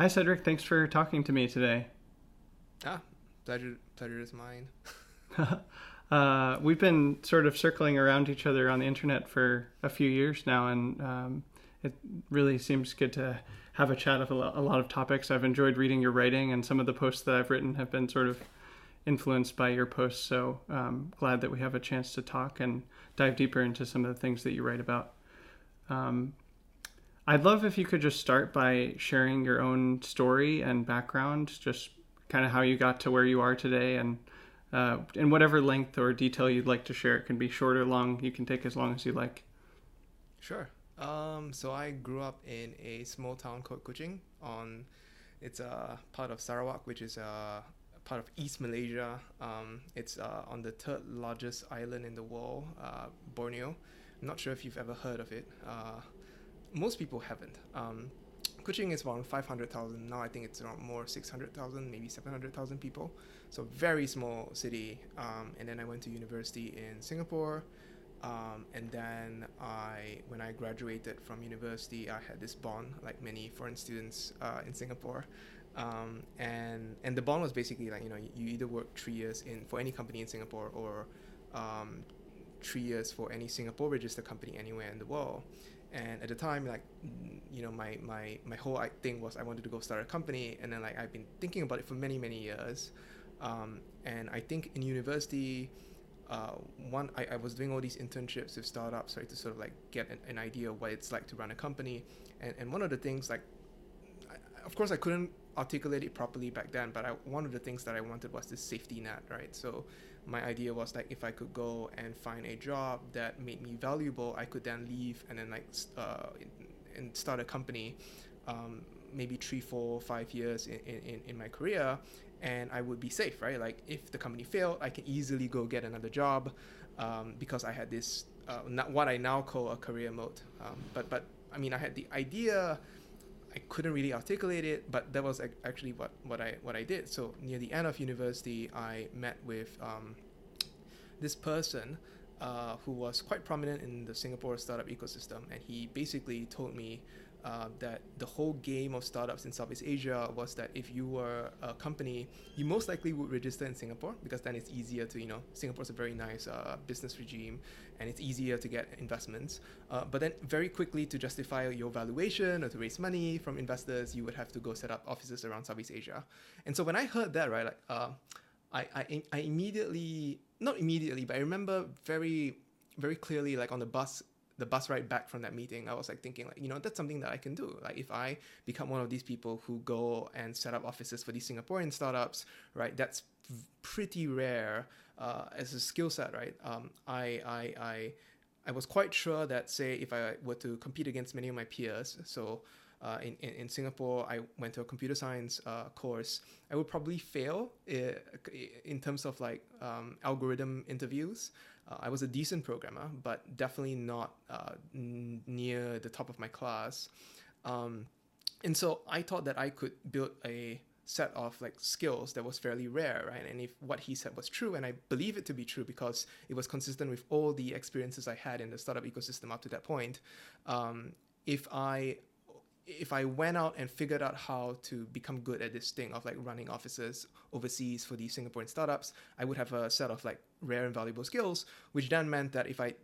Hi, Cedric. Thanks for talking to me today. Ah, pleasure, pleasure is mine. uh, we've been sort of circling around each other on the internet for a few years now, and um, it really seems good to have a chat of a lot, a lot of topics. I've enjoyed reading your writing, and some of the posts that I've written have been sort of influenced by your posts. So um, glad that we have a chance to talk and dive deeper into some of the things that you write about. Um, I'd love if you could just start by sharing your own story and background, just kind of how you got to where you are today, and uh, in whatever length or detail you'd like to share. It can be short or long. You can take as long as you like. Sure. Um, so I grew up in a small town called Kuching. On it's a part of Sarawak, which is a part of East Malaysia. Um, it's uh, on the third largest island in the world, uh, Borneo. I'm not sure if you've ever heard of it. Uh, most people haven't. Um, Kuching is around 500,000. Now I think it's around more 600,000, maybe 700,000 people. So very small city. Um, and then I went to university in Singapore. Um, and then I, when I graduated from university, I had this bond, like many foreign students uh, in Singapore. Um, and and the bond was basically like you know you either work three years in for any company in Singapore or um, three years for any Singapore registered company anywhere in the world and at the time like you know my my my whole thing was i wanted to go start a company. And then like i've been thinking about it for many many years. Um, and i think in university uh, one I, I was doing all these internships with startups right to sort of like get an, an idea of what it's like to run a company. And, and one of the things like I, of course i couldn't articulate it properly back then but I, one of the things that i wanted was this safety net right? So my idea was like if I could go and find a job that made me valuable, I could then leave and then like uh, and start a company, um, maybe three, four, five years in, in, in my career, and I would be safe, right? Like if the company failed, I can easily go get another job um, because I had this uh, what I now call a career moat. Um, but but I mean I had the idea I couldn't really articulate it, but that was actually what, what I what I did. So near the end of university, I met with um, this person uh, who was quite prominent in the Singapore startup ecosystem, and he basically told me uh, that the whole game of startups in Southeast Asia was that if you were a company, you most likely would register in Singapore because then it's easier to, you know, Singapore's a very nice uh, business regime and it's easier to get investments. Uh, but then very quickly to justify your valuation or to raise money from investors, you would have to go set up offices around Southeast Asia. And so when I heard that, right, like, uh, I, I, I immediately, not immediately, but I remember very, very clearly, like on the bus the bus ride back from that meeting, I was like thinking like, you know, that's something that I can do. Like if I become one of these people who go and set up offices for these Singaporean startups, right? That's pretty rare uh, as a skill set, right? Um, I, I, I, I was quite sure that say if I were to compete against many of my peers, so uh, in, in, in, Singapore, I went to a computer science uh, course. I would probably fail in, in terms of like um, algorithm interviews. Uh, I was a decent programmer, but definitely not uh, n- near the top of my class. Um, and so I thought that I could build a set of like skills that was fairly rare, right? And if what he said was true, and I believe it to be true because it was consistent with all the experiences I had in the startup ecosystem up to that point, um, if I if I went out and figured out how to become good at this thing of like running offices overseas for these Singaporean startups, I would have a set of like rare and valuable skills, which then meant that if I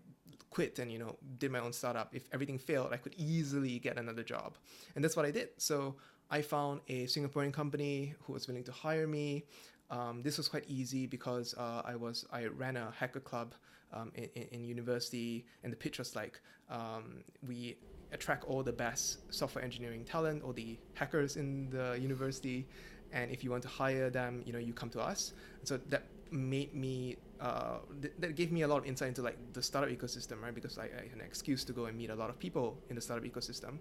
quit and you know did my own startup, if everything failed, I could easily get another job, and that's what I did. So I found a Singaporean company who was willing to hire me. Um, this was quite easy because uh, I was I ran a hacker club um, in, in, university, and the pitch was like um, we attract all the best software engineering talent, all the hackers in the university, and if you want to hire them, you know, you come to us. So that made me uh, th- that gave me a lot of insight into like the startup ecosystem, right? Because I, I had an excuse to go and meet a lot of people in the startup ecosystem.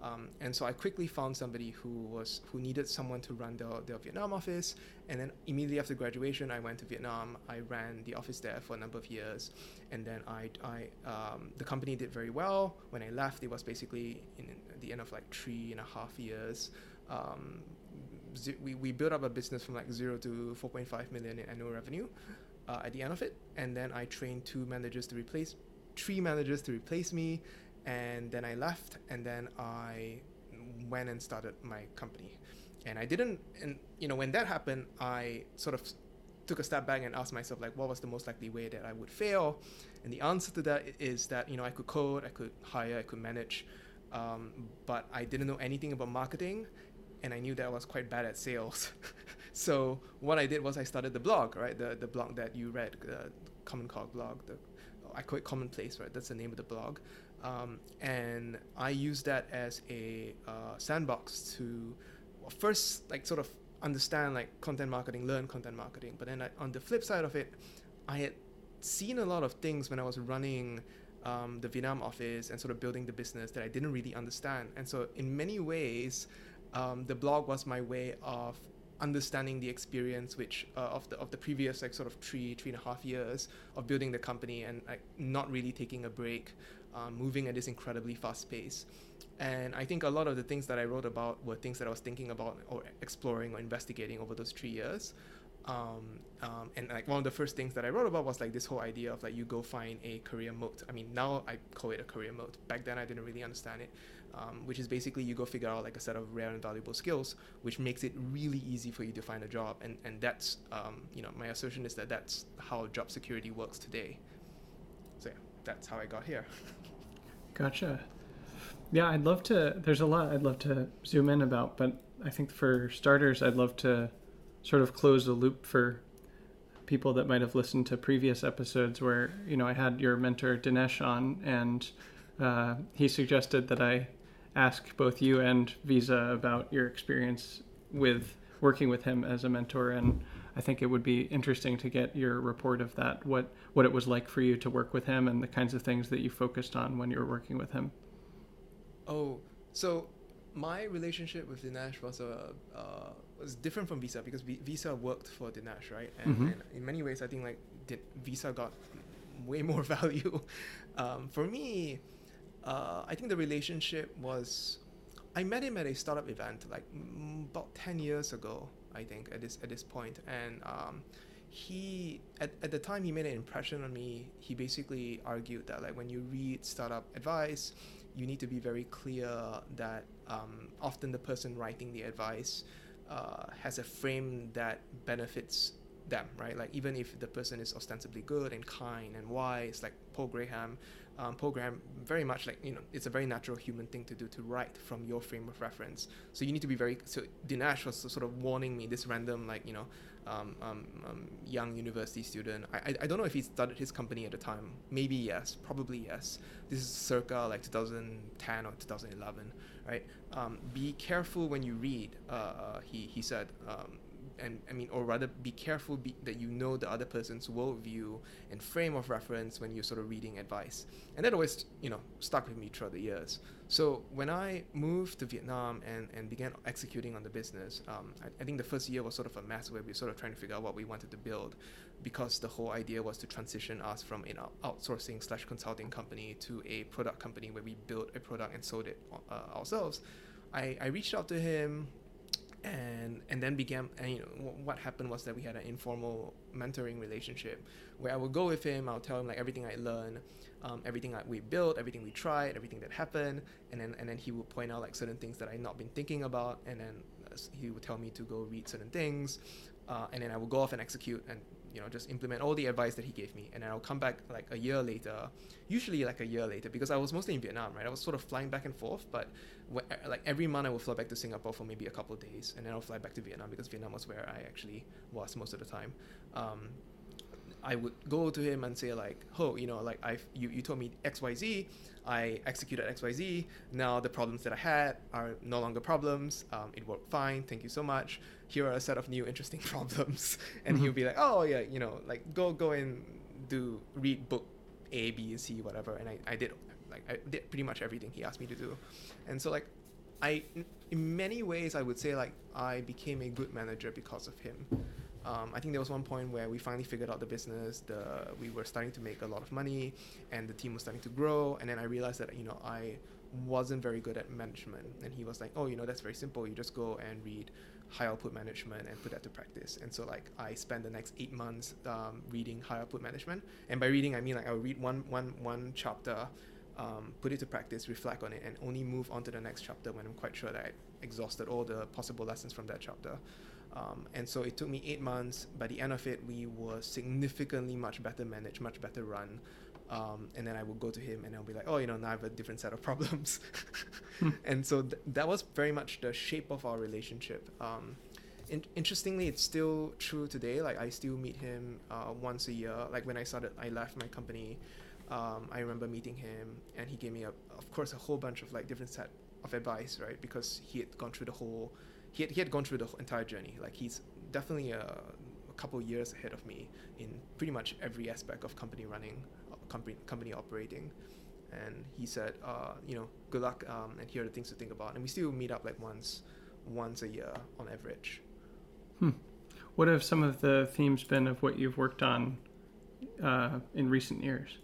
Um, and so I quickly found somebody who was who needed someone to run their, their Vietnam office. And then immediately after graduation, I went to Vietnam. I ran the office there for a number of years, and then I, I um, the company did very well. When I left, it was basically in the end of like three and a half years. Um, we, we built up a business from like zero to 4.5 million in annual revenue uh, at the end of it. And then I trained two managers to replace, three managers to replace me, and then I left, and then I went and started my company. And I didn't, and you know, when that happened, I sort of took a step back and asked myself, like, what was the most likely way that I would fail? And the answer to that is that, you know, I could code, I could hire, I could manage, um, but I didn't know anything about marketing, and I knew that I was quite bad at sales. so what I did was I started the blog, right? The the blog that you read, the Commoncog blog. The I call it Commonplace, right? That's the name of the blog. Um, and I use that as a uh, sandbox to first like sort of understand like content marketing, learn content marketing. But then I, on the flip side of it, I had seen a lot of things when I was running um, the Vietnam office and sort of building the business that I didn't really understand. And so in many ways, um, the blog was my way of understanding the experience which uh, of the of the previous like sort of three three and a half years of building the company and like not really taking a break um, moving at this incredibly fast pace and i think a lot of the things that i wrote about were things that i was thinking about or exploring or investigating over those three years um, um, and like one of the first things that I wrote about was like this whole idea of like you go find a career moat. I mean, now I call it a career moat. Back then, I didn't really understand it, um, which is basically you go figure out like a set of rare and valuable skills, which makes it really easy for you to find a job. And and that's um, you know my assertion is that that's how job security works today. So yeah, that's how I got here. Gotcha. Yeah, I'd love to. There's a lot I'd love to zoom in about, but I think for starters, I'd love to sort of close the loop for people that might have listened to previous episodes where you know I had your mentor Dinesh on, and uh, he suggested that I ask both you and Visa about your experience with working with him as a mentor, and I think it would be interesting to get your report of that. What what it was like for you to work with him, and the kinds of things that you focused on when you were working with him. Oh, so my relationship with Dinesh was a uh, was different from Visa because Visa worked for Dinesh, right? And, mm-hmm. and, in many ways, I think like Visa got way more value. Um, for me, uh, I think the relationship was I met him at a startup event like about ten years ago. I think at this at this point, and um, he at, at the time he made an impression on me. He basically argued that like when you read startup advice, you need to be very clear that um, often the person writing the advice uh, has a frame that benefits them, right? Like even if the person is ostensibly good and kind and wise, like Paul Graham, um, Paul Graham very much like you know it's a very natural human thing to do to write from your frame of reference. So you need to be very. So Dinesh was sort of warning me this random like you know um, um, um, young university student. I, I don't know if he started his company at the time. Maybe yes, probably yes. This is circa like 2010 or 2011, right? Um, be careful when you read. Uh, uh, he he said. And I mean, or rather, be careful be, that you know the other person's worldview and frame of reference when you're sort of reading advice. And that always, you know, stuck with me throughout the years. So when I moved to Vietnam and, and began executing on the business, um, I, I, think the first year was sort of a mess where we were sort of trying to figure out what we wanted to build, because the whole idea was to transition us from an outsourcing slash consulting company to a product company where we built a product and sold it uh, ourselves. I, I reached out to him and and then began and you know what happened was that we had an informal mentoring relationship where I would go with him I'll tell him like everything I learned um, everything that we built everything we tried everything that happened and then and then he would point out like certain things that I had not been thinking about and then uh, he would tell me to go read certain things uh, and then I would go off and execute and you know just implement all the advice that he gave me and then I'll come back like a year later usually like a year later because I was mostly in Vietnam right? I was sort of flying back and forth but like every month I would fly back to Singapore for maybe a couple of days and then I'll fly back to Vietnam because Vietnam was where I actually was most of the time. Um, I would go to him and say like, oh, you know, like I you, you told me X Y Z, I executed X Y Z. Now the problems that I had are no longer problems. Um, it worked fine. Thank you so much. Here are a set of new interesting problems, and mm-hmm. he'll be like, oh yeah, you know, like go go and do read book A, B, C, whatever. And I, I did like I did pretty much everything he asked me to do, and so like I in many ways I would say like I became a good manager because of him um, I think there was one point where we finally figured out the business. The we were starting to make a lot of money, and the team was starting to grow. And then I realized that you know I wasn't very good at management. And he was like, "Oh, you know that's very simple. You just go and read high output management and put that to practice." And so like I spent the next eight months um, reading high output management. And by reading I mean like I would read one one one chapter um, put it to practice, reflect on it, and only move on to the next chapter when I'm quite sure that I exhausted all the possible lessons from that chapter. Um, and so it took me eight months. By the end of it, we were significantly much better managed, much better run. Um, and then I would go to him and I'll be like, oh, you know, now I have a different set of problems. Hmm. And so th- that was very much the shape of our relationship. Um, in- interestingly, it's still true today. Like I still meet him uh, once a year. Like when I started, I left my company. Um, I remember meeting him, and he gave me, a, of course, a whole bunch of like different set of advice, right? Because he had gone through the whole, he had, he had gone through the entire journey. Like he's definitely a, a couple years ahead of me in pretty much every aspect of company running, uh, company company operating. And he said, uh, you know, good luck, um, and here are the things to think about. And we still meet up like once, once a year on average. Hmm. What have some of the themes been of what you've worked on uh, in recent years?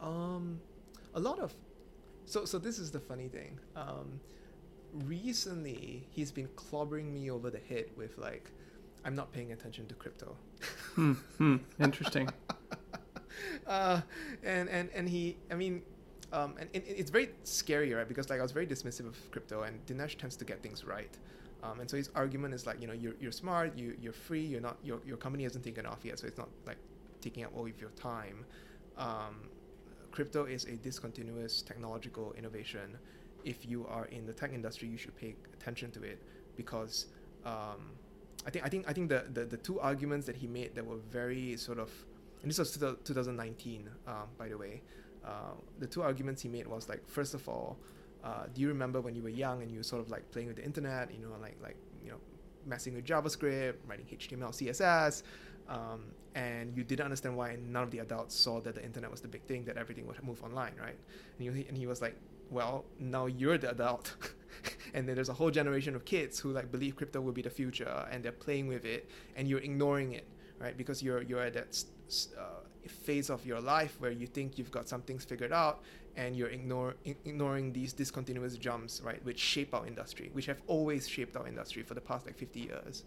Um, a lot of. So so this is the funny thing. Um, recently he's been clobbering me over the head with like, I'm not paying attention to crypto. hmm, hmm, interesting. uh, and and and he, I mean, um, and, and it's very scary, right? Because like I was very dismissive of crypto, and Dinesh tends to get things right. Um, and so his argument is like, you know, you're, you're smart, you, you're free, you're not, your, your company hasn't taken off yet, so it's not like taking up all of your time. Um, crypto is a discontinuous technological innovation. If you are in the tech industry, you should pay attention to it because um, I think I think I think the, the, the two arguments that he made that were very sort of and this was 2019 um, by the way. Uh, the two arguments he made was like first of all, uh, do you remember when you were young and you were sort of like playing with the internet, you know, like like you know, messing with JavaScript, writing HTML, CSS, um, and you didn't understand why none of the adults saw that the internet was the big thing, that everything would move online, right? And he, and he was like, well, now you're the adult. and then there's a whole generation of kids who like believe crypto will be the future and they're playing with it and you're ignoring it, right? Because you're, you're at that uh, phase of your life where you think you've got some things figured out and you're ignore, ignoring these discontinuous jumps, right, which shape our industry, which have always shaped our industry for the past like 50 years.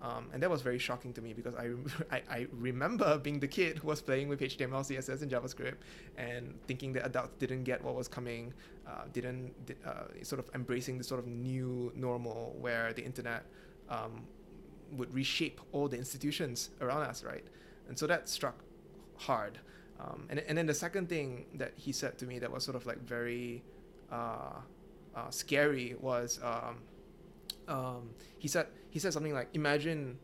Um, and that was very shocking to me because I, I, I, remember being the kid who was playing with HTML, CSS, and JavaScript and thinking that adults didn't get what was coming, uh, didn't uh, sort of embracing the sort of new normal where the internet um, would reshape all the institutions around us, right? And so that struck hard. Um, and, and then the second thing that he said to me that was sort of like very uh, uh, scary was um, um, he said he said something like imagine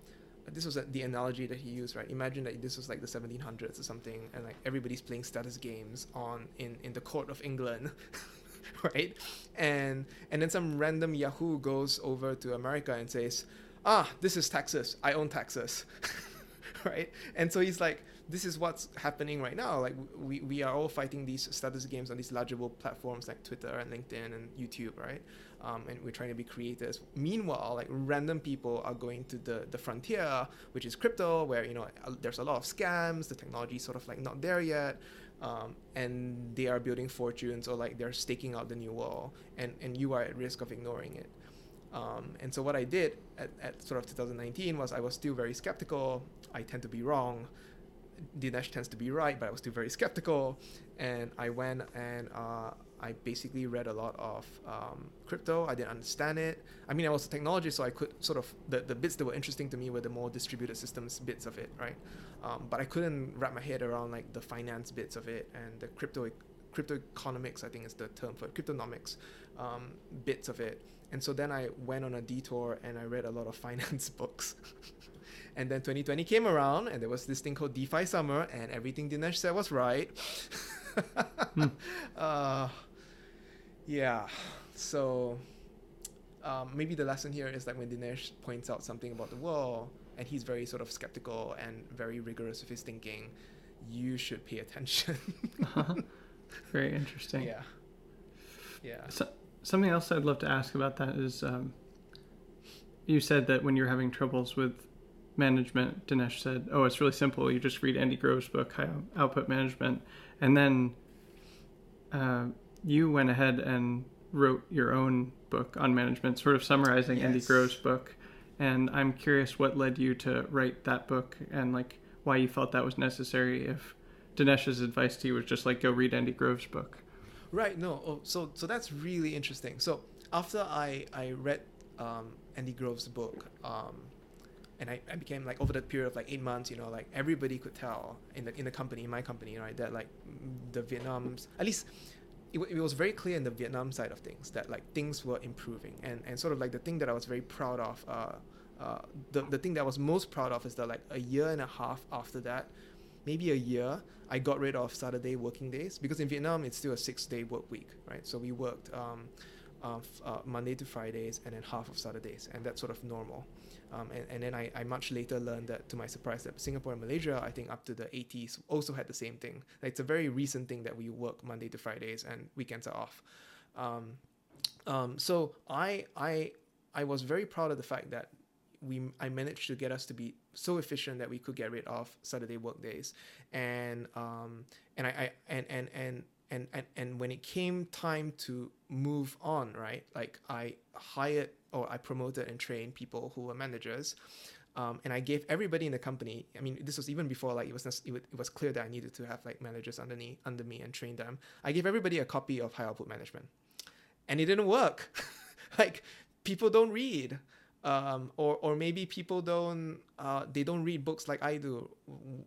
this was the analogy that he used right? Imagine that this was like the 1700s or something and like everybody's playing status games on in in the court of england right? And and then some random yahoo goes over to america and says ah this is texas i own texas right? And so he's like this is what's happening right now. Like we, we are all fighting these status games on these largeable platforms like Twitter and LinkedIn and YouTube, right? Um, and we're trying to be creators. Meanwhile, like random people are going to the, the frontier, which is crypto, where you know there's a lot of scams. The technology sort of like not there yet, um, and they are building fortunes or like they're staking out the new wall, and and you are at risk of ignoring it. Um, and so what I did at, at sort of 2019 was I was still very skeptical. I tend to be wrong. Dinesh tends to be right, but I was still very skeptical. And I went and uh, I basically read a lot of um, crypto. I didn't understand it. I mean, I was a technologist, so I could sort of the, the bits that were interesting to me were the more distributed systems bits of it, right? Um, but I couldn't wrap my head around like the finance bits of it and the crypto crypto economics. I think is the term for it, cryptonomics um, bits of it. And so then I went on a detour and I read a lot of finance books. And then 2020 came around, and there was this thing called DeFi Summer, and everything Dinesh said was right. hmm. uh, yeah. So um, maybe the lesson here is like when Dinesh points out something about the world, and he's very sort of skeptical and very rigorous with his thinking, you should pay attention. uh-huh. Very interesting. Yeah. Yeah. So, something else I'd love to ask about that is um, you said that when you're having troubles with management, Dinesh said, "Oh, it's really simple. You just read Andy Grove's book, High Output Management." And then uh, you went ahead and wrote your own book on management, sort of summarizing yes. Andy Grove's book. And I'm curious what led you to write that book and like why you felt that was necessary if Dinesh's advice to you was just like go read Andy Grove's book. Right. No. Oh, so so that's really interesting. So after I I read um, Andy Grove's book, um, and I, I became like over the period of like eight months, you know, like everybody could tell in the in the company, in my company, right, that like the Vietnam's at least it, it was very clear in the Vietnam side of things that like things were improving, and and sort of like the thing that I was very proud of, uh, uh, the the thing that I was most proud of is that like a year and a half after that, maybe a year, I got rid of Saturday working days because in Vietnam it's still a six day work week, right? So we worked. Um, uh, uh, Monday to Fridays and then half of Saturdays, and that's sort of normal. Um, and, and then I, I much later learned that, to my surprise, that Singapore and Malaysia, I think up to the 80s, also had the same thing. It's a very recent thing that we work Monday to Fridays and weekends are off. Um, um, so I, I, I was very proud of the fact that we I managed to get us to be so efficient that we could get rid of Saturday work days, and um, and I, I and and and and and and when it came time to move on, right? Like I hired or I promoted and trained people who were managers. Um, and I gave everybody in the company. I mean, this was even before like it was it was clear that I needed to have like managers under me under me and train them. I gave everybody a copy of High Output Management, and it didn't work. like people don't read, um, or or maybe people don't uh, they don't read books like I do,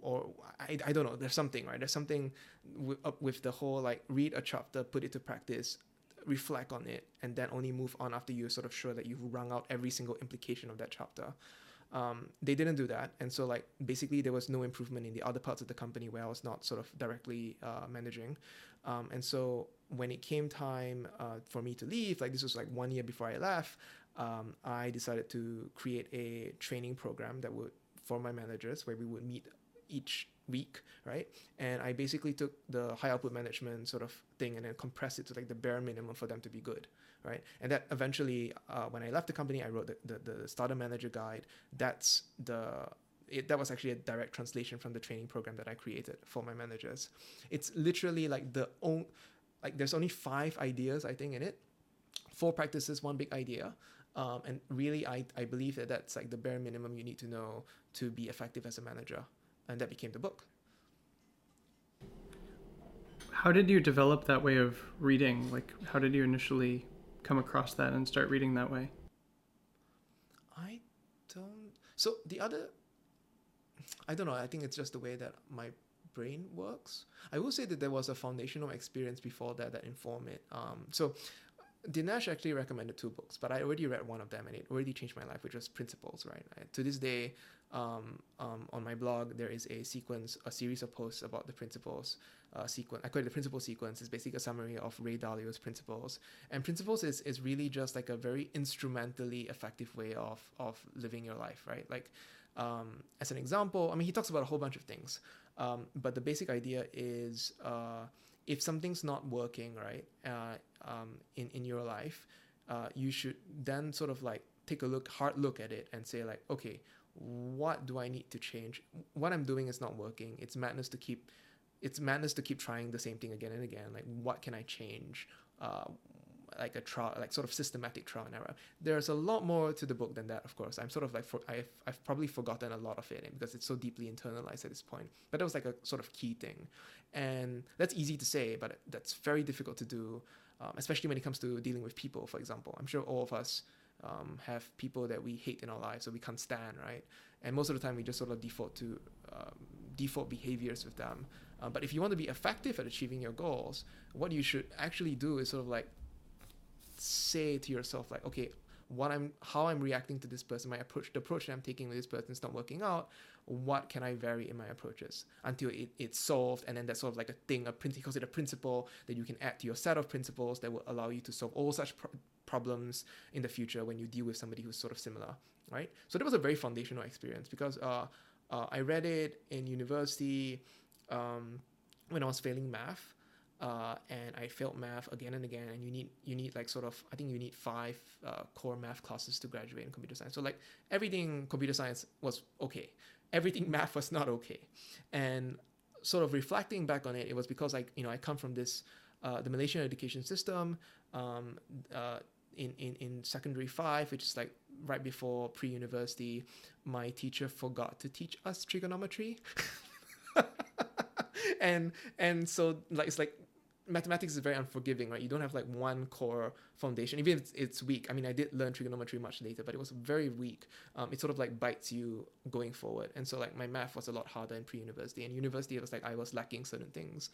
or I, I don't know. There's something right. There's something with, the whole like read a chapter, put it to practice, reflect on it and then only move on after you're sort of sure that you've wrung out every single implication of that chapter. Um, they didn't do that, and so like basically there was no improvement in the other parts of the company where I was not sort of directly uh, managing, um, and so when it came time uh, for me to leave, like this was like one year before I left, um, I decided to create a training program that would for my managers where we would meet each week, right? And I basically took the high output management sort of thing and then compressed it to like the bare minimum for them to be good, right? And that eventually, uh, when I left the company, I wrote the, the, the starter manager guide. That's the it, that was actually a direct translation from the training program that I created for my managers. It's literally like the only, like there's only five ideas I think in it, four practices, one big idea. Um, and really, I, I believe that that's like the bare minimum you need to know to be effective as a manager and that became the book. How did you develop that way of reading? Like, how did you initially come across that and start reading that way? I don't. So the other, I don't know. I think it's just the way that my brain works. I will say that there was a foundational experience before that that informed it. Um, so Dinesh actually recommended two books, but I already read one of them and it already changed my life, which was Principles, right? To this day, um, um, on my blog, there is a sequence, a series of posts about the principles uh, sequence. I call it the principle sequence. It's basically a summary of Ray Dalio's principles. And principles is, is really just like a very instrumentally effective way of, of living your life, right? Like, um, as an example, I mean, he talks about a whole bunch of things. Um, but the basic idea is uh, if something's not working, right, uh, um, in, in your life, uh, you should then sort of like take a look, hard look at it and say like, okay, what do I need to change? What I'm doing is not working. It's madness to keep it's madness to keep trying the same thing again and again. Like what can I change? Uh, like a trial, like sort of systematic trial and error. There's a lot more to the book than that, of course. I'm sort of like for, I've I've probably forgotten a lot of it because it's so deeply internalized at this point. But that was like a sort of key thing, and that's easy to say, but that's very difficult to do, um, especially when it comes to dealing with people. For example, I'm sure all of us um, have people that we hate in our lives or we can't stand, right? And most of the time, we just sort of default to um, default behaviors with them. Uh, but if you want to be effective at achieving your goals, what you should actually do is sort of like say to yourself, like, okay, what I'm, how I'm reacting to this person, my approach, the approach that I'm taking with this person is not working out. What can I vary in my approaches until it, it's solved? And then that's sort of like a thing, a principle, because it's a principle that you can add to your set of principles that will allow you to solve all such pro- problems in the future when you deal with somebody who's sort of similar, right? So that was a very foundational experience because uh, uh, I read it in university um, when I was failing math. Uh, and I failed math again and again. And you need you need like sort of I think you need five uh, core math classes to graduate in computer science. So like everything computer science was okay, everything math was not okay. And sort of reflecting back on it, it was because like you know I come from this uh, the Malaysian education system. Um, uh, in, in, in secondary five, which is like right before pre university, my teacher forgot to teach us trigonometry. and and so like it's like mathematics is very unforgiving, right? You don't have like one core foundation, even if it's, it's weak. I mean, I did learn trigonometry much later, but it was very weak. Um, it sort of like bites you going forward. And so like my math was a lot harder in pre-university. And university, it was like I was lacking certain things.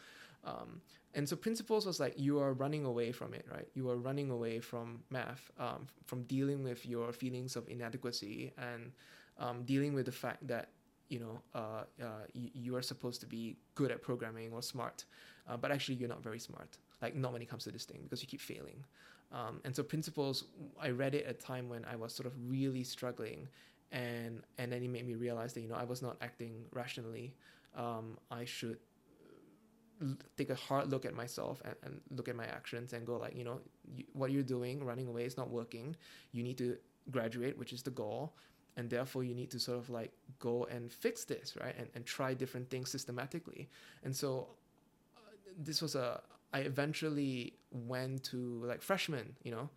Um, and so principles was like you are running away from it, right? You are running away from math, um, from dealing with your feelings of inadequacy and um, dealing with the fact that you know uh, uh, you, you, are supposed to be good at programming or smart uh, but actually you're not very smart. Like not when it comes to this thing because you keep failing. Um, and so principles i read it at a time when i was sort of really struggling and and then it made me realize that you know i was not acting rationally. Um, i should take a hard look at myself and, and look at my actions and go like you know you, what you're doing running away is not working. You need to graduate which is the goal. And therefore you need to sort of like go and fix this right? And, and try different things systematically. And so uh, this was a i eventually went to like freshman you know?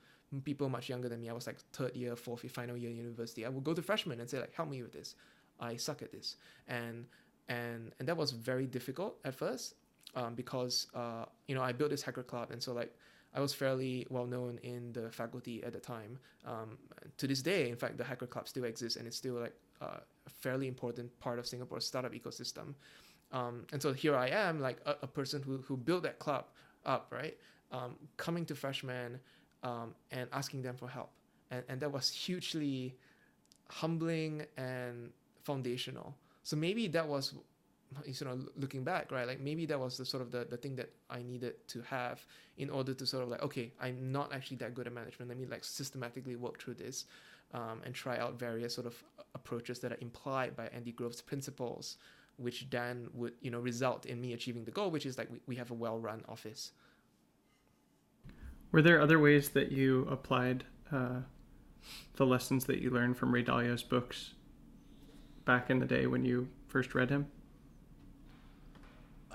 People much younger than me i was like third year fourth year final year university. I would go to freshman and say like help me with this. I suck at this. And and and that was very difficult at first um, because uh, you know i built this hacker club. And so like I was fairly well known in the faculty at the time. Um, to this day, in fact, the Hacker Club still exists and it's still like uh, a fairly important part of Singapore's startup ecosystem. Um, and so here I am, like a, a, person who, who built that club up, right? Um, coming to freshmen um, and asking them for help. And, and that was hugely humbling and foundational. So maybe that was you know looking back right like maybe that was the sort of the, the thing that i needed to have in order to sort of like okay i'm not actually that good at management let me like systematically work through this um, and try out various sort of approaches that are implied by andy grove's principles which then would you know result in me achieving the goal which is like we, we have a well-run office were there other ways that you applied uh, the lessons that you learned from ray dalio's books back in the day when you first read him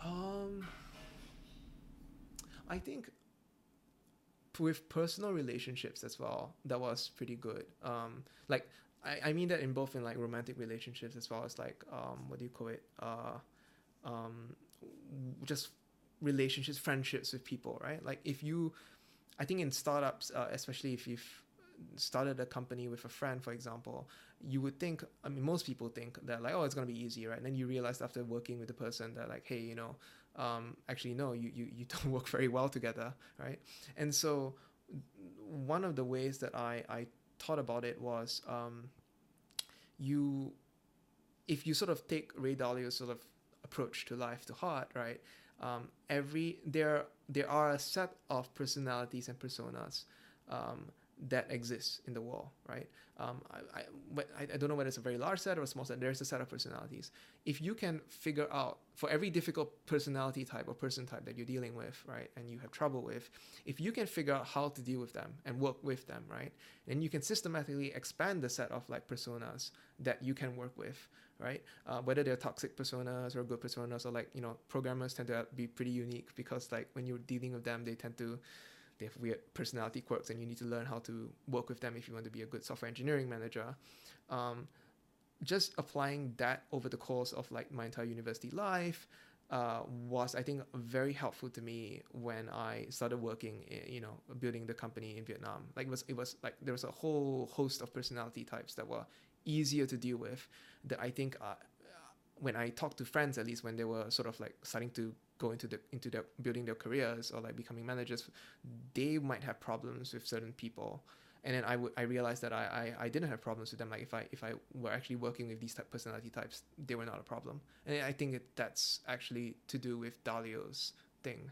um, I think with personal relationships as well, that was pretty good. Um, like I, I mean that in both in like romantic relationships as well as like um, what do you call it? Uh, um, just relationships, friendships with people, right? Like if you, I think in startups, uh, especially if you've started a company with a friend, for example, you would think, I mean, most people think that like, oh, it's gonna be easy, right? And then you realize after working with the person that like, hey, you know, um, actually no, you, you you don't work very well together, right? And so one of the ways that I I thought about it was um, you if you sort of take Ray Dalio's sort of approach to life to heart, right? Um, every there there are a set of personalities and personas um, that exists in the world, right? Um, I, I, I don't know whether it's a very large set or a small set. There's a set of personalities. If you can figure out for every difficult personality type or person type that you're dealing with, right, and you have trouble with, if you can figure out how to deal with them and work with them, right, then you can systematically expand the set of like personas that you can work with, right? Uh, whether they're toxic personas or good personas, or like you know, programmers tend to be pretty unique because like when you're dealing with them, they tend to they have weird personality quirks and you need to learn how to work with them if you want to be a good software engineering manager um, just applying that over the course of like my entire university life uh, was I think very helpful to me when I started working, in, you know, building the company in Vietnam. Like it was, it was like there was a whole host of personality types that were easier to deal with. That I think uh, when I talked to friends, at least when they were sort of like starting to go into the into their building their careers or like becoming managers, they might have problems with certain people. And then I would I realized that I, I, I didn't have problems with them. Like if I if I were actually working with these type personality types, they were not a problem. And I think that that's actually to do with Dalio's thing.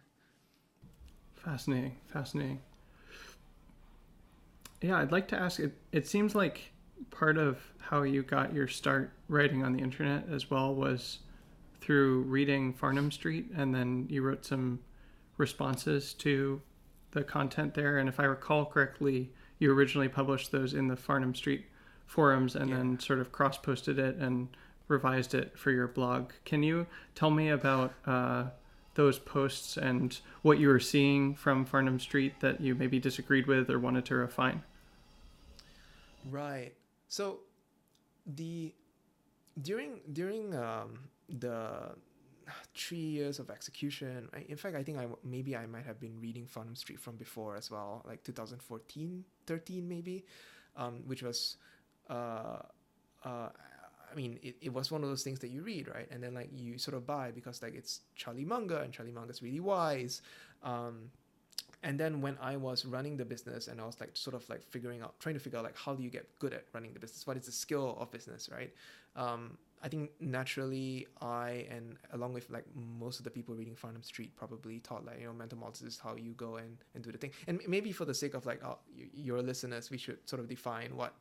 Fascinating, fascinating. Yeah, I'd like to ask. It it seems like part of how you got your start writing on the internet as well was through reading Farnam Street, and then you wrote some responses to the content there. And if I recall correctly, you originally published those in the Farnam Street forums and yeah. then sort of cross posted it and revised it for your blog. Can you tell me about uh, those posts and what you were seeing from Farnam Street that you maybe disagreed with or wanted to refine? Right. So the during during um, the three years of execution. I, in fact, I think I maybe I might have been reading Farnam Street from before as well, like 2014, 13 maybe, um, which was, uh, uh, I mean, it, it was one of those things that you read, right? And then like you sort of buy because like it's Charlie Munger and Charlie Munger's really wise. Um, and then when I was running the business and I was like sort of like figuring out, trying to figure out like how do you get good at running the business? What is the skill of business, right? Um, I think naturally I and along with like most of the people reading Farnam Street probably thought like you know mental models is how you go and, and do the thing. And maybe for the sake of like uh, your listeners we should sort of define what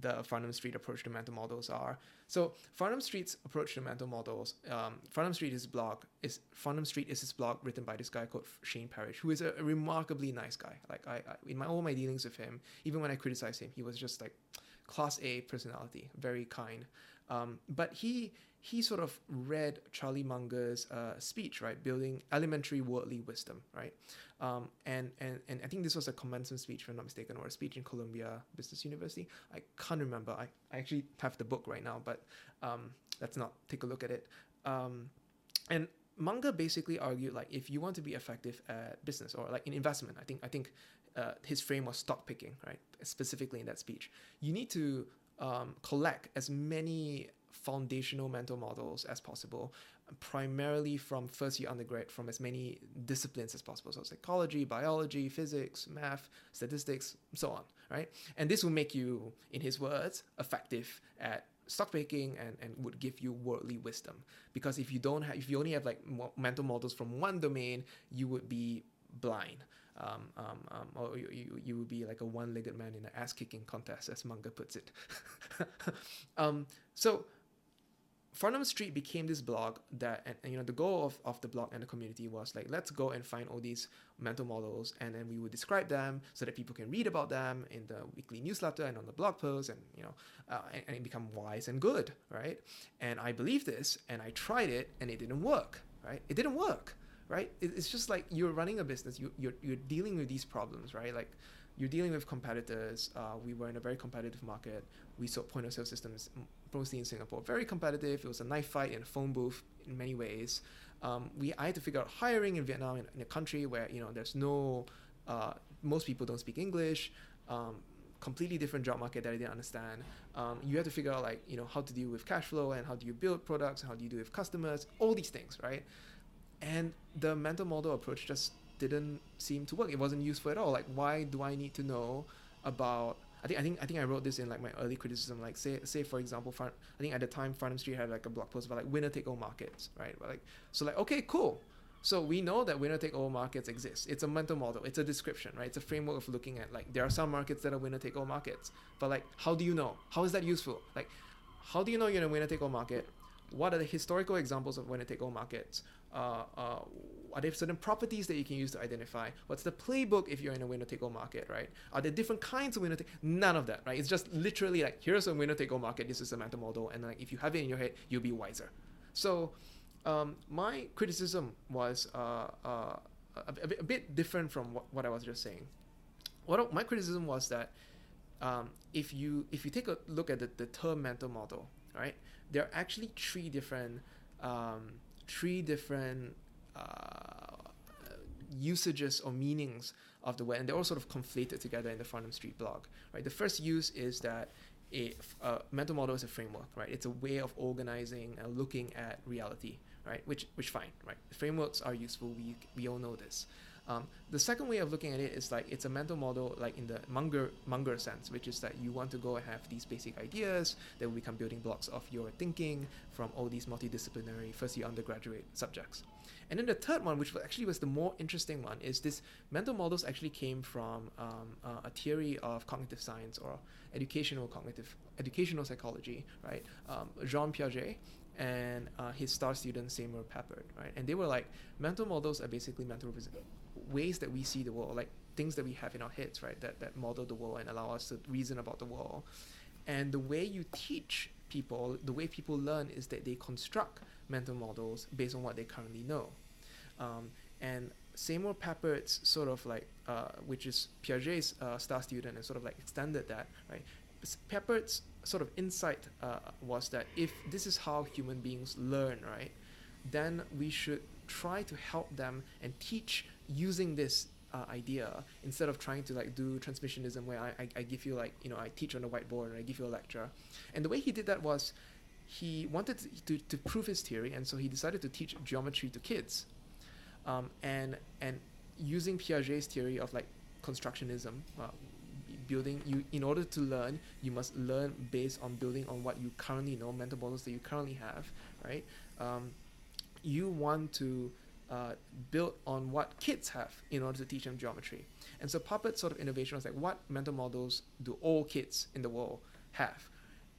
the Farnam Street approach to mental models are. So Farnam Street's approach to mental models um, Farnam Street is blog is Farnam Street is his blog written by this guy called Shane Parrish who is a, a remarkably nice guy. Like I, I in my all my dealings with him even when I criticized him he was just like class A personality very kind um, but he he sort of read Charlie Munger's uh, speech, right, building elementary worldly wisdom, right, um, and and and I think this was a commencement speech, if I'm not mistaken, or a speech in Columbia Business University. I can't remember. I, I actually have the book right now, but um, let's not take a look at it. Um, and Munger basically argued like if you want to be effective at business or like in investment, I think I think uh, his frame was stock picking, right? Specifically in that speech, you need to um, collect as many foundational mental models as possible, primarily from first year undergrad, from as many disciplines as possible. So psychology, biology, physics, math, statistics, so on, right? And this will make you, in his words, effective at stock picking and, and would give you worldly wisdom. Because if you don't have, if you only have like mental models from one domain, you would be blind um, um, um, or you, you, you would be like a one-legged man in an ass-kicking contest, as Munger puts it. um, so Farnam Street became this blog that, and, and, you know, the goal of, of the blog and the community was like, let's go and find all these mental models, and then we would describe them so that people can read about them in the weekly newsletter and on the blog post, and you know, uh, and, and become wise and good, right? And I believe this, and I tried it, and it didn't work, right? It didn't work right? It's just like you're running a business, you, you're, you're dealing with these problems, right? Like you're dealing with competitors. Uh, we were in a very competitive market. We sold point of sale systems mostly in Singapore. Very competitive. It was a knife fight in a phone booth in many ways. Um, we I had to figure out hiring in Vietnam in, in a country where you know there's no uh, most people don't speak English. Um, completely different job market that I didn't understand. Um, you have to figure out like you know how to deal with cash flow and how do you build products and how do you deal with customers, all these things, right? And the mental model approach just didn't seem to work. It wasn't useful at all. Like, why do I need to know about? I think I think I think I wrote this in like my early criticism. Like, say say for example, I think at the time Farnam Street had like a blog post about like winner take all markets, right? But like, so like, okay, cool. So we know that winner take all markets exist. It's a mental model. It's a description, right? It's a framework of looking at like there are some markets that are winner take all markets. But like, how do you know? How is that useful? Like, how do you know you're in a winner take all market? What are the historical examples of winner take all markets? Uh, uh, are there certain properties that you can use to identify? What's the playbook if you're in a winner take all market, right? Are there different kinds of winner take? None of that, right? It's just literally like here's a winner take all market. This is a mental model, and like if you have it in your head, you'll be wiser. So, um, my criticism was uh, uh, a, a, bit different from what, what I was just saying. What my criticism was that um, if you if you take a look at the, the term mental model, right, there are actually three different um, three different uh, usages or meanings of the word, and they're all sort of conflated together in the Farnam Street blog. Right. The first use is that a, a mental model is a framework. Right. It's a way of organizing and looking at reality. Right. Which which fine. Right. Frameworks are useful. We we all know this. Um, the second way of looking at it is like it's a mental model, like in the Munger Munger sense, which is that you want to go and have these basic ideas that will become building blocks of your thinking from all these multidisciplinary first year undergraduate subjects. And then the third one, which actually was the more interesting one, is this mental models actually came from um, uh, a theory of cognitive science or educational cognitive educational psychology, right? Um, Jean Piaget and uh, his star student Seymour Papert, right? And they were like, mental models are basically mental ways that we see the world, like things that we have in our heads, right? That that model the world and allow us to reason about the world. And the way you teach people, the way people learn is that they construct mental models based on what they currently know. Um, and Seymour Papert's sort of like, uh, which is Piaget's uh, star student, and sort of like extended that, right? Papert's sort of insight uh, was that if this is how human beings learn, right, then we should try to help them and teach using this uh, idea instead of trying to like do transmissionism where I, I, I give you like you know I teach on the whiteboard and I give you a lecture. And the way he did that was he wanted to, to, to prove his theory and so he decided to teach geometry to kids um, and and using Piaget's theory of like constructionism uh, building you in order to learn you must learn based on building on what you currently know mental models that you currently have right? Um, you want to uh, build on what kids have in order to teach them geometry. And so Papert's sort of innovation was like, what mental models do all kids in the world have?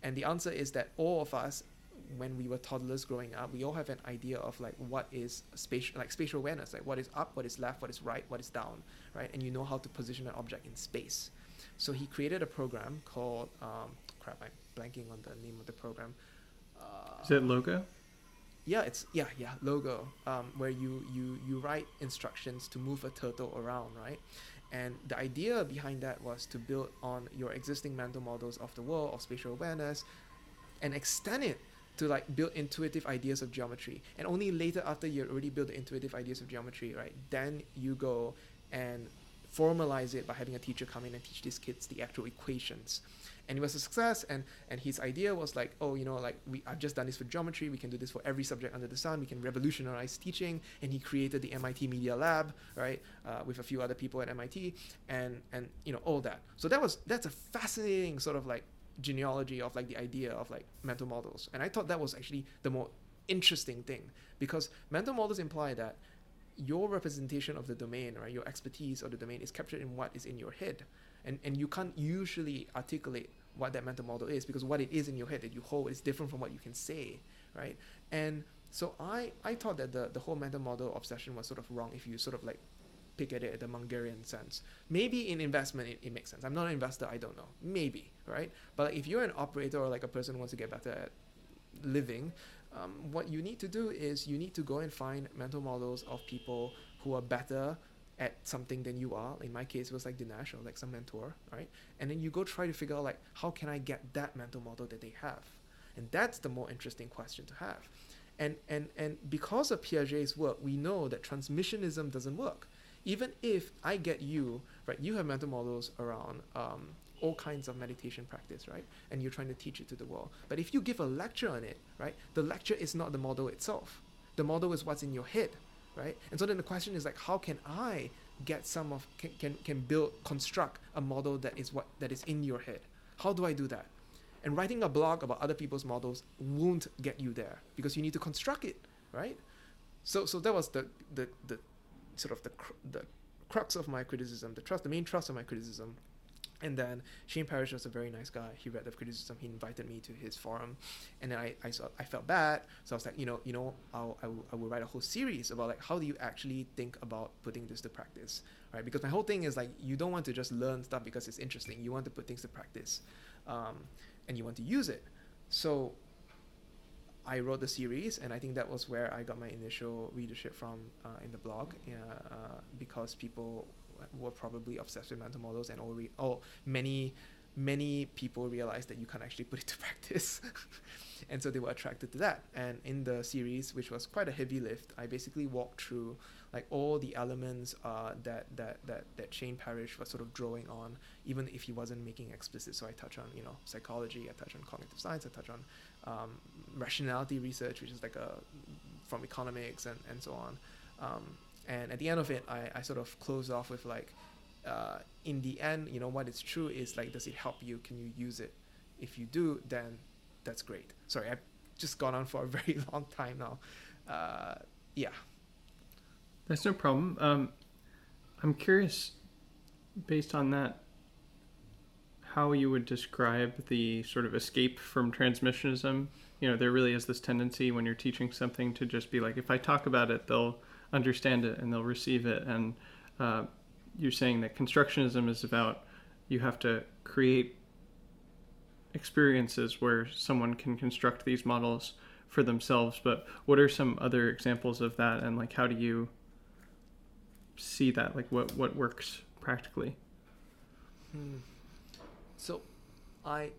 And the answer is that all of us, when we were toddlers growing up, we all have an idea of like what is spatial, like spatial awareness, like what is up, what is left, what is right, what is down, right? And you know how to position an object in space. So he created a program called, um, crap, I'm blanking on the name of the program. Uh, is it Logo? Yeah it's yeah yeah logo um, where you you you write instructions to move a turtle around right? And the idea behind that was to build on your existing mental models of the world of spatial awareness and extend it to like build intuitive ideas of geometry. And only later after you already built the intuitive ideas of geometry right then you go and formalize it by having a teacher come in and teach these kids the actual equations. And it was a success and and his idea was like oh you know like we i've just done this for geometry we can do this for every subject under the sun we can revolutionize teaching. And he created the mit media lab right uh, with a few other people at mit and and you know all that. So that was that's a fascinating sort of like genealogy of like the idea of like mental models. And i thought that was actually the more interesting thing because mental models imply that your representation of the domain right your expertise of the domain is captured in what is in your head and and you can't usually articulate what that mental model is because what it is in your head that you hold is different from what you can say right and so i i thought that the the whole mental model obsession was sort of wrong if you sort of like pick at it at the Mungerian sense. Maybe in investment it, it makes sense. I'm not an investor, I don't know. Maybe, right? But like if you're an operator or like a person who wants to get better at living, um, what you need to do is you need to go and find mental models of people who are better at something than you are. In my case, it was like Dinesh or like some mentor, right? And then you go try to figure out like how can I get that mental model that they have, and that's the more interesting question to have. And and and because of Piaget's work, we know that transmissionism doesn't work. Even if I get you right, you have mental models around um, all kinds of meditation practice, right? And you're trying to teach it to the world. But if you give a lecture on it, right, the lecture is not the model itself. The model is what's in your head right? And so then the question is like, how can I get some of can, can can build construct a model that is what that is in your head? How do I do that? And writing a blog about other people's models won't get you there because you need to construct it, right? So so that was the the, the sort of the the crux of my criticism, the trust, the main trust of my criticism and then Shane Parrish was a very nice guy. He read the criticism. He invited me to his forum, and then I, I, saw, I felt bad. So I was like, you know, you know, I'll, I, will, I will write a whole series about like how do you actually think about putting this to practice, right? Because my whole thing is like you don't want to just learn stuff because it's interesting. You want to put things to practice, um, and you want to use it. So I wrote the series, and I think that was where I got my initial readership from uh, in the blog, uh, because people were probably obsessed with mental models and all, re- many many people realized that you can't actually put it to practice. And so they were attracted to that. And in the series which was quite a heavy lift i basically walked through like all the elements uh, that, that that that shane parrish was sort of drawing on even if he wasn't making explicit. So i touch on you know psychology i touch on cognitive science i touch on um, rationality research which is like a from economics and, and so on. Um, and at the end of it i, I sort of close off with like uh, in the end you know what is true is like does it help you? Can you use it? If you do then that's great. Sorry i've just gone on for a very long time now. Uh, yeah. That's no problem. Um, i'm curious based on that how you would describe the sort of escape from transmissionism. You know there really is this tendency when you're teaching something to just be like if i talk about it they'll understand it and they'll receive it. And uh, you're saying that constructionism is about you have to create experiences where someone can construct these models for themselves. But what are some other examples of that, and like how do you see that? Like what what works practically? Hmm. So, I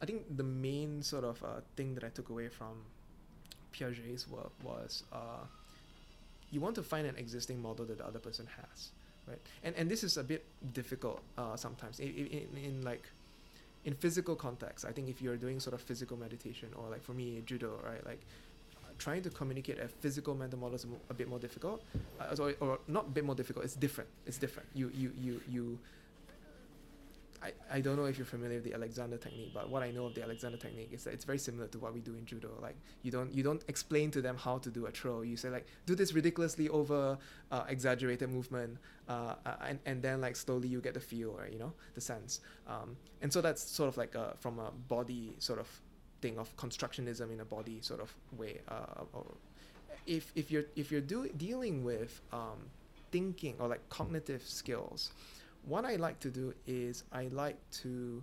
I think the main sort of uh, thing that I took away from Piaget's work was uh, you want to find an existing model that the other person has, right? And and this is a bit difficult uh, sometimes in, in, in like in physical context. I think if you're doing sort of physical meditation or like for me judo, right, like trying to communicate a physical mental model is a bit more difficult, uh, or, or not a bit more difficult. It's different. It's different. You you you you I, I don't know if you're familiar with the Alexander technique, but what I know of the Alexander technique is that it's very similar to what we do in judo. Like you don't you don't explain to them how to do a throw. You say like do this ridiculously over uh, exaggerated movement, uh, uh, and and then like slowly you get the feel, right? You know the sense. Um, and so that's sort of like a, from a body sort of thing of constructionism in a body sort of way. Uh, if if you're if you're do, dealing with um, thinking or like cognitive skills what I like to do is I like to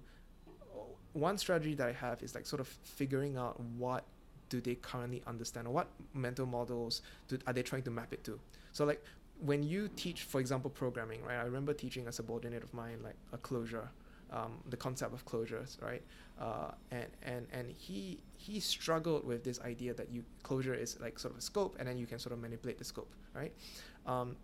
one strategy that I have is like sort of figuring out what do they currently understand or what mental models do, are they trying to map it to. So like when you teach, for example, programming, right? I remember teaching a subordinate of mine like a closure, um, the concept of closures, right? Uh, and and and he he struggled with this idea that you closure is like sort of a scope, and then you can sort of manipulate the scope, right? Um,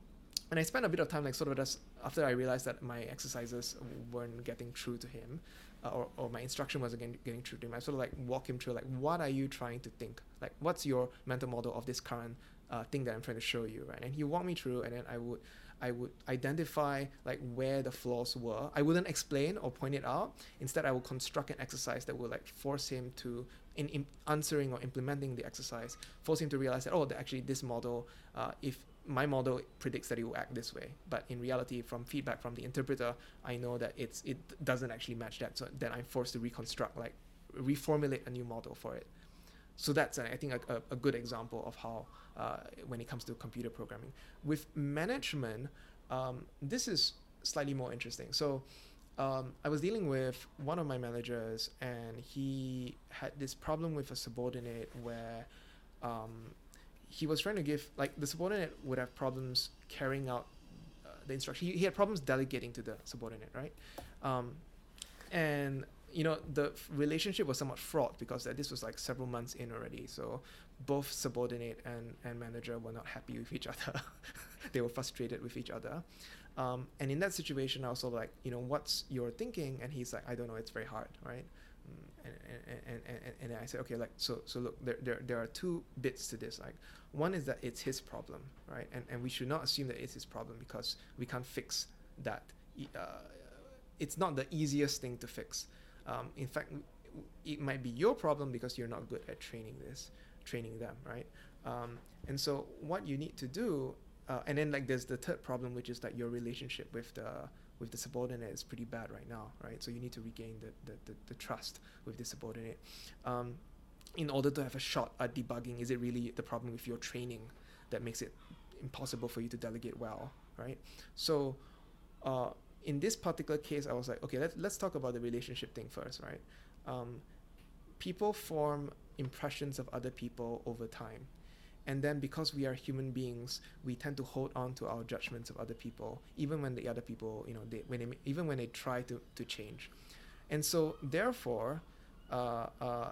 and I spent a bit of time like sort of just after I realized that my exercises weren't getting through to him, uh, or, or my instruction wasn't getting, getting through to him. I sort of like walk him through like what are you trying to think? Like what's your mental model of this current uh, thing that I'm trying to show you, right? And he walked me through, and then I would I would identify like where the flaws were. I wouldn't explain or point it out. Instead, I would construct an exercise that would like force him to, in, in answering or implementing the exercise, force him to realize that oh, actually this model, uh, if my model predicts that it will act this way. But in reality from feedback from the interpreter i know that it's it doesn't actually match that. So then i'm forced to reconstruct like reformulate a new model for it. So that's i think a, a good example of how uh, when it comes to computer programming. With management um, this is slightly more interesting. So um, I was dealing with one of my managers, and he had this problem with a subordinate where um, he was trying to give like the subordinate would have problems carrying out uh, the instruction. He, he had problems delegating to the subordinate, right? Um, and you know the relationship was somewhat fraught because this was like several months in already. So both subordinate and, and manager were not happy with each other. they were frustrated with each other. Um, and in that situation, I was also like, you know, what's your thinking? And he's like, I don't know, it's very hard, right? And, and, and, and, and I said, okay, like, so, so look, there, there, there are two bits to this. Like, one is that it's his problem, right? And, and we should not assume that it's his problem because we can't fix that. Uh, it's not the easiest thing to fix. Um, in fact, it might be your problem because you're not good at training this, training them, right? Um, and so what you need to do, uh, and then like there's the third problem, which is that your relationship with the with the subordinate is pretty bad right now, right? So you need to regain the the, the, the trust with the subordinate. Um, in order to have a shot at debugging, is it really the problem with your training that makes it impossible for you to delegate well, right? So, uh, in this particular case, I was like, okay, let's let's talk about the relationship thing first, right? Um, people form impressions of other people over time, and then because we are human beings, we tend to hold on to our judgments of other people, even when the other people, you know, they when they even when they try to to change, and so therefore. Uh, uh,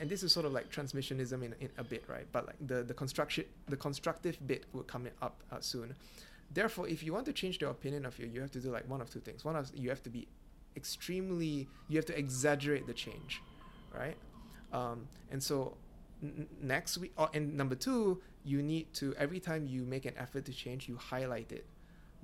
and this is sort of like transmissionism in, in a bit, right? But like the the construction the constructive bit will come up uh, soon. Therefore, if you want to change the opinion of you, you have to do like one of two things. One of you have to be extremely you have to exaggerate the change, right? Um, and so next week, oh, and number two, you need to every time you make an effort to change, you highlight it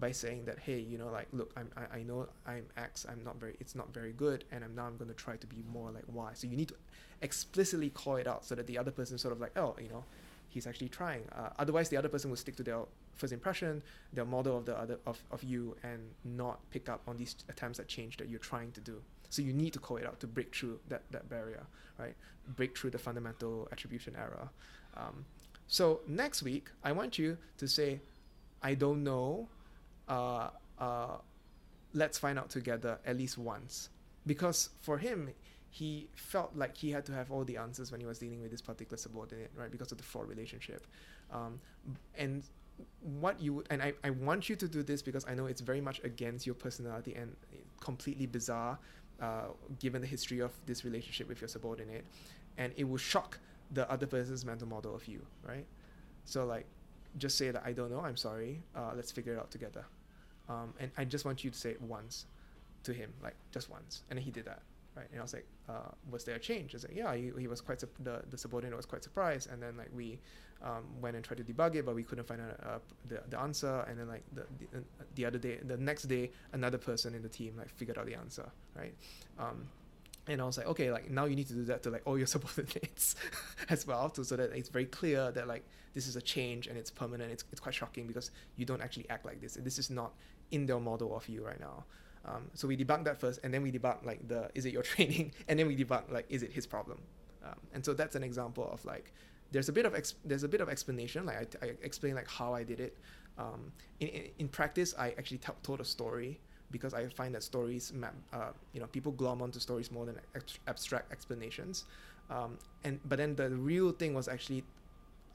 by saying that hey you know like look I'm, I, I know i'm x i'm not very it's not very good and i'm now i'm going to try to be more like y. So you need to explicitly call it out so that the other person sort of like oh you know he's actually trying. Uh, otherwise the other person will stick to their first impression their model of the other of, of you and not pick up on these attempts at change that you're trying to do so you need to call it out to break through that, that barrier right break through the fundamental attribution error um, so next week i want you to say i don't know uh, uh, let's find out together at least once. Because for him, he felt like he had to have all the answers when he was dealing with this particular subordinate, right? Because of the fraud relationship. Um, and what you would, and I, I want you to do this because I know it's very much against your personality and completely bizarre, uh, given the history of this relationship with your subordinate. And it will shock the other person's mental model of you, right? So like, just say that I don't know. I'm sorry. Uh, let's figure it out together. Um, and I just want you to say it once to him, like just once. And then he did that, right? And I was like, uh, was there a change? I was like, yeah, he, he was quite, su- the, the subordinate was quite surprised. And then like we um, went and tried to debug it, but we couldn't find uh, the, the answer. And then like the, the, uh, the other day, the next day, another person in the team like figured out the answer, right? Um, and I was like, okay, like now you need to do that to like all your subordinates as well, to, so that it's very clear that like this is a change and it's permanent. It's, it's quite shocking because you don't actually act like this. This is not in their model of you right now. Um, so we debug that first, and then we debug like the is it your training, and then we debug like is it his problem. Um, and so that's an example of like there's a bit of ex- there's a bit of explanation. Like I, I explain like how I did it. Um, in, in, in practice, I actually t- told a story because I find that stories map, uh, you know, people glom onto stories more than abstract explanations. Um, and but then the real thing was actually,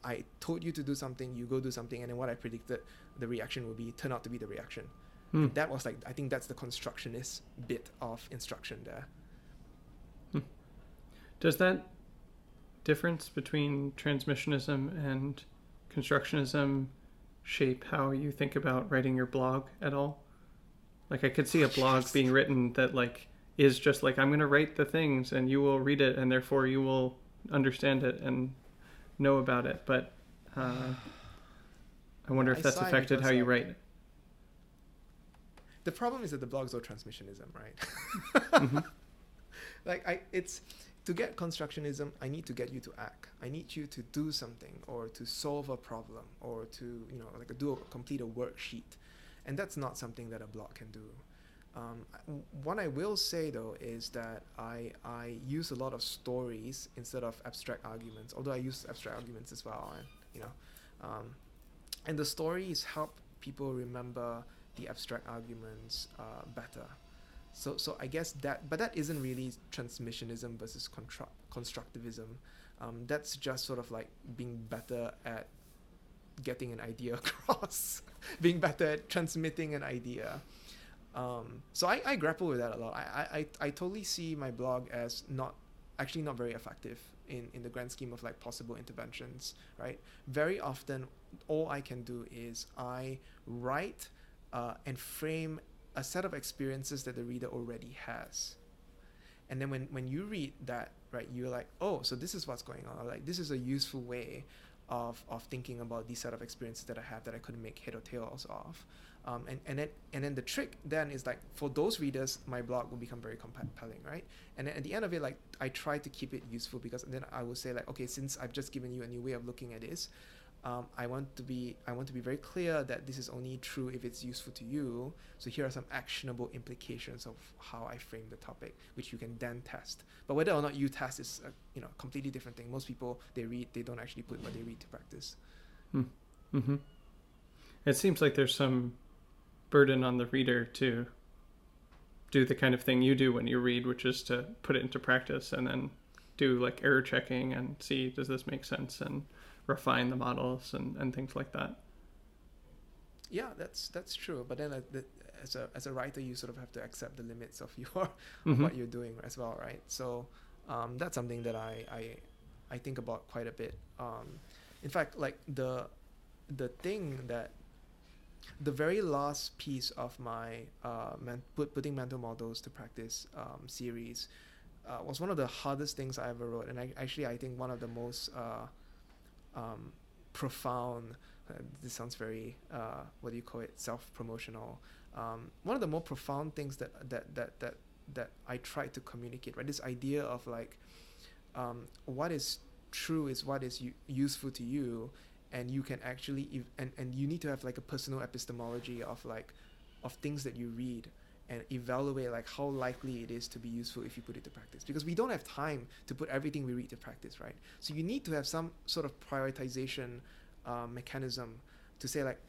I told you to do something, you go do something, and then what I predicted the reaction would be turned out to be the reaction. Hmm. That was like I think that's the constructionist bit of instruction there. Hmm. Does that difference between transmissionism and constructionism shape how you think about writing your blog at all? Like I could see a blog being written that like is just like I'm going to write the things and you will read it and therefore you will understand it and know about it. But uh, I wonder if that's affected how you write. The problem is that the blog's all transmissionism, right? mm-hmm. Like I, it's to get constructionism. I need to get you to act. I need you to do something or to solve a problem or to you know like a, do a, complete a worksheet and that's not something that a blog can do. Um, what I will say though is that I, I use a lot of stories instead of abstract arguments, although I use abstract arguments as well, and you know, um, and the stories help people remember the abstract arguments uh, better. So, so I guess that, but that isn't really transmissionism versus constru- constructivism. Um, that's just sort of like being better at getting an idea across, being better at transmitting an idea. Um, so I, I grapple with that a lot. I, I, I totally see my blog as not actually not very effective in, in the grand scheme of like possible interventions, right? Very often, all I can do is I write uh, and frame a set of experiences that the reader already has. And then when, when you read that, right, you're like, oh, so this is what's going on. Like, this is a useful way of, of thinking about these set of experiences that I have that I couldn't make head or tails of. Um, and, and then and then the trick then is like for those readers, my blog will become very compelling, right? And then at the end of it, like I try to keep it useful because then I will say like, okay, since I've just given you a new way of looking at this, um, I want to be I want to be very clear that this is only true if it's useful to you. So here are some actionable implications of how I frame the topic, which you can then test. But whether or not you test is a you know completely different thing. Most people they read they don't actually put what they read to practice. Hmm. Mm-hmm. It seems like there's some burden on the reader to do the kind of thing you do when you read, which is to put it into practice and then do like error checking and see does this make sense and refine the models and, and things like that. Yeah, that's that's true. But then uh, the, as a as a writer, you sort of have to accept the limits of your mm-hmm. what you're doing as well, right? So um, that's something that I, I I think about quite a bit. Um, in fact, like the the thing that the very last piece of my uh, man, put, putting mental models to practice um, series uh, was one of the hardest things I ever wrote, and I, actually I think one of the most uh, um, profound. Uh, this sounds very uh, what do you call it? Self promotional. Um, one of the more profound things that that that that that I tried to communicate, right? This idea of like, um, what is true is what is u- useful to you, and you can actually ev- and and you need to have like a personal epistemology of like, of things that you read and evaluate like how likely it is to be useful if you put it to practice because we don't have time to put everything we read to practice right so you need to have some sort of prioritization uh, mechanism to say like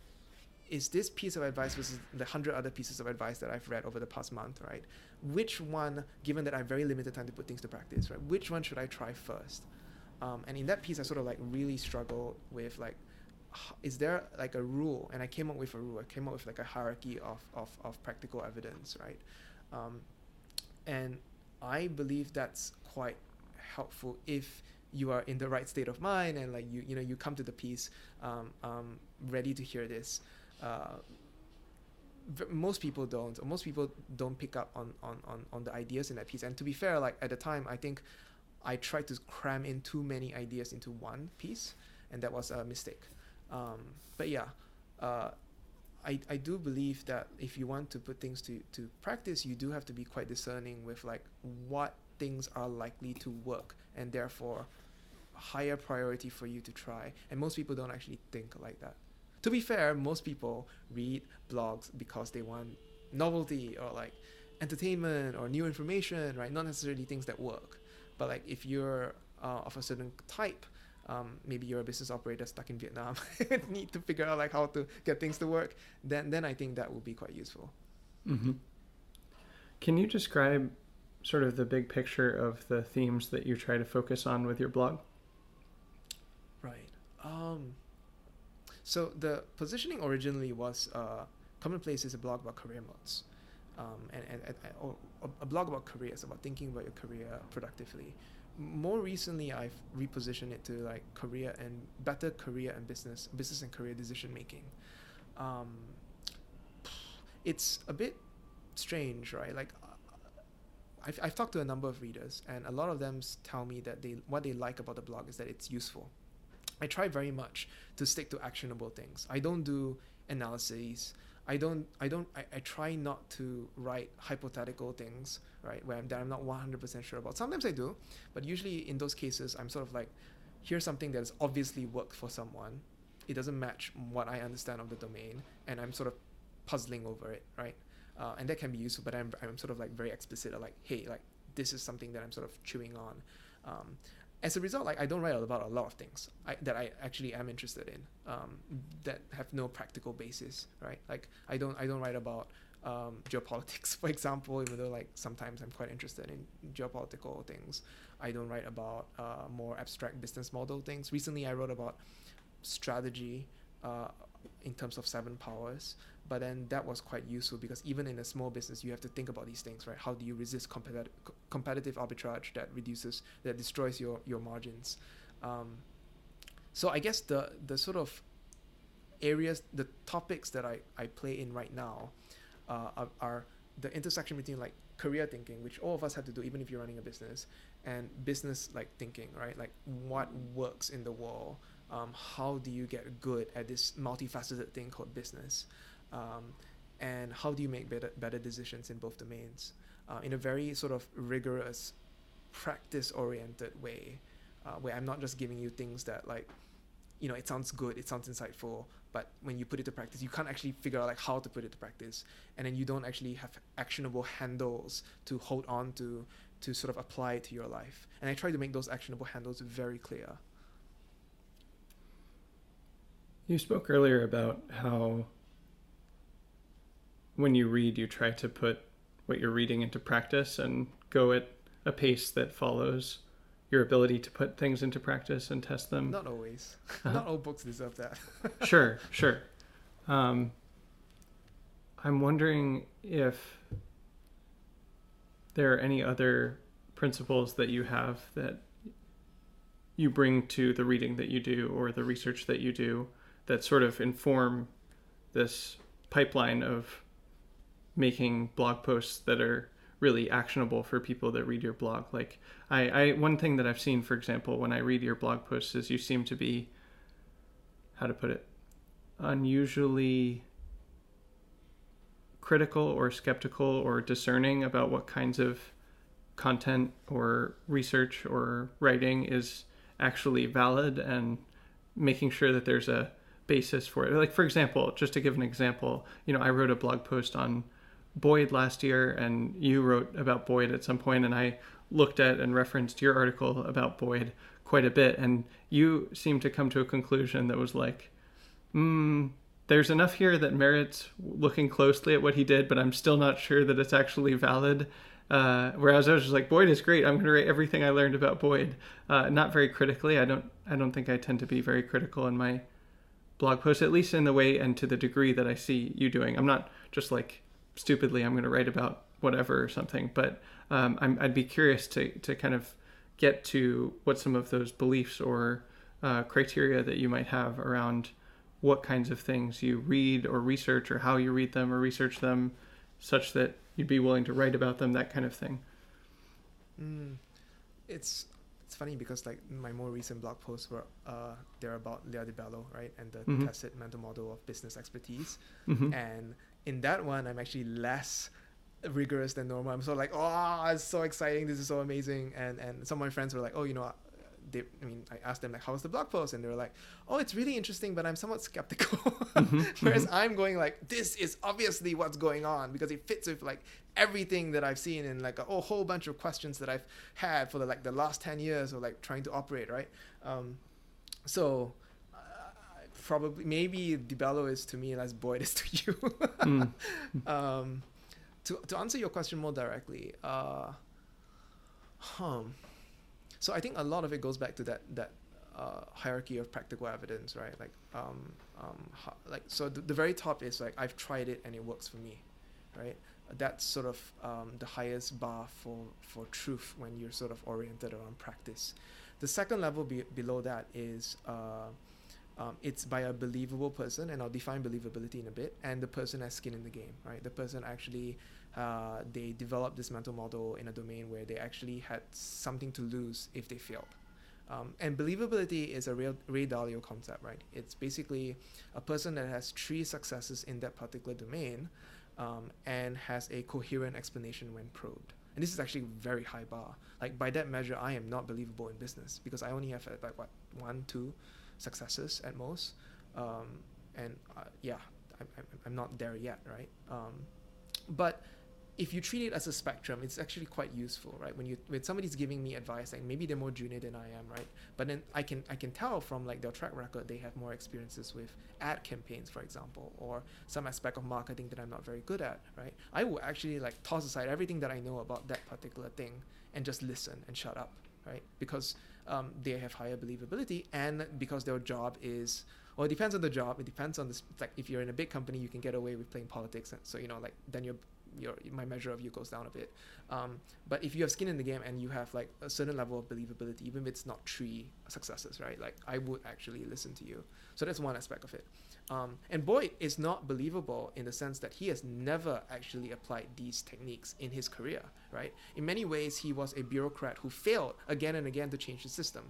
is this piece of advice versus the hundred other pieces of advice that I've read over the past month, right? Which one, given that I have very limited time to put things to practice, right? Which one should I try first? Um, and in that piece, I sort of like really struggle with like is there like a rule and i came up with a rule i came up with like a hierarchy of, of, of practical evidence right um, and i believe that's quite helpful if you are in the right state of mind and like you you know you come to the piece um, um, ready to hear this. Uh, most people don't. Most people don't pick up on, on, on, on the ideas in that piece. And to be fair, like at the time, I think I tried to cram in too many ideas into one piece, and that was a mistake. Um, but yeah, uh, I, I do believe that if you want to put things to, to practice, you do have to be quite discerning with like what things are likely to work, and therefore higher priority for you to try. And most people don't actually think like that to be fair, most people read blogs because they want novelty or like entertainment or new information, right? Not necessarily things that work. But like if you're uh, of a certain type, um, maybe you're a business operator stuck in Vietnam, and need to figure out like how to get things to work. Then then I think that would be quite useful. Mm-hmm. Can you describe sort of the big picture of the themes that you try to focus on with your blog? Right. Um, so the positioning originally was uh, Commoncog is a blog about career moats. Um, and, and, and or a blog about careers, about thinking about your career productively. More recently, I've repositioned it to like career and better career and business, business and career decision making. Um, it's a bit strange, right? Like, I've, I've talked to a number of readers, and a lot of them tell me that they what they like about the blog is that it's useful. I try very much to stick to actionable things. I don't do analyses. I don't I don't I, I try not to write hypothetical things, right, where I'm, that I'm not 100% sure about. Sometimes I do, but usually in those cases I'm sort of like here's something that has obviously worked for someone. It doesn't match what I understand of the domain and I'm sort of puzzling over it, right? Uh, and that can be useful, but I'm, I'm sort of like very explicit, like, hey, like this is something that I'm sort of chewing on. Um, as a result, like I don't write about a lot of things I, that I actually am interested in um, that have no practical basis, right? Like I don't I don't write about um, geopolitics, for example, even though like sometimes I'm quite interested in geopolitical things. I don't write about uh, more abstract business model things. Recently, I wrote about strategy uh, in terms of seven powers but then that was quite useful because even in a small business you have to think about these things right? How do you resist competitive competitive arbitrage that reduces that destroys your your margins? Um, so i guess the the sort of areas the topics that i i play in right now uh, are, are the intersection between like career thinking which all of us have to do even if you're running a business and business like thinking right? Like what works in the world? Um, how do you get good at this multifaceted thing called business um, and how do you make better better decisions in both domains? Uh, in a very sort of rigorous practice oriented way uh, where i'm not just giving you things that like you know it sounds good it sounds insightful but when you put it to practice you can't actually figure out like how to put it to practice. And then you don't actually have actionable handles to hold on to to sort of apply it to your life. And i try to make those actionable handles very clear. You spoke earlier about how when you read, you try to put what you're reading into practice and go at a pace that follows your ability to put things into practice and test them. Not always. Uh-huh. Not all books deserve that. sure, sure. Um, I'm wondering if there are any other principles that you have that you bring to the reading that you do or the research that you do that sort of inform this pipeline of making blog posts that are really actionable for people that read your blog. Like I, I one thing that I've seen, for example, when I read your blog posts is you seem to be how to put it unusually critical or skeptical or discerning about what kinds of content or research or writing is actually valid and making sure that there's a basis for it. Like for example, just to give an example, you know, I wrote a blog post on Boyd last year, and you wrote about Boyd at some point, and I looked at and referenced your article about Boyd quite a bit, and you seemed to come to a conclusion that was like, hmm, there's enough here that merits looking closely at what he did, but I'm still not sure that it's actually valid. Uh, whereas I was just like, Boyd is great. I'm going to write everything I learned about Boyd, uh, not very critically. I don't. I don't think I tend to be very critical in my blog posts, at least in the way and to the degree that I see you doing. I'm not just like stupidly I'm going to write about whatever or something. But um, i would be curious to to kind of get to what some of those beliefs or uh, criteria that you might have around what kinds of things you read or research or how you read them or research them such that you'd be willing to write about them that kind of thing mm, it's it's funny because like my more recent blog posts were uh, they're about Lia DiBello, right, and the Mhm. tacit mental model of business expertise. hmm And in that one, I'm actually less rigorous than normal. I'm sort of like, oh, it's so exciting. This is so amazing. And and some of my friends were like, oh, you know, they, I mean, I asked them like, how was the blog post? And they were like, oh, it's really interesting, but I'm somewhat skeptical. Whereas I'm going like, this is obviously what's going on because it fits with like everything that I've seen and like a, oh, whole bunch of questions that I've had for the, like the last 10 years of like trying to operate, right? Um, so probably, maybe DiBello is to me as Boyd is to you. Mm. um, to, to answer your question more directly, uh, hmm. So I think a lot of it goes back to that that uh, hierarchy of practical evidence, right? Like, um, um, like so the, the very top is like I've tried it and it works for me, right? That's sort of um, the highest bar for for truth when you're sort of oriented around practice. The second level be- below that is uh, um, it's by a believable person, and I'll define believability in a bit. And the person has skin in the game, right? The person actually uh, they developed this mental model in a domain where they actually had something to lose if they failed. Um, and believability is a real Ray Dalio concept, right? It's basically a person that has three successes in that particular domain um, and has a coherent explanation when probed. And this is actually a very high bar. Like by that measure, I am not believable in business because I only have uh, like what one, two successes at most. Um, and uh, yeah, I'm, I'm, not there yet, right? Um, but if you treat it as a spectrum, it's actually quite useful, right? When you when somebody's giving me advice, like maybe they're more junior than I am, right? But then I can I can tell from like their track record they have more experiences with ad campaigns, for example, or some aspect of marketing that I'm not very good at, right? I will actually like toss aside everything that I know about that particular thing and just listen and shut up, right? Because um, they have higher believability and because their job is well it depends on the job it depends on this like if you're in a big company you can get away with playing politics and so you know like then you're your my measure of you goes down a bit. Um, but if you have skin in the game and you have like a certain level of believability, even if it's not three successes, right? Like I would actually listen to you. So that's one aspect of it. Um, and Boyd is not believable in the sense that he has never actually applied these techniques in his career, right? In many ways, he was a bureaucrat who failed again and again to change the system.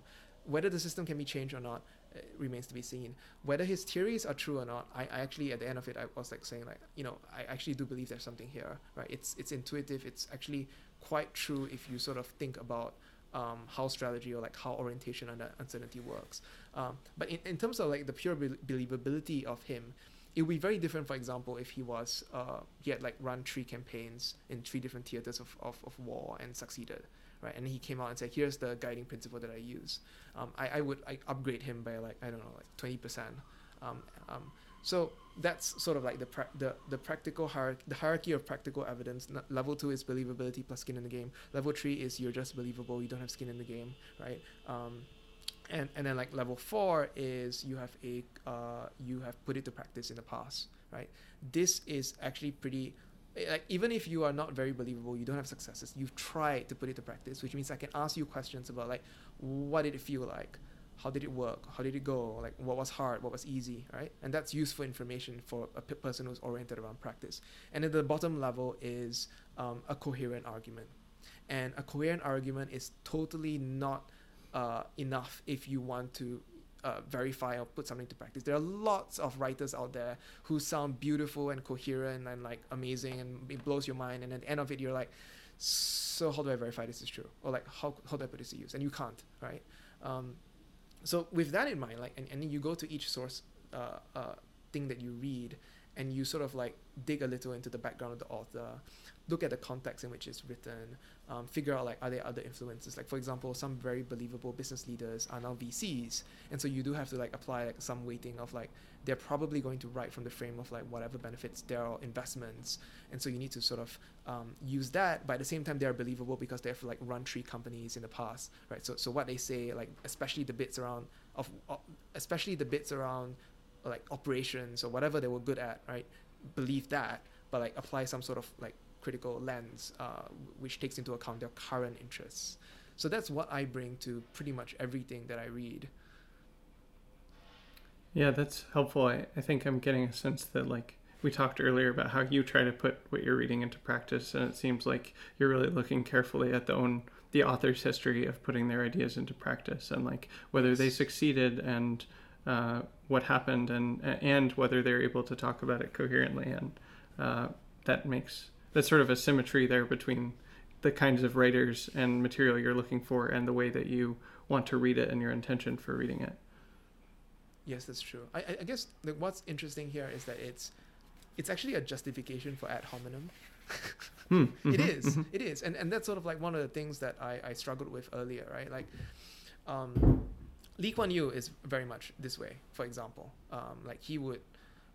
Whether the system can be changed or not uh, remains to be seen. Whether his theories are true or not, I, I actually at the end of it I was like saying like you know I actually do believe there's something here, right? It's it's intuitive. It's actually quite true if you sort of think about um, how strategy or like how orientation and uncertainty works. Um, but in, in terms of like the pure bel- believability of him, it would be very different. For example, if he was uh, he had like run three campaigns in three different theaters of, of, of war and succeeded, right? And he came out and said, "Here's the guiding principle that I use." Um, I, I would I upgrade him by like I don't know like twenty percent. Um, um, so that's sort of like the pra- the the practical hierarchy, the hierarchy of practical evidence. N- level two is believability plus skin in the game. Level three is you're just believable. You don't have skin in the game, right? Um, and and then like level four is you have a uh, you have put it to practice in the past, right? This is actually pretty like even if you are not very believable, you don't have successes, you've tried to put it to practice, which means I can ask you questions about like what did it feel like, how did it work, how did it go, like what was hard, what was easy, right? And that's useful information for a person who's oriented around practice. And at the bottom level is um, a coherent argument, and a coherent argument is totally not uh, enough if you want to uh, verify or put something to practice. There are lots of writers out there who sound beautiful and coherent and like amazing and it blows your mind. And at the end of it, you're like, so how do I verify this is true? Or like, how, how do I put this to use? And you can't, right? Um, so with that in mind, like, and, and then you go to each source uh, uh, thing that you read and you sort of like dig a little into the background of the author, look at the context in which it's written, um, figure out like are there other influences. Like for example, some very believable business leaders are now VCs, and so you do have to like apply like some weighting of like they're probably going to write from the frame of like whatever benefits their investments, and so you need to sort of um, use that. But at the same time, they're believable because they've like run three companies in the past, right? So so what they say, like especially the bits around of, of especially the bits around like operations or whatever they were good at, right? Believe that, but like apply some sort of like critical lens, uh, which takes into account their current interests. So that's what I bring to pretty much everything that I read. Yeah, that's helpful. I, I think I'm getting a sense that like we talked earlier about how you try to put what you're reading into practice and it seems like you're really looking carefully at the own the author's history of putting their ideas into practice and like whether they succeeded and uh, what happened and and whether they're able to talk about it coherently and uh, that makes that's sort of a symmetry there between the kinds of writers and material you're looking for and the way that you want to read it and your intention for reading it. Yes, that's true. I, I guess like, what's interesting here is that it's it's actually a justification for ad hominem. Hmm, mm-hmm, it is, mhm. it is, and and that's sort of like one of the things that I, I struggled with earlier, right? Like, um, Lee Kuan Yew is very much this way. For example, um, like he would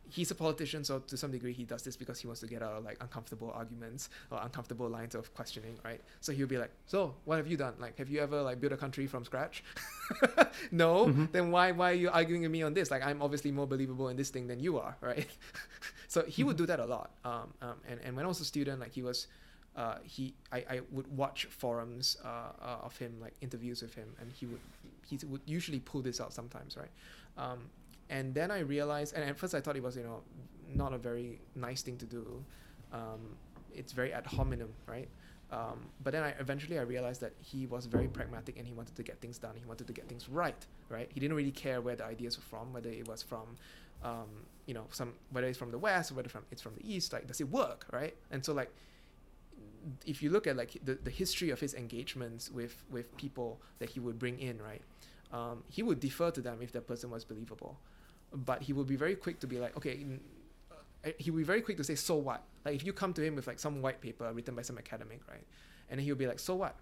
he's a politician, so to some degree he does this because he wants to get out of like uncomfortable arguments or uncomfortable lines of questioning, right? So he'll be like, "So what have you done? Like, have you ever like built a country from scratch? no. Mhm. Then why why are you arguing with me on this? Like, I'm obviously more believable in this thing than you are, right? so he would do that a lot. Um, um, and and when I was a student, like he was. Uh, he, I, I would watch forums uh, uh, of him, like interviews with him, and he would, he would usually pull this out sometimes, right? Um, and then I realized, and at first I thought it was, you know, not a very nice thing to do. Um, it's very ad hominem, right? Um, but then I eventually I realized that he was very pragmatic and he wanted to get things done. He wanted to get things right, right? He didn't really care where the ideas were from, whether it was from, um, you know, some whether it's from the west or whether from it's from the east. Like, does it work, right? And so like, if you look at like the, the history of his engagements with with people that he would bring in, right? Um, he would defer to them if that person was believable but he would be very quick to be like, okay, uh, he would be very quick to say, so what? Like if you come to him with like some white paper written by some academic, right, and then he'll be like, so what?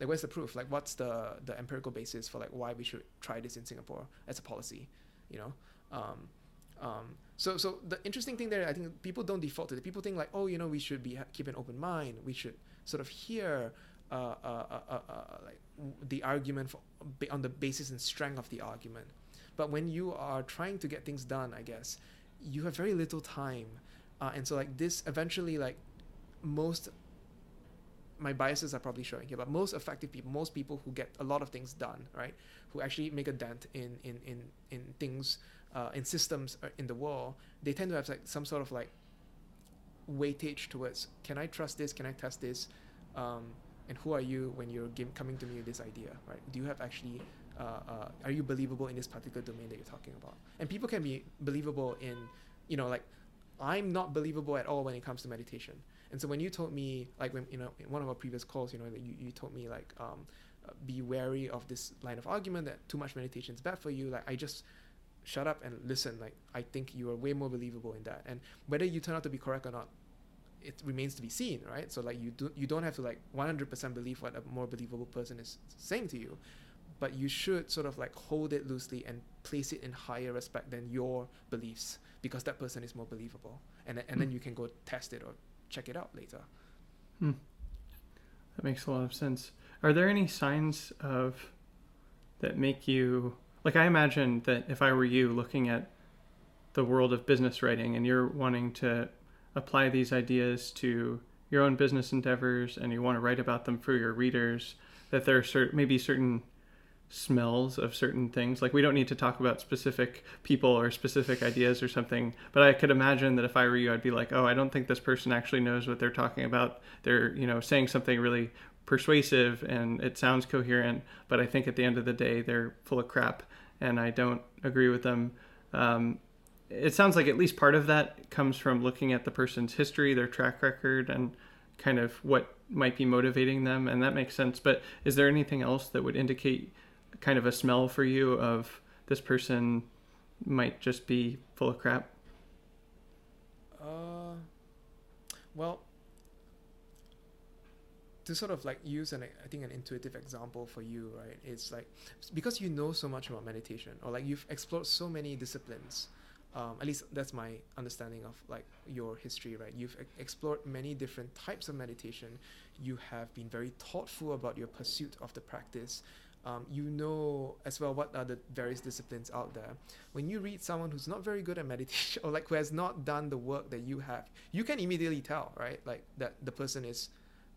Like where's the proof? Like what's the the empirical basis for like why we should try this in Singapore as a policy, you know? Um, um, so so the interesting thing there, I think people don't default to it. People think like, oh, you know, we should be keep an open mind. We should sort of hear. Uh, uh, uh, uh, uh, like the argument for, on the basis and strength of the argument, but when you are trying to get things done, I guess you have very little time, uh, and so like this eventually like most my biases are probably showing here, but most effective people, most people who get a lot of things done, right, who actually make a dent in in in in things, uh, in systems uh, in the world, they tend to have like some sort of like weightage towards can I trust this, can I test this, um, and who are you when you're coming to me with this idea, right? Do you have actually uh, uh, are you believable in this particular domain that you're talking about? And people can be believable in, you know, like I'm not believable at all when it comes to meditation. And so when you told me, like when you know, in one of our previous calls, you know, that you, you told me like, um, uh, be wary of this line of argument that too much meditation is bad for you. Like I just shut up and listen. Like I think you are way more believable in that. And whether you turn out to be correct or not, it remains to be seen, right? So like you do you don't have to like 100% believe what a more believable person is saying to you, but you should sort of like hold it loosely and place it in higher respect than your beliefs because that person is more believable, and and then Hmm. you can go test it or check it out later. Hmm. That makes a lot of sense. Are there any signs of that make you like I imagine that if I were you looking at the world of business writing and you're wanting to apply these ideas to your own business endeavors and you want to write about them for your readers that there are maybe certain smells of certain things. Like we don't need to talk about specific people or specific ideas or something but i could imagine that if i were you i'd be like oh i don't think this person actually knows what they're talking about. They're you know saying something really persuasive and it sounds coherent but i think at the end of the day they're full of crap and i don't agree with them. Um, it sounds like at least part of that comes from looking at the person's history their track record and kind of what might be motivating them and that makes sense but is there anything else that would indicate kind of a smell for you of this person might just be full of crap Uh, well, to sort of like use an I think an intuitive example for you, right? It's like because you know so much about meditation, or like you've explored so many disciplines. Um, at least that's my understanding of like your history, right? You've explored many different types of meditation. You have been very thoughtful about your pursuit of the practice. Um, you know as well what are the various disciplines out there. When you read someone who's not very good at meditation or like who has not done the work that you have, you can immediately tell, right? Like that the person is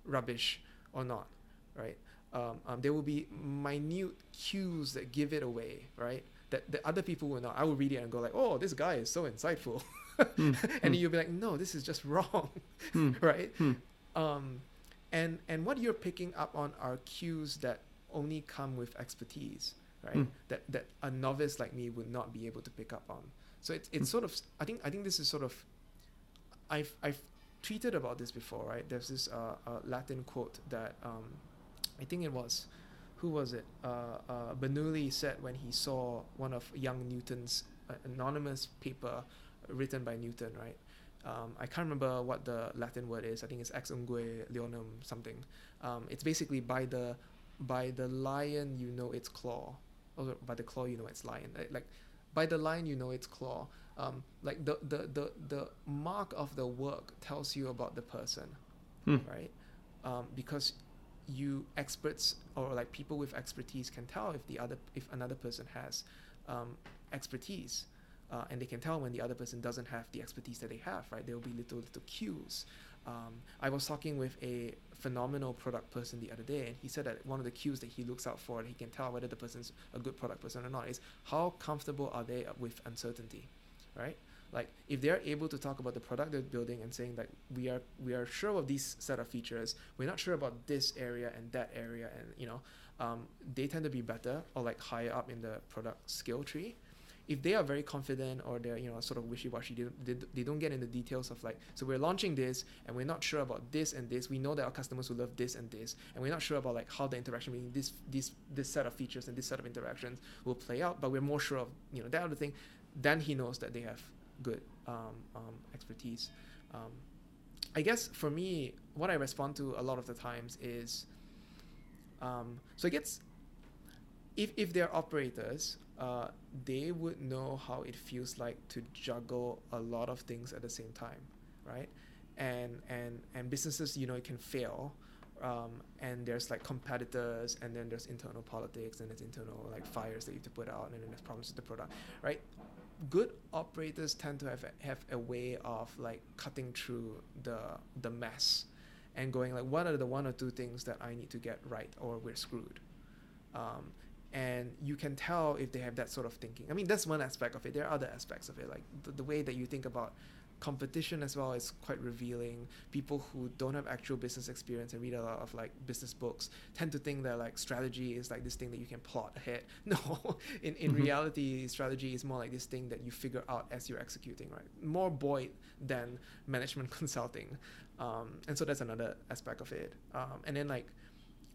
rubbish or not, right? um, um, there will be minute cues that give it away, right? That, that other people will not. I will read it and go like, "Oh, this guy is so insightful," Hmm, and you'll be like, "No, this is just wrong," hmm, right? hmm. Um, and and what you're picking up on are cues that only come with expertise, right? Hmm. That that a novice like me would not be able to pick up on. So it's it's Hmm. sort of I think I think this is sort of I've I've tweeted about this before, right? There's this uh, uh, Latin quote that um, I think it was who was it? Uh, uh, Bernoulli said when he saw one of young Newton's uh, anonymous paper written by Newton, right? Um, I can't remember what the Latin word is. I think it's ex ungue leonum something. Um, it's basically by the by the lion you know its claw, or by the claw you know its lion. Like, like by the lion you know its claw. Um, like the, the the the mark of the work tells you about the person, Hmm. right? Um, because you experts or like people with expertise can tell if the other if another person has um, expertise uh, and they can tell when the other person doesn't have the expertise that they have right there will be little little cues um, i was talking with a phenomenal product person the other day and he said that one of the cues that he looks out for and he can tell whether the person's a good product person or not is how comfortable are they with uncertainty right? Like if they're able to talk about the product they're building and saying that we are we are sure of these set of features we're not sure about this area and that area and you know um, they tend to be better or like higher up in the product skill tree if they are very confident or they're you know sort of wishy-washy they, don't- they, they don't get details of like so we're launching this and we're not sure about this and this. We know that our customers will love this and this. And we're not sure about like how the interaction between this this this set of features and this set of interactions will play out but we're more sure of you know that other thing. Then he knows that they have good um, um, expertise. Um, i guess for me what i respond to a lot of the times is um, so it gets if if they're operators, uh, they would know how it feels like to juggle a lot of things at the same time, right? And and and businesses, you know, it can fail. Um, and there's like competitors, and then there's internal politics, and there's internal like fires that you have to put out, and then there's problems with the product, right? Good operators tend to have a, have a way of like cutting through the the mess, and going like, what are the one or two things that I need to get right, or we're screwed. Um, and you can tell if they have that sort of thinking. I mean, that's one aspect of it. There are other aspects of it, like the, the way that you think about competition as well is quite revealing. People who don't have actual business experience and read a lot of like business books tend to think that like strategy is like this thing that you can plot ahead. No, in in Mhm. reality, strategy is more like this thing that you figure out as you're executing, right? More Boyd than management consulting, um, and so that's another aspect of it. Um, and then like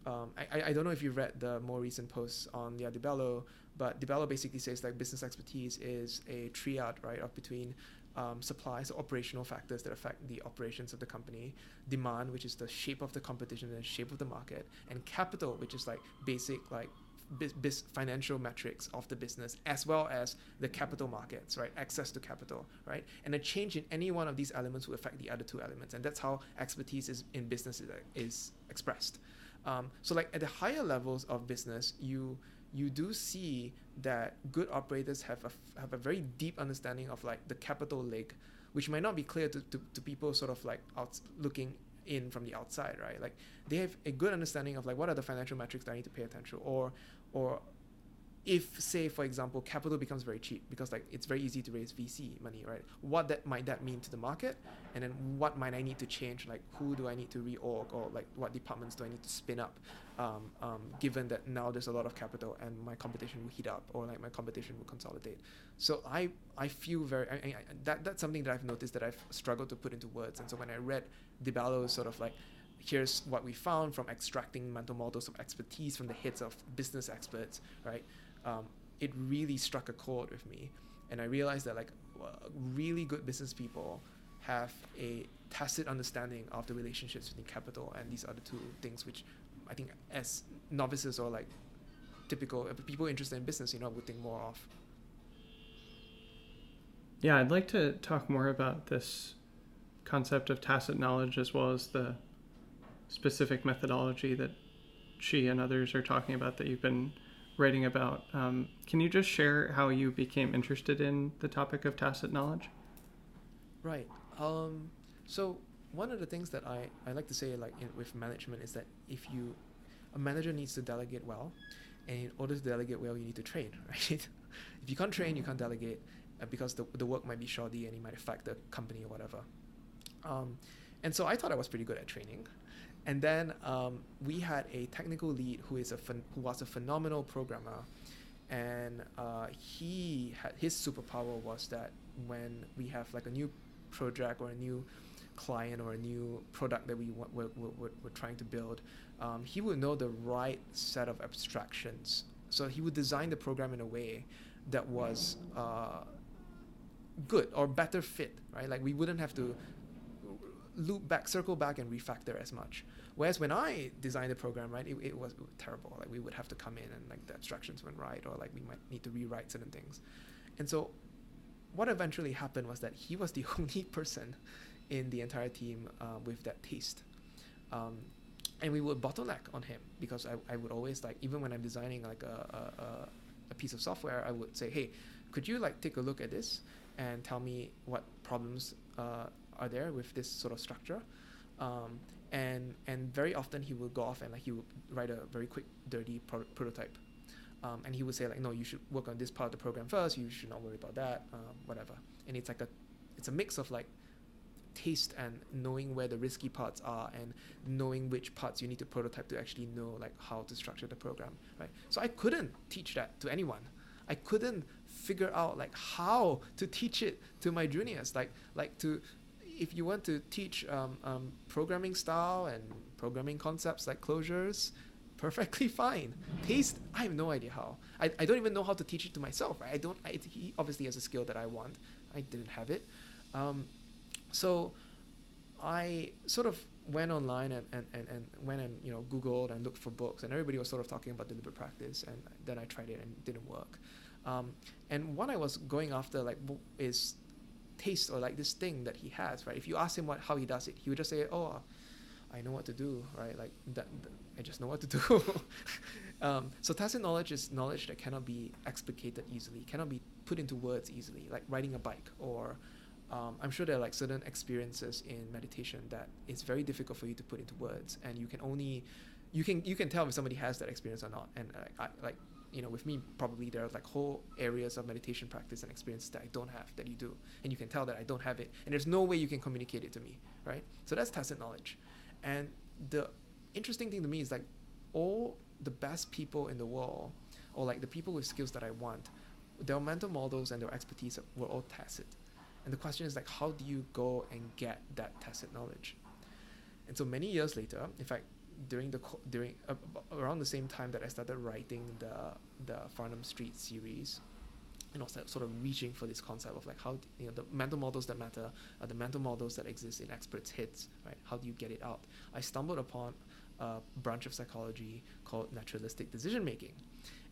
um, I, I- don't know if you read the more recent posts on Lia DiBello, but DiBello basically says like business expertise is a triad right of between um, supply, so operational factors that affect the operations of the company, demand, which is the shape of the competition and the shape of the market, and capital, which is like basic like bis- financial metrics of the business, as well as the capital markets, right? Access to capital, right? And a change in any one of these elements will affect the other two elements, and that's how expertise is in business is, is expressed. Um, so like at the higher levels of business, you you do see that good operators have a, have a very deep understanding of like the capital leg, which might not be clear to, to, to people sort of like out looking in from the outside, right? Like they have a good understanding of like what are the financial metrics that I need to pay attention to, or or if say for example capital becomes very cheap because like it's very easy to raise VC money, right? What that might that mean to the market, and then what might I need to change? Like who do I need to reorg, or like what departments do I need to spin up? Um, um, given that now there's a lot of capital and my competition will heat up, or like my competition will consolidate. So I I feel very I, I, that that's something that I've noticed that I've struggled to put into words. And so when I read DiBello's sort of like here's what we found from extracting mental models of expertise from the heads of business experts, right? Um, it really struck a chord with me, and I realized that like uh, really good business people have a tacit understanding of the relationships between capital and these other two things, which I think as novices or like typical uh, people interested in business, you know, would think more of. Yeah, I'd like to talk more about this concept of tacit knowledge as well as the specific methodology that she and others are talking about that you've been writing about. Um, can you just share how you became interested in the topic of tacit knowledge? Right. Um, so one of the things that I, I like to say like in, with management is that if you a manager needs to delegate well, and in order to delegate well, you need to train, right? if you can't train, you can't delegate uh, because the, the work might be shoddy and it might affect the company or whatever. Um, and so I thought I was pretty good at training. And then um, we had a technical lead who is a who was a phenomenal programmer, and uh, he had his superpower was that when we have like a new project or a new client or a new product that we want, we're, we're, we're trying to build, um, he would know the right set of abstractions. So he would design the program in a way that was uh, good or better fit, right? Like we wouldn't have to loop back, circle back, and refactor as much. Whereas when I designed the program, right, it, it, was, it was terrible. Like we would have to come in and like the abstractions went right, or like we might need to rewrite certain things. And so, what eventually happened was that he was the only person in the entire team uh, with that taste. Um, and we would bottleneck on him because I, I would always like even when I'm designing like a, a, a piece of software, I would say, hey, could you like take a look at this and tell me what problems uh, are there with this sort of structure? Um, and and very often he would go off and like he would write a very quick, dirty pro- prototype. Um, and he would say like, no, you should work on this part of the program first. You should not worry about that, uh, whatever. And it's like a, it's a mix of like taste and knowing where the risky parts are and knowing which parts you need to prototype to actually know like how to structure the program right so i couldn't teach that to anyone i couldn't figure out like how to teach it to my juniors like like to if you want to teach um, um, programming style and programming concepts like closures perfectly fine. Taste i have no idea how. I, I don't even know how to teach it to myself right? I don't I, he obviously has a skill that i want. I didn't have it. Um, so I sort of went online and, and, and, and went and you know googled and looked for books and everybody was sort of talking about deliberate practice and then I tried it and it didn't work. Um, and what I was going after like is taste or like this thing that he has right? If you ask him what how he does it he would just say oh I know what to do right? Like that, I just know what to do. Um, so tacit knowledge is knowledge that cannot be explicated easily cannot be put into words easily like riding a bike or um, I'm sure there are like certain experiences in meditation that it's very difficult for you to put into words, and you can only you can you can tell if somebody has that experience or not. And uh, I, like you know, with me, probably there are like whole areas of meditation practice and experience that I don't have that you do, and you can tell that I don't have it, and there's no way you can communicate it to me, right? So that's tacit knowledge, and the interesting thing to me is like all the best people in the world, or like the people with skills that I want, their mental models and their expertise were all tacit and the question is like, how do you go and get that tacit knowledge? And so many years later, in fact, during the during uh, around the same time that I started writing the the Farnam Street series, and also sort of reaching for this concept of like how you know the mental models that matter are the mental models that exist in experts' heads, right? How do you get it out? I stumbled upon a branch of psychology called naturalistic decision making,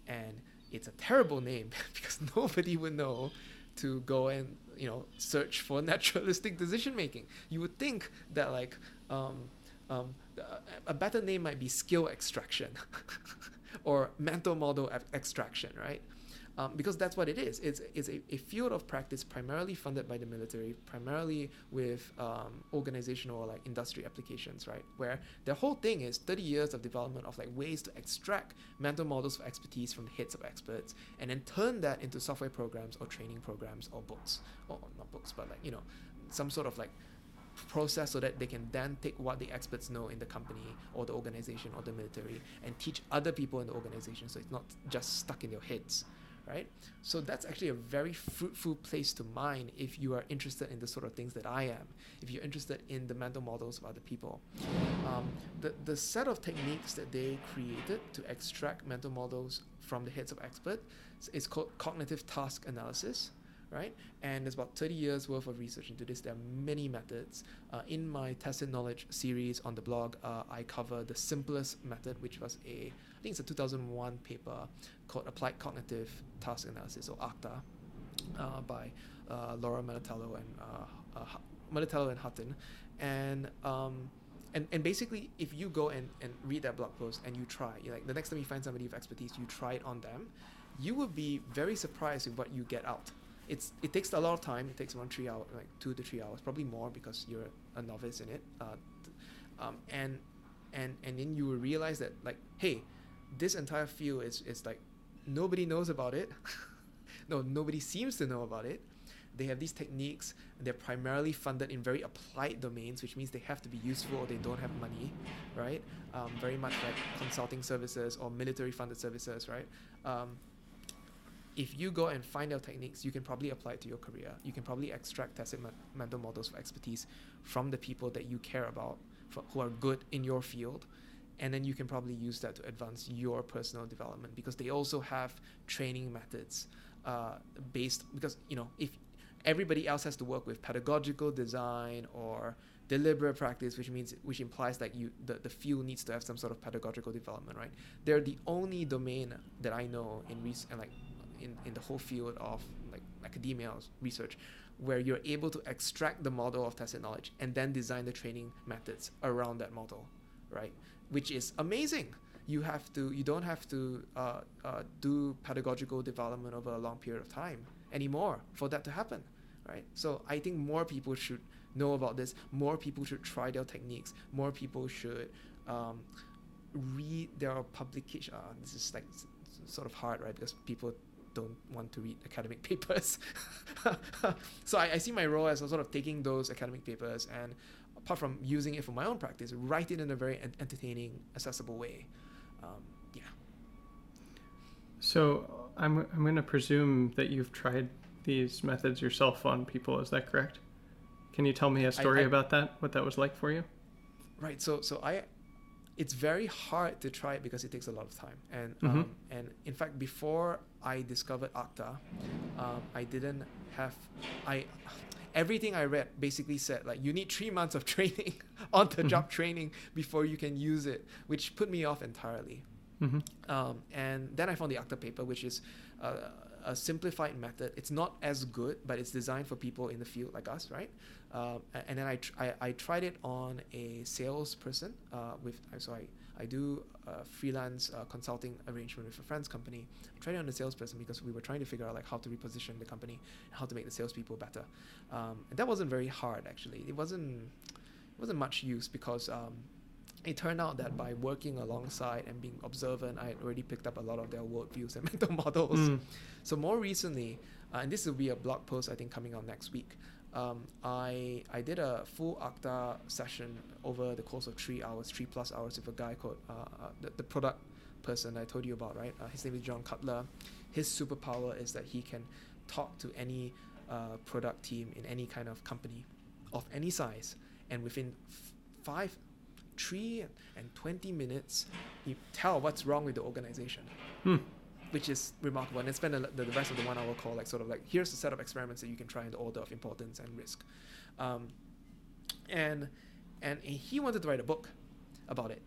and it's a terrible name because nobody would know to go and you know search for naturalistic decision making. You would think that like um, um, a better name might be skill extraction or mental model extraction, right? um, because that's what it is. It's, it's a, a, field of practice primarily funded by the military, primarily with um, organizational or like industry applications, right? Where the whole thing is 30 years of development of like ways to extract mental models of expertise from the heads of experts and then turn that into software programs or training programs or books, or not books, but like, you know, some sort of like process so that they can then take what the experts know in the company or the organization or the military and teach other people in the organization so it's not just stuck in your heads right? So that's actually a very fruitful place to mine if you are interested in the sort of things that I am, if you're interested in the mental models of other people. Um, the, the set of techniques that they created to extract mental models from the heads of experts is called cognitive task analysis right? And there's about 30 years worth of research into this. There are many methods. Uh, in my Tacit Knowledge series on the blog, uh, I cover the simplest method, which was a, I think it's a 2001 paper called Applied Cognitive Task Analysis, or ACTA, uh, by uh, Laura Militello and uh, uh, Militello and Hutton. And um, and, and basically if you go and, and read that blog post and you try like the next time you find somebody with expertise you try it on them you will be very surprised with what you get out it's it takes a lot of time. It takes around three hours, like two to three hours, probably more because you're a novice in it. Uh, um, and and and then you will realize that like hey this entire field is is like nobody knows about it. No nobody seems to know about it. They have these techniques. They're primarily funded in very applied domains which means they have to be useful or they don't have money right? Um, very much like consulting services or military funded services right? Um, if you go and find out techniques you can probably apply it to your career. You can probably extract tacit mental models of expertise from the people that you care about for, who are good in your field and then you can probably use that to advance your personal development because they also have training methods uh, based because you know if everybody else has to work with pedagogical design or deliberate practice which means which implies that you the, the field needs to have some sort of pedagogical development right? They're the only domain that i know in and like in, in the whole field of like academia research where you're able to extract the model of tacit knowledge and then design the training methods around that model, right? Which is amazing. You have to, you don't have to uh, uh, do pedagogical development over a long period of time anymore for that to happen, right? So I think more people should know about this. More people should try their techniques. More people should um, read their publication. Uh, this is like sort of hard, right? Because people don't want to read academic papers. so I, I, see my role as sort of taking those academic papers and apart from using it for my own practice, write it in a very entertaining, accessible way. Um, yeah. So I'm, I'm going to presume that you've tried these methods yourself on people. Is that correct? Can you tell me a story I, I, about that? What that was like for you? Right. So so I it's very hard to try it because it takes a lot of time. And mm-hmm. um, and in fact, before I discovered Acta, um, I didn't have I everything I read basically said like you need three months of training on the job mm-hmm. training before you can use it, which put me off entirely. Mm-hmm. Um, and then I found the Acta paper, which is uh, a simplified method. It's not as good, but it's designed for people in the field like us, right? Uh, and then I, tr- I, I, tried it on a salesperson uh, with so I, I do a freelance uh, consulting arrangement with a friend's company. I tried it on a salesperson because we were trying to figure out like how to reposition the company and how to make the salespeople better. Um, and that wasn't very hard actually. It wasn't it wasn't much use because um, it turned out that by working alongside and being observant, I had already picked up a lot of their worldviews and mental models. Mm. So more recently, uh, and this will be a blog post I think coming out next week um, I I did a full Acta session over the course of three hours, three plus hours with a guy called uh, uh, the, the product person I told you about, right? Uh, his name is John Cutler. His superpower is that he can talk to any uh, product team in any kind of company of any size, and within f- five, three, and twenty minutes, he tell what's wrong with the organization. Hmm which is remarkable. And then spend the, the, rest of the one hour call like sort of like here's a set of experiments that you can try in the order of importance and risk. Um, and and he wanted to write a book about it.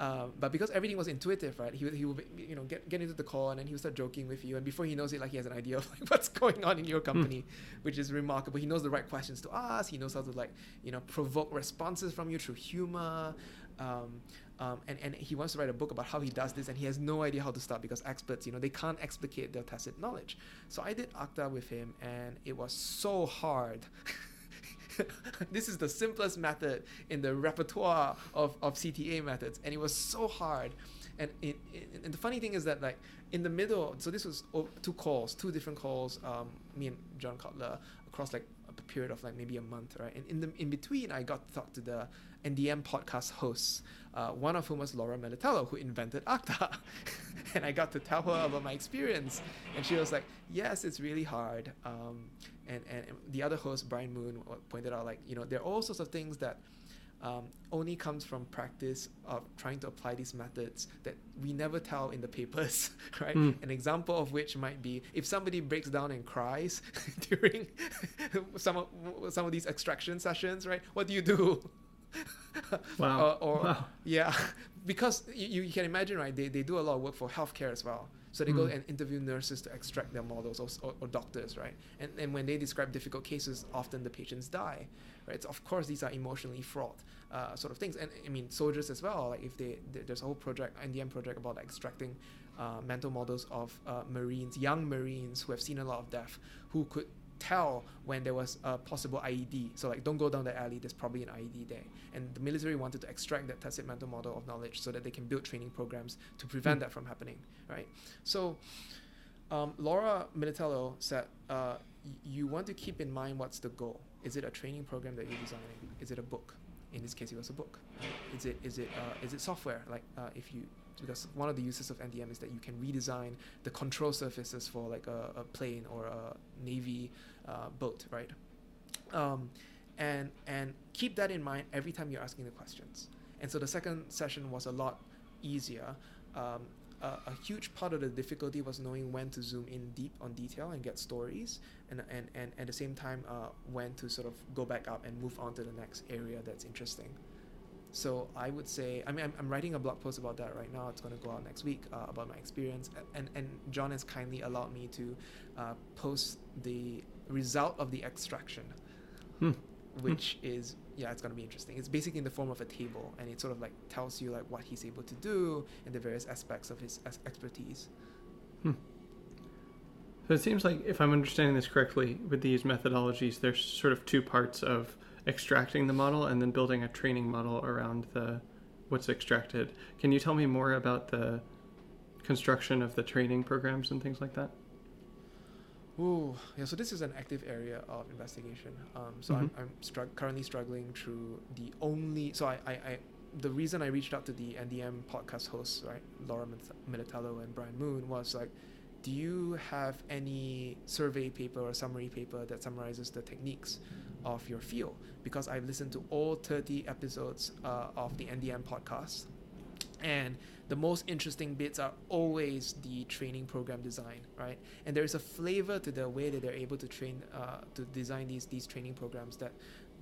Um, but because everything was intuitive, right? He would, he would you know get, get into the call and then he would start joking with you, and before he knows it, like he has an idea of like what's going on in your company, mm. which is remarkable. He knows the right questions to ask. He knows how to like you know provoke responses from you through humor. Um, um, and, and he wants to write a book about how he does this and he has no idea how to start because experts you know they can't explicate their tacit knowledge. So i did acta with him and it was so hard. This is the simplest method in the repertoire of, of cta methods and it was so hard. And, it, it, and the funny thing is that like in the middle so this was two calls two different calls um, me and john cutler across like period of like maybe a month right and in the in between i got to talk to the NDM podcast hosts, uh, one of whom was Laura Militello, who invented Acta. and I got to tell her about my experience. And she was like, yes, it's really hard. Um, and, and the other host, Brian Moon, pointed out, like, you know, there are all sorts of things that um, only comes from practice of trying to apply these methods that we never tell in the papers, right? Mm. An example of which might be if somebody breaks down and cries during some of, some of these extraction sessions, right? What do you do? wow. Uh, or wow. yeah, because you, you can imagine, right? They, they do a lot of work for healthcare as well. So they mm. go and interview nurses to extract their models or, or, or, doctors, right? And, and when they describe difficult cases, often the patients die, right? So of course, these are emotionally fraught uh, sort of things. And I mean, soldiers as well. Like if they, there's a whole project, NDM project about like, extracting uh, mental models of uh, Marines, young Marines who have seen a lot of death, who could tell when there was a possible IED. So like, don't go down the alley. There's probably an IED there. And the military wanted to extract that tacit mental model of knowledge so that they can build training programs to prevent Hmm. that from happening, right? So, um, Laura Militello said, uh, you want to keep in mind what's the goal. Is it a training program that you're designing? Is it a book? In this case, it was a book. Is it is it uh, is it software? Like uh, if you because one of the uses of NDM is that you can redesign the control surfaces for like a, a plane or a navy uh, boat, right? Um, and and keep that in mind every time you're asking the questions. And so the second session was a lot easier. Um, a, a huge part of the difficulty was knowing when to zoom in deep on detail and get stories, and and, and at the same time uh, when to sort of go back up and move on to the next area that's interesting. So I would say, I mean, I'm, I'm writing a blog post about that right now. It's going to go out next week uh, about my experience, and and John has kindly allowed me to uh, post the result of the extraction, Hmm. which is yeah, it's going to be interesting. It's basically in the form of a table, and it sort of like tells you like what he's able to do and the various aspects of his ex- expertise. Hmm. So it seems like, if I'm understanding this correctly, with these methodologies, there's sort of two parts of extracting the model and then building a training model around the what's extracted. Can you tell me more about the construction of the training programs and things like that? Ooh, yeah. So this is an active area of investigation. Um, so I'm, I'm strugg- currently struggling through the only. So I, I, I, the reason I reached out to the NDM podcast hosts, right, Laura Militello and Brian Moon, was like, do you have any survey paper or summary paper that summarizes the techniques of your field? Because I've listened to all 30 episodes uh, of the NDM podcast, and the most interesting bits are always the training program design, right? And there is a flavor to the way that they're able to train, uh, to design these these training programs that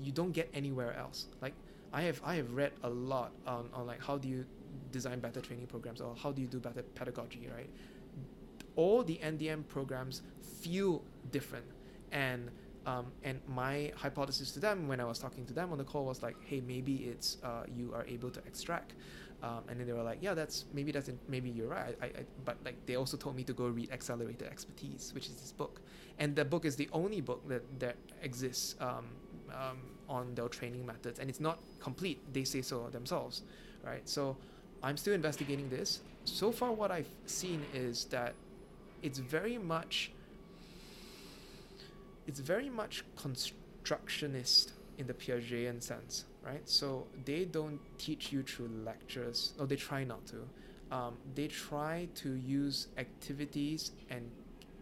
you don't get anywhere else. Like I have I have read a lot on, on like how do you design better training programs or how do you do better pedagogy, right? All the NDM programs feel different, and um, and my hypothesis to them when I was talking to them on the call was like, hey, maybe it's uh, you are able to extract. Um, and then they were like, yeah, that's maybe that's maybe you're right. I, I, but like they also told me to go read Accelerated Expertise, which is this book, and the book is the only book that that exists um, um, on their training methods, and it's not complete. They say so themselves, right? So I'm still investigating this. So far, what I've seen is that it's very much it's very much constructionist in the Piagetian sense, right? So they don't teach you through lectures, or they try not to. Um, they try to use activities and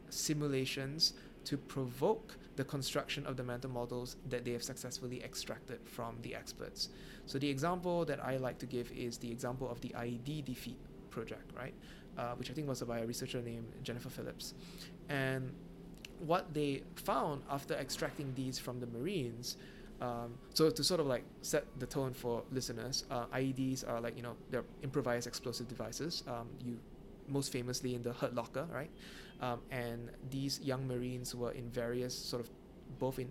simulations to provoke the construction of the mental models that they have successfully extracted from the experts. So the example that I like to give is the example of the IED defeat project, right? Uh, which I think was by a researcher named Jennifer Phillips. And what they found after extracting these from the Marines, um, so to sort of like set the tone for listeners, uh, IEDs are like you know they're improvised explosive devices. Um, you most famously in the Hurt Locker, right? Um, and these young Marines were in various sort of both in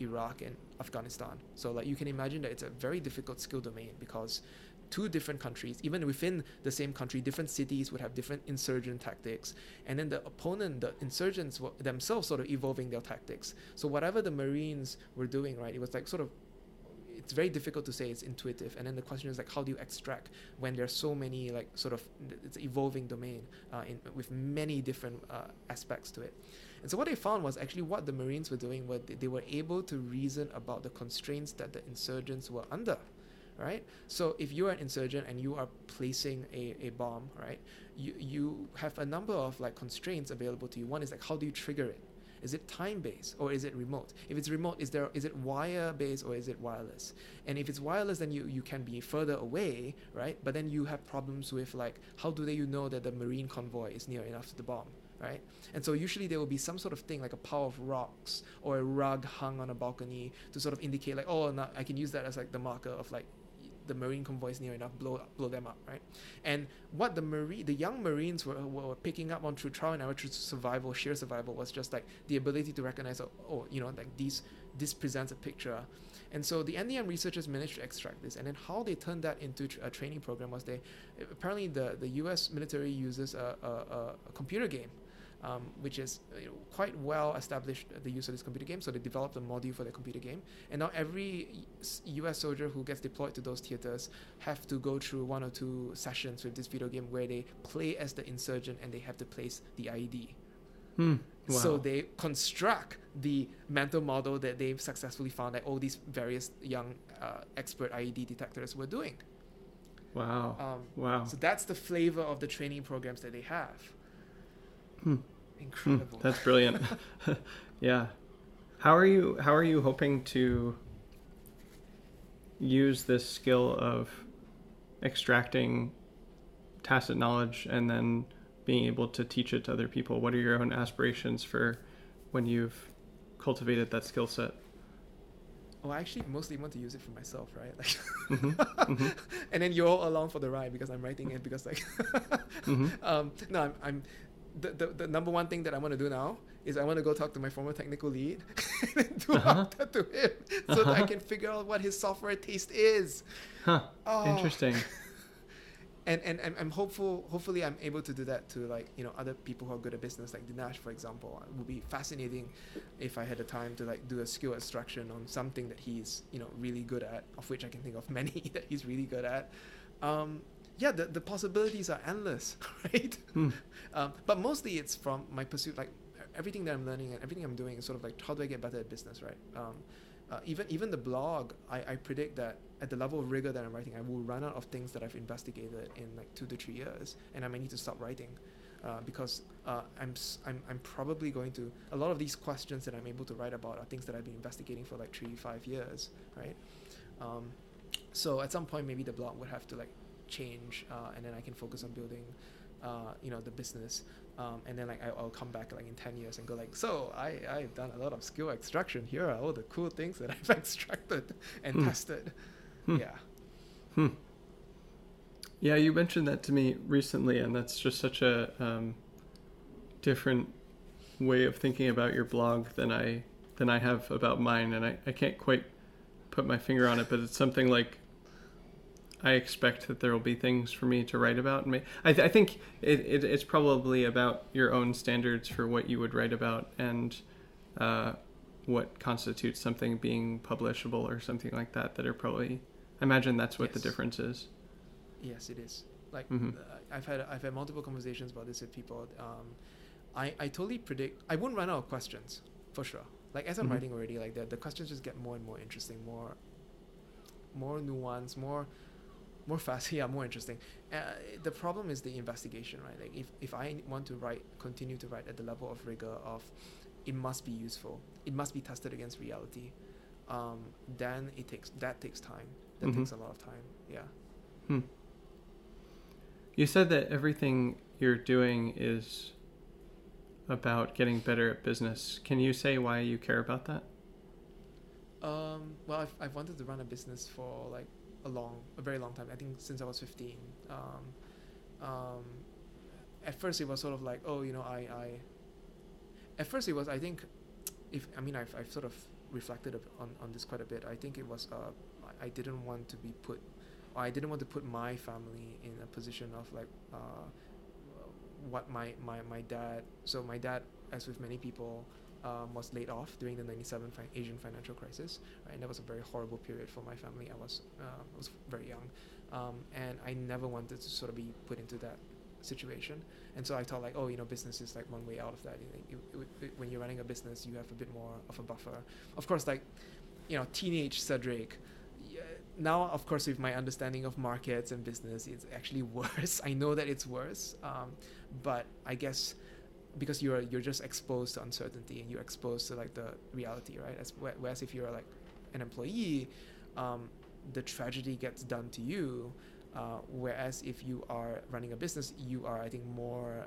Iraq and Afghanistan. So like you can imagine that it's a very difficult skill domain because two different countries, even within the same country, different cities would have different insurgent tactics. And then the opponent, the insurgents were themselves sort of evolving their tactics. So whatever the Marines were doing, right, it was like sort of it's very difficult to say it's intuitive and then the question is like how do you extract when there's so many like sort of it's evolving domain uh, in, with many different uh, aspects to it and so what they found was actually what the marines were doing they, they were able to reason about the constraints that the insurgents were under right so if you are an insurgent and you are placing a, a bomb right you you have a number of like constraints available to you one is like how do you trigger it is it time based or is it remote? If it's remote, is there is it wire based or is it wireless? And if it's wireless, then you, you can be further away, right? But then you have problems with like how do they you know that the marine convoy is near enough to the bomb, right? And so usually there will be some sort of thing like a pile of rocks or a rug hung on a balcony to sort of indicate like oh no, I can use that as like the marker of like the marine convoys near enough, blow blow them up, right? And what the marine, the young marines were, were picking up on through trial and error, through survival, sheer survival, was just like the ability to recognize, oh, oh, you know, like these, this presents a picture. And so the NDM researchers managed to extract this, and then how they turned that into a training program was they, apparently the the U.S. military uses a, a, a computer game. Um, which is you know, quite well established uh, the use of this computer game. So they developed a module for the computer game, and now every U.S. soldier who gets deployed to those theaters have to go through one or two sessions with this video game where they play as the insurgent and they have to place the IED. Hmm. Wow. So they construct the mental model that they've successfully found that all these various young uh, expert IED detectors were doing. Wow. Um, wow. So that's the flavor of the training programs that they have. Hmm. Hmm, that's brilliant. yeah. How are you how are you hoping to use this skill of extracting tacit knowledge and then being able to teach it to other people? What are your own aspirations for when you've cultivated that skill set? Well, I actually mostly want to use it for myself, right? Like, Mhm, mhm. and then you're all along for the ride because I'm writing it because like, Mhm. um, no, I'm, I'm the, the, the number one thing that I want to do now is I want to go talk to my former technical lead and do Uh-huh. that to him so that I Uh-huh. can figure out what his software taste is. Huh. Oh. Interesting. and and I'm, I'm hopeful hopefully i'm able to do that to like you know other people who are good at business like dinesh for example it would be fascinating if i had the time to like do a skill extraction on something that he's you know really good at of which i can think of many that he's really good at um, yeah the, the possibilities are endless right? Hmm. um, but mostly it's from my pursuit like everything that i'm learning and everything i'm doing is sort of like how do i get better at business right? Um, uh, even even the blog I, I predict that at the level of rigor that i'm writing i will run out of things that i've investigated in like two to three years and i might need to stop writing uh, because uh, I'm, I'm I'm probably going to a lot of these questions that I'm able to write about are things that I've been investigating for like three five years right? Um, so at some point maybe the blog would have to like change uh, and then I can focus on building uh, you know the business um, and then like I, I'll come back like in 10 years and go like so I, I've done a lot of skill extraction here are all the cool things that I've extracted and Hmm. tested Hmm. yeah Hmm. Yeah, you mentioned that to me recently, and that's just such a um, different way of thinking about your blog than I than I have about mine, and I, I can't quite put my finger on it, but it's something like I expect that there will be things for me to write about. And I, th- I think it, it, it's probably about your own standards for what you would write about and uh, what constitutes something being publishable or something like that. That are probably I imagine that's what the difference is. Yes, it is. Like Mhm. uh, I've had I've had multiple conversations about this with people. Um, I I totally predict I won't run out of questions for sure. Like as I'm Mhm. writing already, like the the questions just get more and more interesting, more more nuanced, more more fast. Yeah, more interesting. Uh, the problem is the investigation, right? Like if if I want to write, continue to write at the level of rigor of, it must be useful. It must be tested against reality. Um, then it takes that takes time. That Mhm. takes a lot of time. Yeah. Hmm. You said that everything you're doing is about getting better at business. Can you say why you care about that? Um, well, I've, I've wanted to run a business for like a long, a very long time. I think since I was 15. Um, um, at first it was sort of like, oh, you know, I, I, at first it was, I think, if, I mean, I've, I've sort of reflected on, on this quite a bit. I think it was, uh, I, I didn't want to be put, or I didn't want to put my family in a position of like, uh, what my, my, my dad, so my dad, as with many people, um, was laid off during the 97 fi- Asian financial crisis. Right? And that was a very horrible period for my family. I was, uh, I was very young. Um, and I never wanted to sort of be put into that situation. And so I thought like, oh, you know, business is like one way out of that. You, you, when you're running a business, you have a bit more of a buffer. Of course, like, you know, teenage Cedric, now, of course, with my understanding of markets and business, it's actually worse. I know that it's worse. Um, but I guess because you're you're just exposed to uncertainty and you're exposed to like the reality, right? As whereas if you're like an employee, um, the tragedy gets done to you. Uh, whereas if you are running a business, you are I think more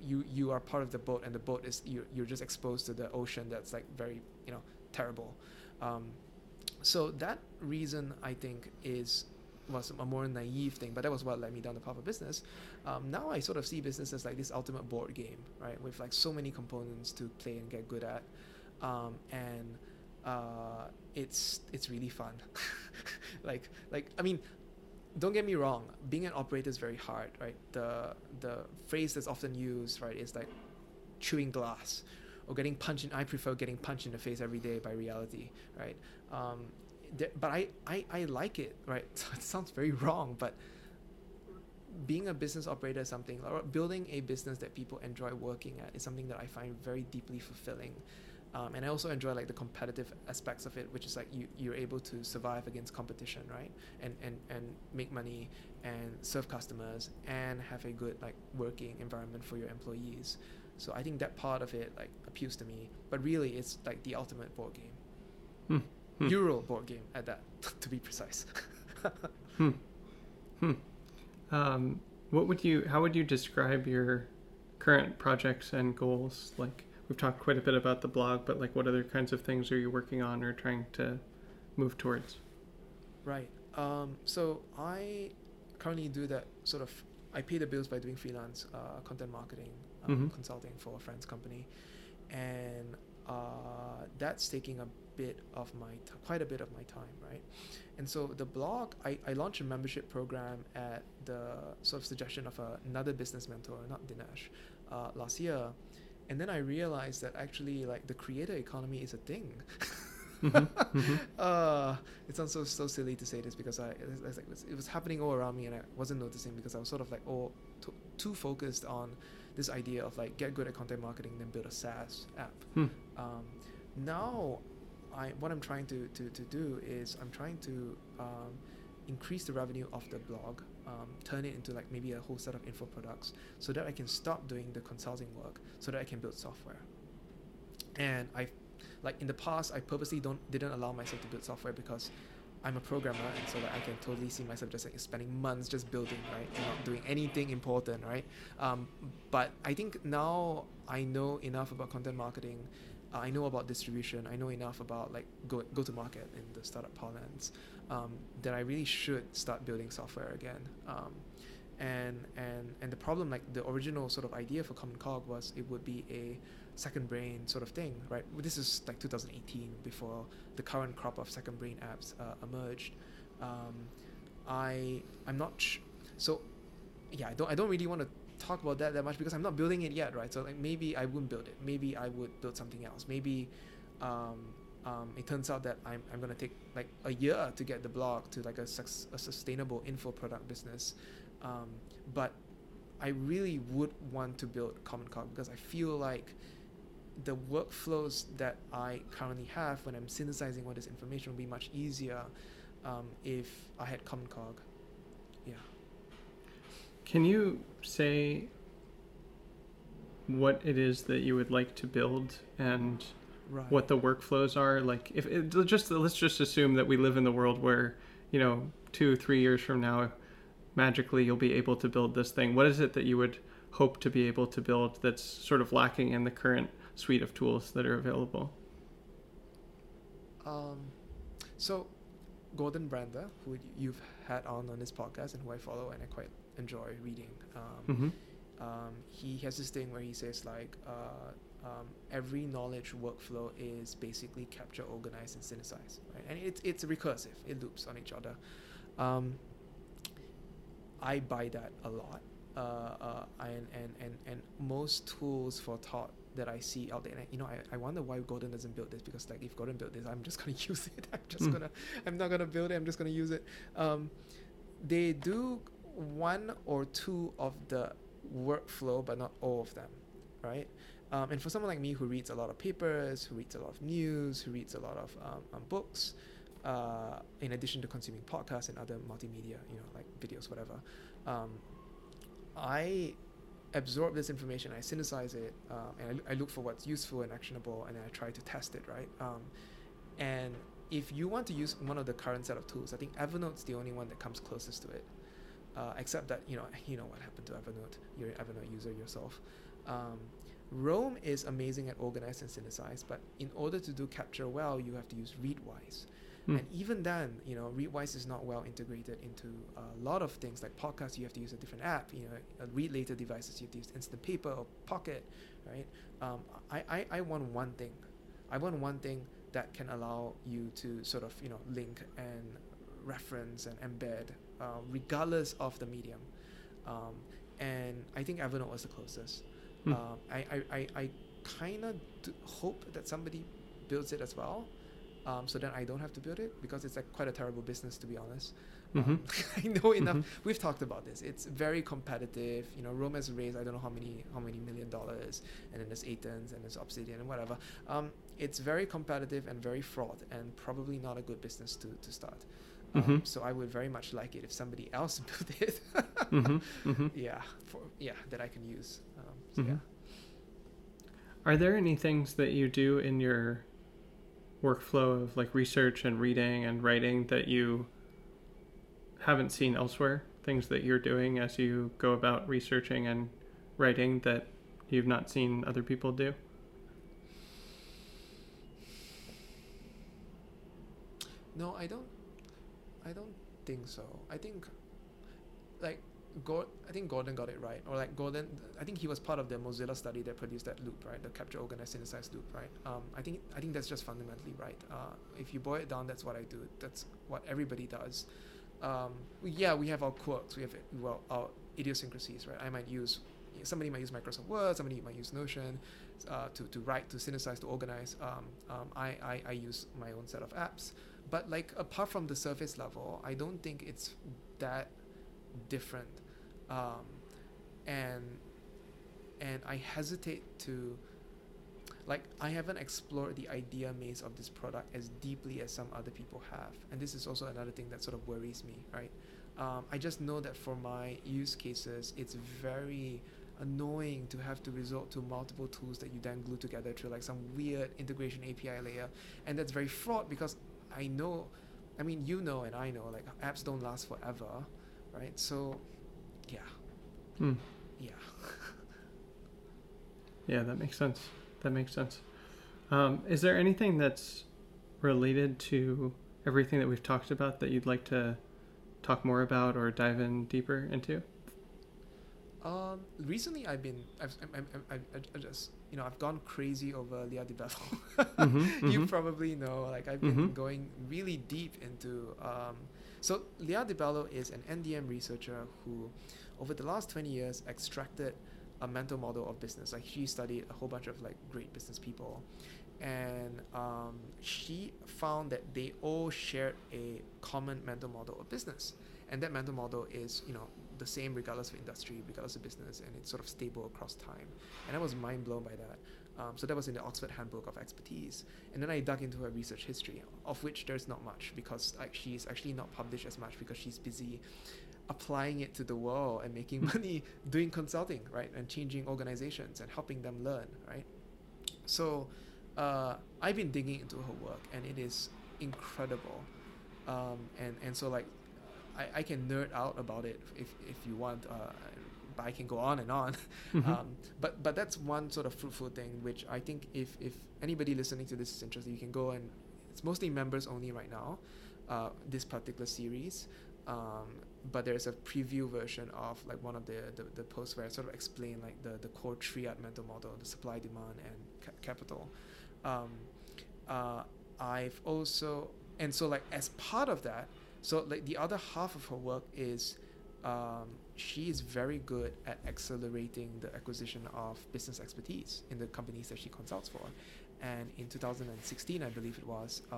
you you are part of the boat and the boat is you're, you're just exposed to the ocean that's like very you know terrible um, so that reason i think is was a more naive thing but that was what led me down the path of business um, now i sort of see business as like this ultimate board game right with like so many components to play and get good at um, and uh, it's it's really fun like like i mean don't get me wrong being an operator is very hard right the the phrase that's often used right is like chewing glass or getting punched in. I prefer getting punched in the face every day by reality, right? Um, but I, I, I like it, right? So it sounds very wrong, but being a business operator is something, or building a business that people enjoy working at is something that I find very deeply fulfilling. Um, and I also enjoy like the competitive aspects of it, which is like you you're able to survive against competition, right? And and and make money and serve customers and have a good like working environment for your employees. So I think that part of it like appeals to me. But really, it's like the ultimate board game, Hmm. Hmm. Euro board game at that, to be precise. Hmm. Hmm. Um, what would you? How would you describe your current projects and goals? Like we've talked quite a bit about the blog, but like what other kinds of things are you working on or trying to move towards? Right. Um, so I currently do that sort of. I pay the bills by doing freelance uh, content marketing um, Mhm. consulting for a friend's company, and uh, that's taking a bit of my t- quite a bit of my time, right? And so the blog, I, I launched a membership program at the sort of suggestion of a, another business mentor, not Dinesh, uh, last year, and then I realized that actually like the creator economy is a thing. Mhm, mhm. Uh, it sounds so so silly to say this because I it was, it was, it was happening all around me and I wasn't noticing because I was sort of like all too, too focused on this idea of like get good at content marketing then build a SaaS app. Hmm. Um, now, I what I'm trying to, to, to do is I'm trying to um, increase the revenue of the blog, um, turn it into like maybe a whole set of info products, so that I can stop doing the consulting work, so that I can build software. And I, like in the past, I purposely don't didn't allow myself to build software because I'm a programmer, and so like I can totally see myself just like spending months just building, right, and not doing anything important, right. Um, but I think now I know enough about content marketing. I know about distribution. I know enough about like go go to market in the startup parlance um, that I really should start building software again. Um, and and and the problem, like the original sort of idea for Commoncog was it would be a second brain sort of thing, right? This is like 2018 before the current crop of second brain apps uh, emerged. Um, I I'm not sh- so yeah I don't I don't really want to talk about that that much because I'm not building it yet, right? So like maybe I wouldn't build it. Maybe I would build something else. Maybe um, um, it turns out that I'm, I'm gonna take like a year to get the blog to like a, sus- a sustainable info product business. Um, but I really would want to build Commoncog because I feel like the workflows that I currently have when I'm synthesizing all this information would be much easier um, if I had Commoncog. Yeah. Can you say what it is that you would like to build and Right. what the workflows are? Like, if it, just let's just assume that we live in the world where you know two, three years from now, magically you'll be able to build this thing. What is it that you would hope to be able to build that's sort of lacking in the current suite of tools that are available? Um, so, Gordon Brander, who you've had on on this podcast and who I follow and I quite enjoy reading, um, hmm um, he has this thing where he says like uh, um, every knowledge workflow is basically capture, organize, and synthesize, right? And it's it's recursive; it loops on each other. Um, I buy that a lot, uh, uh, and, and and and most tools for thought that I see out there, and I, you know, I, I wonder why Gordon doesn't build this because like if Gordon built this, I'm just gonna use it. I'm just Hmm. gonna, I'm not gonna build it. I'm just gonna use it. Um, they do one or two of the workflow, but not all of them, right? Um, and for someone like me who reads a lot of papers, who reads a lot of news, who reads a lot of um, um, books, uh, in addition to consuming podcasts and other multimedia, you know, like videos, whatever, um, I absorb this information, I synthesize it, um, and I, I look for what's useful and actionable, and I try to test it, right? Um, and if you want to use one of the current set of tools, I think Evernote's the only one that comes closest to it. Uh, except that you know you know what happened to Evernote. You're an Evernote user yourself. Um, Roam is amazing at organize and synthesize, but in order to do capture well, you have to use Readwise. Hmm. And even then, you know, Readwise is not well integrated into a lot of things like podcasts. You have to use a different app. You know, uh, read later devices. You have to use Instapaper or Pocket, right? Um, I, I, I want one thing. I want one thing that can allow you to sort of you know link and reference and embed, uh, regardless of the medium. Um, and I think Evernote was the closest. Hmm. Um, I, I, I, I kind of hope that somebody builds it as well. Um, so then I don't have to build it because it's like quite a terrible business to be honest. Mhm. Um, I know enough. Mhm. We've talked about this. It's very competitive. You know, Roam has raised I don't know how many how many million dollars, and then there's Athens and there's Obsidian and whatever. Um, it's very competitive and very fraught, and probably not a good business to to start. Um, Mhm. So I would very much like it if somebody else built it. hmm hmm yeah, for yeah that I can use. Um, so Mhm. yeah. Are there any things that you do in your workflow of like research and reading and writing that you haven't seen elsewhere? Things that you're doing as you go about researching and writing that you've not seen other people do? No, I don't. I don't think so. I think, like, Gord, I think Gordon got it right, or like Gordon. I think he was part of the Mozilla study that produced that loop, right? The capture, organize, synthesize loop, right? Um, I think I think that's just fundamentally right. Uh, if you boil it down, that's what I do. That's what everybody does. Um, yeah, we have our quirks. We have well our idiosyncrasies, right? I might use somebody might use Microsoft Word, somebody might use Notion uh, to, to write, to synthesize, to organize. Um, um, I, I, I use my own set of apps. But like apart from the surface level, I don't think it's that different. Um, and and I hesitate to like I haven't explored the idea maze of this product as deeply as some other people have. And this is also another thing that sort of worries me, right? Um, I just know that for my use cases, it's very annoying to have to resort to multiple tools that you then glue together through like some weird integration API layer. And that's very fraught because I know, I mean, you know, and I know, like apps don't last forever, right? So, yeah, Hmm. yeah. Yeah, that makes sense. That makes sense. Um, is there anything that's related to everything that we've talked about that you'd like to talk more about or dive in deeper into? Um, recently I've been, I've, I'm, I'm, I I just, you know, I've gone crazy over Lia DiBello. Mhm, you probably know, like I've been Mhm. going really deep into, um, so Lia DiBello is an NDM researcher who, over the last 20 years, extracted a mental model of business. Like she studied a whole bunch of like great business people, and um, she found that they all shared a common mental model of business, and that mental model is you know the same regardless of industry, regardless of business, and it's sort of stable across time. And I was mind blown by that. Um, so that was in the Oxford Handbook of Expertise, and then I dug into her research history, of which there's not much because like she's actually not published as much because she's busy applying it to the world and making money doing consulting, right, and changing organizations and helping them learn, right. So uh, I've been digging into her work, and it is incredible. Um, and and so like I, I can nerd out about it if, if you want, uh, but I can go on and on. Mhm. Um, but but that's one sort of fruitful thing, which I think if if anybody listening to this is interested, you can go and it's mostly members only right now. Uh, this particular series, um, but there's a preview version of like one of the, the, the posts where I sort of explain like the, the core triad mental model, the supply, demand, and ca- capital. Um, uh, I've also and so like as part of that, so like the other half of her work is um, she is very good at accelerating the acquisition of business expertise in the companies that she consults for. And in 2016, I believe it was, uh,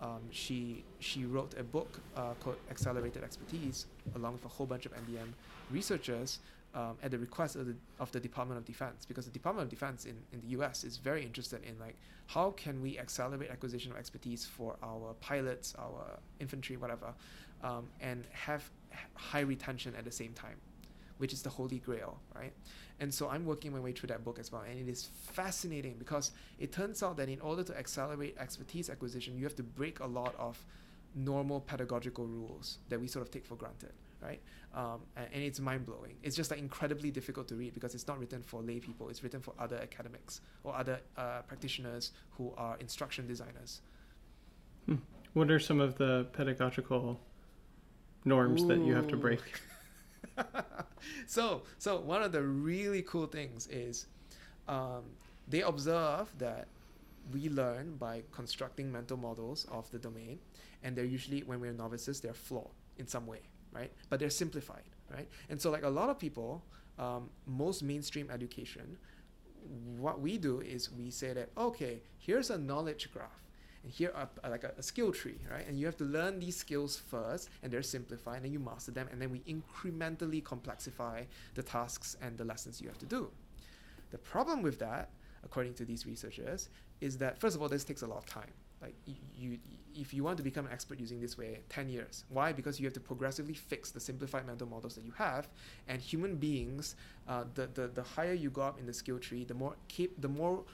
um, she she wrote a book uh, called Accelerated Expertise, along with a whole bunch of NDM researchers um, at the request of the, of the Department of Defense, because the Department of Defense in, in the U.S. is very interested in like how can we accelerate acquisition of expertise for our pilots, our infantry, whatever, um, and have high retention at the same time, which is the holy grail, right? And so I'm working my way through that book as well, and it is fascinating because it turns out that in order to accelerate expertise acquisition, you have to break a lot of normal pedagogical rules that we sort of take for granted, right? Um, and, it's mind blowing. It's just like incredibly difficult to read because it's not written for lay people. It's written for other academics or other uh, practitioners who are instruction designers. What are some of the pedagogical norms that you have to break? so, so one of the really cool things is um, they observe that we learn by constructing mental models of the domain, and they're usually when we're novices, they're flawed in some way, right? But they're simplified, right? And so, like a lot of people, um, most mainstream education, what we do is we say that okay, here's a knowledge graph, and here are uh, like a, a, skill tree, right? And you have to learn these skills first, and they're simplified, and then you master them, and then we incrementally complexify the tasks and the lessons you have to do. The problem with that, according to these researchers, is that first of all, this takes a lot of time. Like you, if you want to become an expert using this way, 10 years. Why? Because you have to progressively fix the simplified mental models that you have. And human beings, uh, the, the, the higher you go up in the skill tree, the more keep the more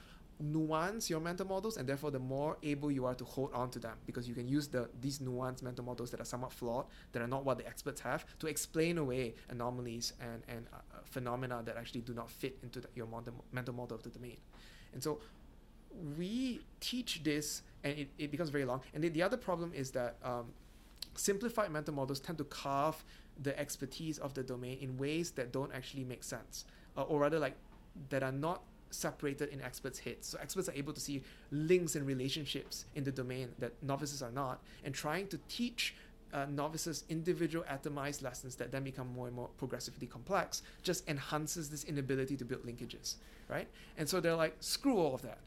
nuance your mental models and therefore the more able you are to hold on to them because you can use the these nuanced mental models that are somewhat flawed that are not what the experts have to explain away anomalies and and uh phenomena that actually do not fit into the, your mental model of the domain and so we teach this and it, it becomes very long and then the other problem is that um, simplified mental models tend to carve the expertise of the domain in ways that don't actually make sense uh, or rather like that are not separated in experts' heads. So experts are able to see links and relationships in the domain that novices are not, and trying to teach uh, novices individual atomized lessons that then become more and more progressively complex just enhances this inability to build linkages, right? And so they're like, screw all of that,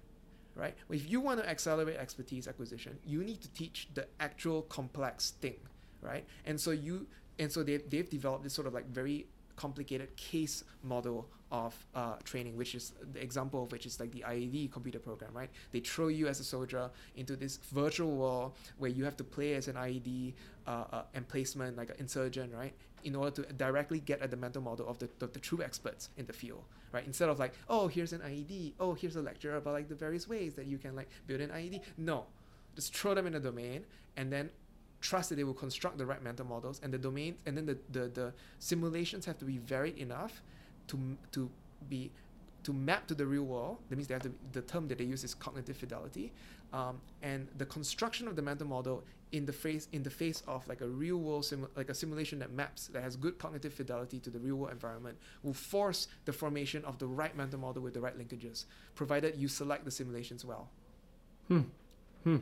right? If you want to accelerate expertise acquisition, you need to teach the actual complex thing, right? And so you and so they've, they've developed this sort of like very complicated case model of uh, training, which is the example of which is like the IED computer program, right? They throw you as a soldier into this virtual world where you have to play as an IED uh, uh, emplacement, like an insurgent, right? In order to directly get at the mental model of the, the, the, true experts in the field, right? Instead of like, oh, here's an IED, oh, here's a lecture about like the various ways that you can like build an IED. No, just throw them in a the domain and then trust that they will construct the right mental models and the domain and then the, the, the simulations have to be varied enough to to be to map to the real world. That means they have to, the term that they use is cognitive fidelity, um, and the construction of the mental model in the face in the face of like a real world like a simulation that maps that has good cognitive fidelity to the real world environment will force the formation of the right mental model with the right linkages, provided you select the simulations well. Hmm. Hmm.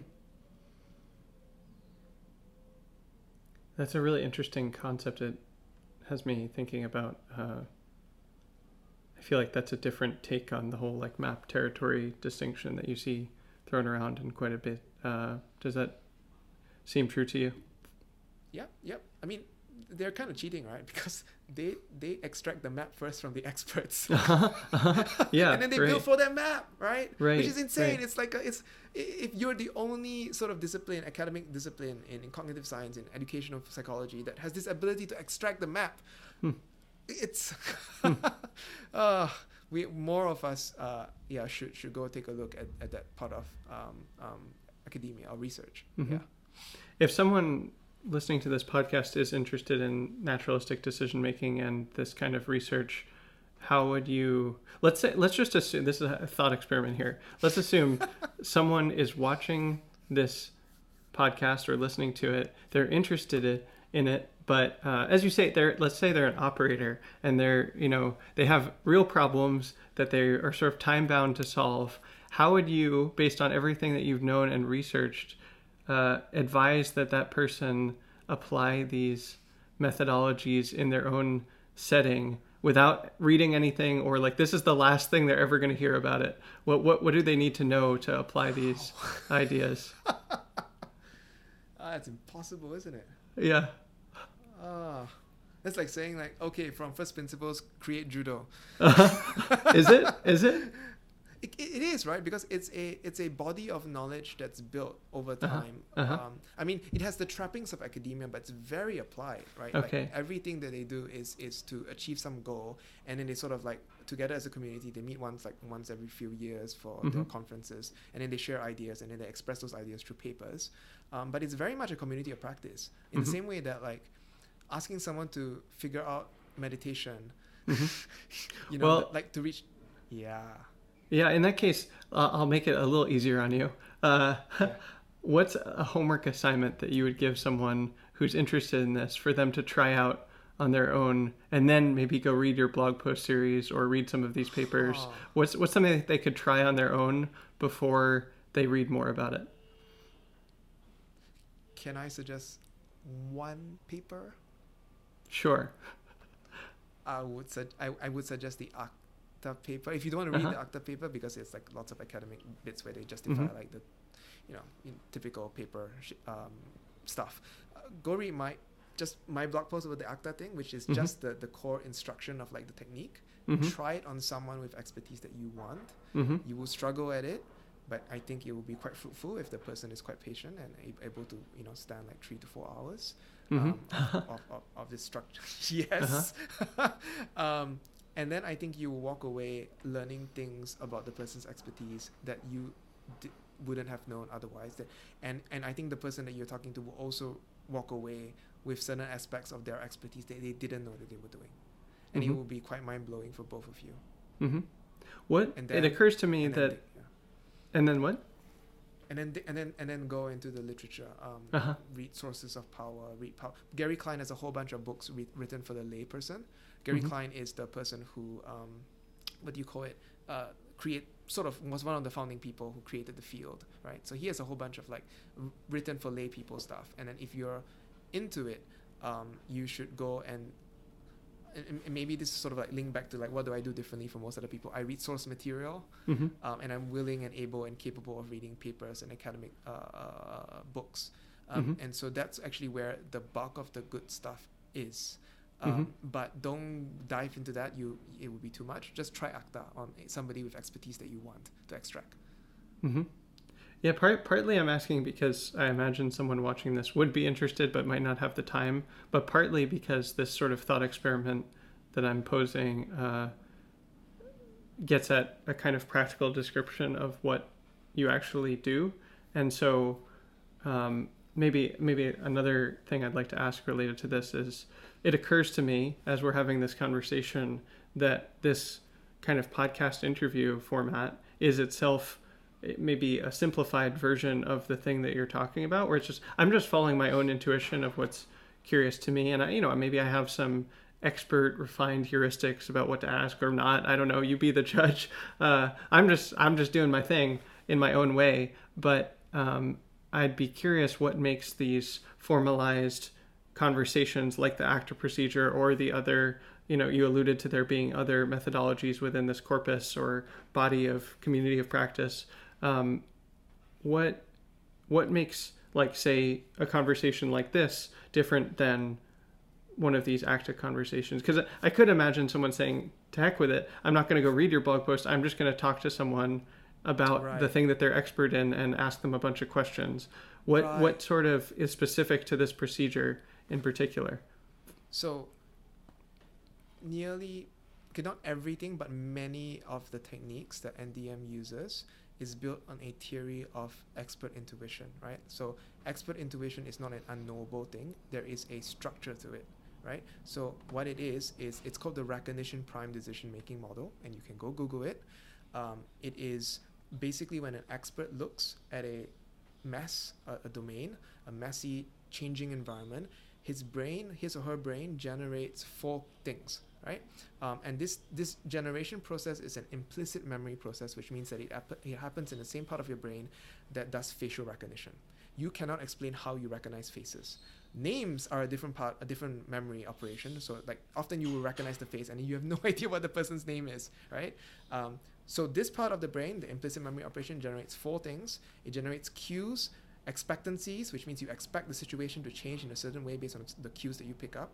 That's a really interesting concept. It has me thinking about. Uh, I feel like that's a different take on the whole like map territory distinction that you see thrown around in quite a bit. Uh, does that seem true to you? Yeah, yep. I mean, they're kind of cheating, right? Because they they extract the map first from the experts. Uh-huh, uh-huh. Yeah, and then they right. build for that map, right? Right. Which is insane. Right. It's like a, it's if you're the only sort of discipline, academic discipline in, in cognitive science in educational psychology that has this ability to extract the map. Hmm it's uh, we more of us uh, yeah should should go take a look at, at that part of um, um, academia or research. Mm-hmm. yeah. If someone listening to this podcast is interested in naturalistic decision making and this kind of research how would you let's say let's just assume this is a thought experiment here. Let's assume someone is watching this podcast or listening to it. They're interested in it but uh, as you say, they're let's say they're an operator and they're you know they have real problems that they are sort of time bound to solve. How would you, based on everything that you've known and researched, uh, advise that that person apply these methodologies in their own setting without reading anything or like this is the last thing they're ever going to hear about it? What what what do they need to know to apply these ideas? Ah, it's impossible, isn't it? Yeah. Ah. It's like saying like, okay, from first principles, create judo. Is it? Is it? It, it is right because it's a it's a body of knowledge that's built over uh-huh. time. Uh-huh. Uh-huh. Um, I mean, it has the trappings of academia, but it's very applied, right? Okay. Like everything that they do is is to achieve some goal, and then they sort of like together as a community. They meet once like once every few years for mm-hmm. their conferences, and then they share ideas, and then they express those ideas through papers. Um, but it's very much a community of practice in mm-hmm. the same way that like asking someone to figure out meditation, mm-hmm. you know, well, like to reach, yeah. Yeah, in that case, uh, I'll make it a little easier on you. Uh, yeah. What's a homework assignment that you would give someone who's interested in this for them to try out on their own, and then maybe go read your blog post series or read some of these papers? Oh. What's what's something that they could try on their own before they read more about it? Can I suggest one paper? Sure. I would sug- I, I would suggest the ACTA paper. If you don't want to read Uh-huh. the ACTA paper, because it's like lots of academic bits where they justify Mhm. like the, you know, in typical paper sh- um, stuff. Uh, go read my just my blog post about the ACTA thing, which is Mhm. just the, the core instruction of like the technique. Mm-hmm. Try it on someone with expertise that you want. Mm-hmm. You will struggle at it, but I think it will be quite fruitful if the person is quite patient and able to you know stand like three to four hours Mm-hmm. um, of, of, of, this structure. yes. um, and then I think you walk away learning things about the person's expertise that you d- wouldn't have known otherwise. That, and, and I think the person that you're talking to will also walk away with certain aspects of their expertise that they didn't know that they were doing. And Mhm. it will be quite mind blowing for both of you. Mm-hmm. What And it occurs to me that, they- yeah. and then what? And then th- and then and then go into the literature. Um, Uh-huh. Read sources of power. Read power. Gary Klein has a whole bunch of books re- written for the layperson. Gary Mhm. Klein is the person who, um, what do you call it? Uh, create sort of was one of the founding people who created the field, right? So he has a whole bunch of like r- written for lay people stuff. And then if you're into it, um, you should go and and and maybe this is sort of like link back to like what do I do differently from most other people? I read source material Mm-hmm. um, and I'm willing and able and capable of reading papers and academic uh, uh, books. Um, Mhm. And so that's actually where the bulk of the good stuff is. Um, Mm-hmm. But don't dive into that. You it would be too much. Just try ACTA on somebody with expertise that you want to extract. Yeah, part, partly I'm asking because I imagine someone watching this would be interested but might not have the time, but partly because this sort of thought experiment that I'm posing uh, gets at a kind of practical description of what you actually do. And so um, maybe maybe another thing I'd like to ask related to this is it occurs to me as we're having this conversation that this kind of podcast interview format is itself it may be a simplified version of the thing that you're talking about where it's just i'm just following my own intuition of what's curious to me and i you know maybe i have some expert refined heuristics about what to ask or not. I don't know. You be the judge. Uh, i'm just i'm just doing my thing in my own way. But um, i'd be curious what makes these formalized conversations like the ACTA procedure or the other you know you alluded to there being other methodologies within this corpus or body of community of practice um, what what makes like say a conversation like this different than one of these ACTA conversations? Because i could imagine someone saying to heck with it. I'm not going to go read your blog post. I'm just going to talk to someone about the thing that they're expert in and ask them a bunch of questions. What Right. what sort of is specific to this procedure in particular? So nearly okay, not everything, but many of the techniques that NDM uses is built on a theory of expert intuition, right? So expert intuition is not an unknowable thing. There is a structure to it, right? So what it is is it's called the recognition prime decision making model, and you can go Google it. Um, it is basically when an expert looks at a mess, a, a domain, a messy, changing environment, his brain, his or her brain, generates four things, right? Um, and this this generation process is an implicit memory process, which means that it, hap- it happens in the same part of your brain that does facial recognition. You cannot explain how you recognize faces. Names are a different part, a different memory operation. So, like often you will recognize the face, and you have no idea what the person's name is, right? Um, so this part of the brain, the implicit memory operation, generates four things. It generates cues, expectancies, which means you expect the situation to change in a certain way based on the cues that you pick up.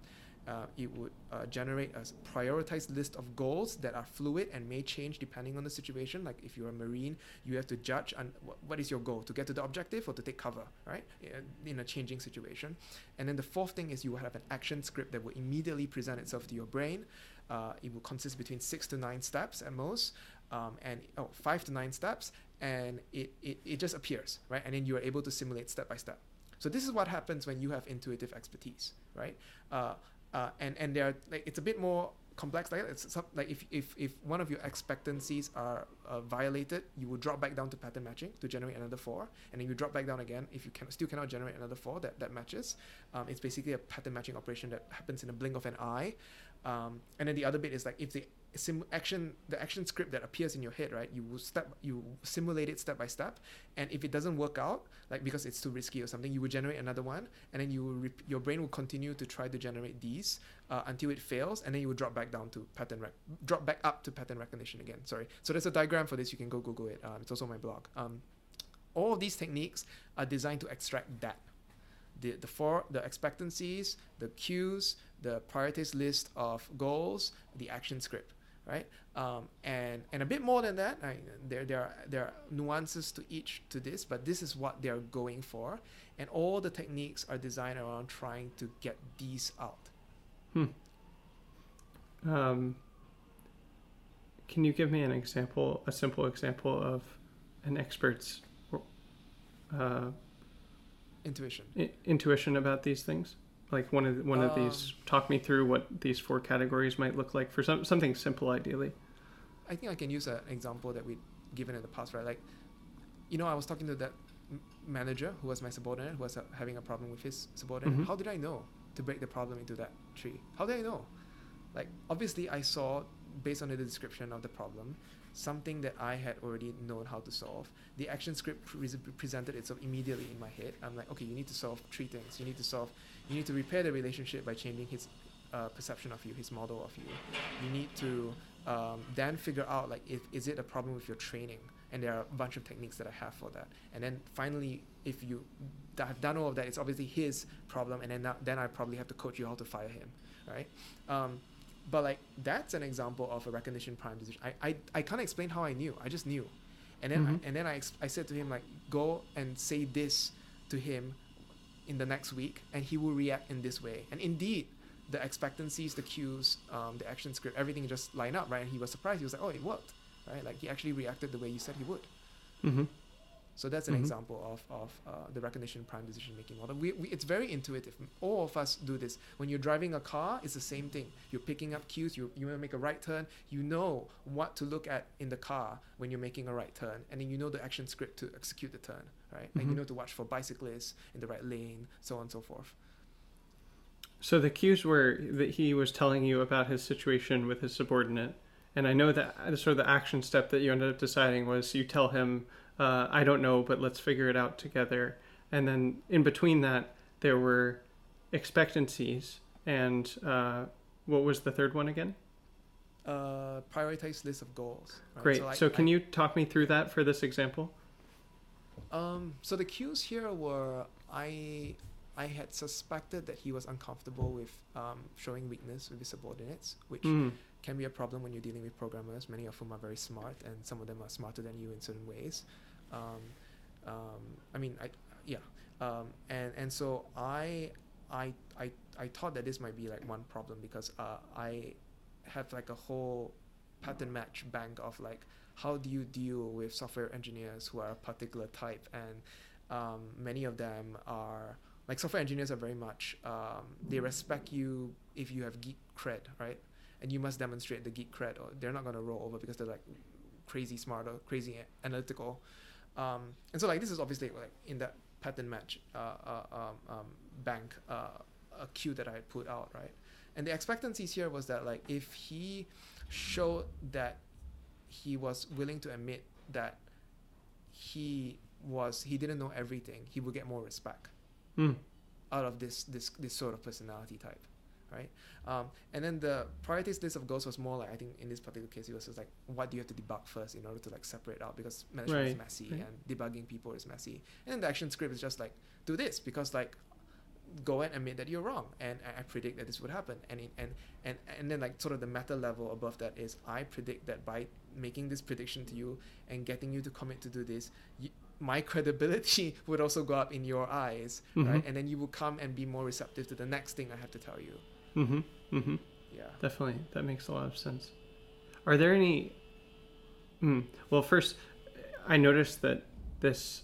Uh, it would uh, generate a prioritized list of goals that are fluid and may change depending on the situation. Like if you're a marine, you have to judge on wh- what is your goal to get to the objective or to take cover, right? Uh, In a changing situation. And then the fourth thing is you will have an action script that will immediately present itself to your brain. Uh, it will consist between six to nine steps at most, um, and oh, five to nine steps, and it, it, it just appears, right? And then you are able to simulate step by step. So this is what happens when you have intuitive expertise, right? Uh, uh, and and there are like it's a bit more complex like. It's some, like if, if if one of your expectancies are uh, violated, you will drop back down to pattern matching to generate another four, and then you drop back down again if you can still cannot generate another four that that matches. Um, it's basically a pattern matching operation that happens in a blink of an eye. Um, and then the other bit is like if the sim- action the action script that appears in your head right? You will step you simulate it step by step and if it doesn't work out like because it's too risky or something you will generate another one and then you will your brain will continue to try to generate these uh, until it fails and then you will drop back down to pattern rec- drop back up to pattern recognition again. Sorry. So there's a diagram for this. You can go google it. Um, it's also my blog. Um, all of these techniques are designed to extract that. The the four the expectancies the cues the priorities list of goals the action script right um, and and a bit more than that I, there there are, there are nuances to each to this but this is what they're going for and all the techniques are designed around trying to get these out Hmm. Um, can you give me an example, a simple example of an expert's uh, intuition I- intuition about these things? Like one of one of these. Talk me through what these four categories might look like for some something simple, ideally. I think I can use an example that we've given in the past, right? Like, you know, I was talking to that manager who was my subordinate, who was uh, having a problem with his subordinate. Mhm. How did I know to break the problem into that tree? How did I know? Like, obviously, I saw, based on the description of the problem, something that I had already known how to solve. The action script pre- presented itself immediately in my head. I'm like, okay, you need to solve three things. You need to solve, you need to repair the relationship by changing his uh, perception of you, his model of you. You need to um, then figure out like if is it a problem with your training? And there are a bunch of techniques that i have for that. And then finally if you d- have done all of that it's obviously his problem and then now, then i probably have to coach you how to fire him right? Um, but like that's an example of a recognition prime decision. I i, I can't explain how i knew. I just knew. And then Mhm. I, and then I, ex- I said to him like go and say this to him in the next week and he will react in this way and indeed the expectancies, the cues, um, the action script, everything just line up, right? And he was surprised. He was like, "Oh, it worked!" Right? Like he actually reacted the way you said he would. Mm-hmm. So that's an Mhm. example of, of uh, the recognition prime decision making model. We, we, it's very intuitive. All of us do this. When you're driving a car, it's the same thing. You're picking up cues. You you want to make a right turn. You know what to look at in the car when you're making a right turn, and then you know the action script to execute the turn, right? And you Mhm. know to watch for bicyclists in the right lane, so on and so forth. So the cues were that he was telling you about his situation with his subordinate, and I know that sort of the action step that you ended up deciding was you tell him, uh, "I don't know, but let's figure it out together." And then in between that, there were expectancies, and uh, what was the third one again? Uh, prioritize list of goals. right? Great. I- So, can I- you talk me through that for this example? Um, so the cues here were I I had suspected that he was uncomfortable with um, showing weakness with his subordinates, which Mm. Can be a problem when you're dealing with programmers, many of whom are very smart, and some of them are smarter than you in certain ways. Um, um, I mean, I yeah, um, and and so I I I I thought that this might be like one problem because uh, I have like a whole pattern match bank of like how do you deal with software engineers who are a particular type? And um, many of them are like software engineers are very much um, they respect you if you have geek cred right and you must demonstrate the geek cred or they're not going to roll over because they're like crazy smart or crazy analytical. Um, and so like this is obviously like in that pattern match uh, uh, um, um, bank uh, a cue that I put out right? And the expectancies here was that like if he showed that he was willing to admit that he was he didn't know everything he would get more respect Mm. out of this this this sort of personality type right? Um, and then the priorities list of goals was more like i think in this particular case it was just like what do you have to debug first in order to like separate out because management is messy right. and debugging people is messy. And then the action script is just like do this because like go and admit that you're wrong and I, predict that this would happen. And it, and and and then like sort of the meta level above that is i predict that by making this prediction to you and getting you to commit to do this you, my credibility would also go up in your eyes right? Mhm. and then you will come and be more receptive to the next thing i have to tell you Mm-hmm. Mm-hmm. yeah Definitely, that makes a lot of sense. Are there any? Hmm. Well, first, I noticed that this,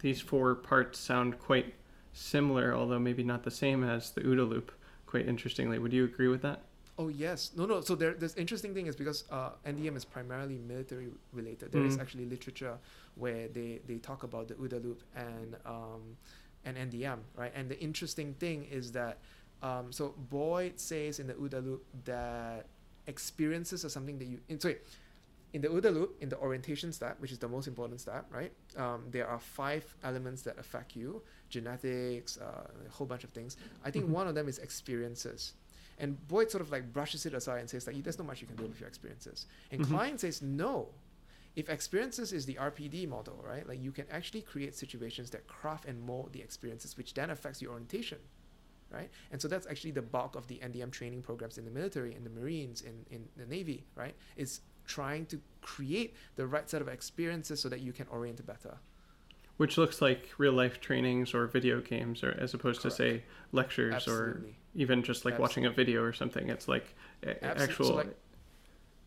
these four parts sound quite similar, although maybe not the same as the OODA loop. Quite interestingly, would you agree with that? Oh yes, no, no. So there, this interesting thing is because uh, NDM is primarily military related. There is Mm. actually literature where they, they talk about the OODA loop and um, and NDM, right? And the interesting thing is that um, so Boyd says in the OODA loop that experiences are something that you in sorry in the OODA loop in the orientation step which is the most important step right um, there are five elements that affect you genetics uh, a whole bunch of things. I think Mhm. one of them is experiences. And boyd sort of like brushes it aside and says like there's not much you can do with your experiences. And Mhm. klein says no. If experiences is the rpd model right like you can actually create situations that craft and mold the experiences which then affects your orientation right and so that's actually the bulk of the ndm training programs in the military in the marines in, in the navy right is trying to create the right set of experiences so that you can orient better Which looks like real life trainings or video games, or as opposed Correct. to say lectures or even just like watching a video or something. It's like a- Absolutely. actual. So, like,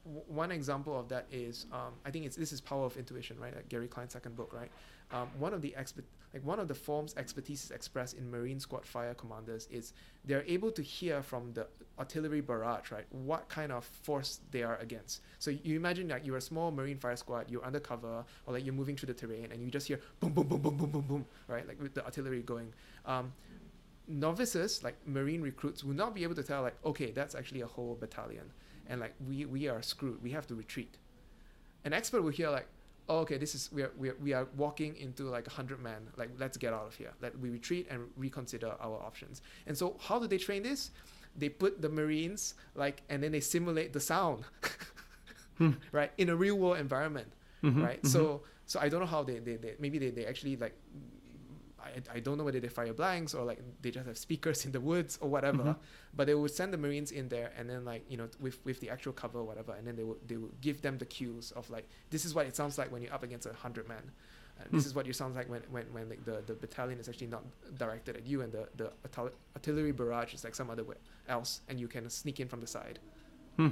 one example of that is um, I think it's this is Power of Intuition, right? Like Gary Klein's second book, right? Um, one of the expert like one of the forms expertise is expressed in Marine Squad fire commanders is they're able to hear from the artillery barrage, right? What kind of force they are against. So you imagine like you're a small Marine fire squad, you're undercover, or like you're moving through the terrain, and you just hear boom, boom, boom, boom, boom, boom, boom, right? Like with the artillery going. Um, novices like marine recruits will not be able to tell like okay that's actually a whole battalion and like we we are screwed. We have to retreat. An expert will hear like oh, okay this is we are, we are we are walking into like a hundred men like let's get out of here. Let we retreat and reconsider our options. And so how do they train this? They put the marines like and then they simulate the sound Hmm. right in a real world environment Mhm, right? Mhm. so so i don't know how they, they, they maybe they, they actually like I, I don't know whether they fire blanks or like they just have speakers in the woods or whatever Mhm. but they would send the marines in there and then like you know with with the actual cover or whatever and then they would they would give them the cues of like this is what it sounds like when you're up against a hundred men uh, this Hmm. is what you sounds like when when, when like the, the battalion is actually not directed at you and the, the artil- artillery barrage is like some other way else and you can sneak in from the side Hmm.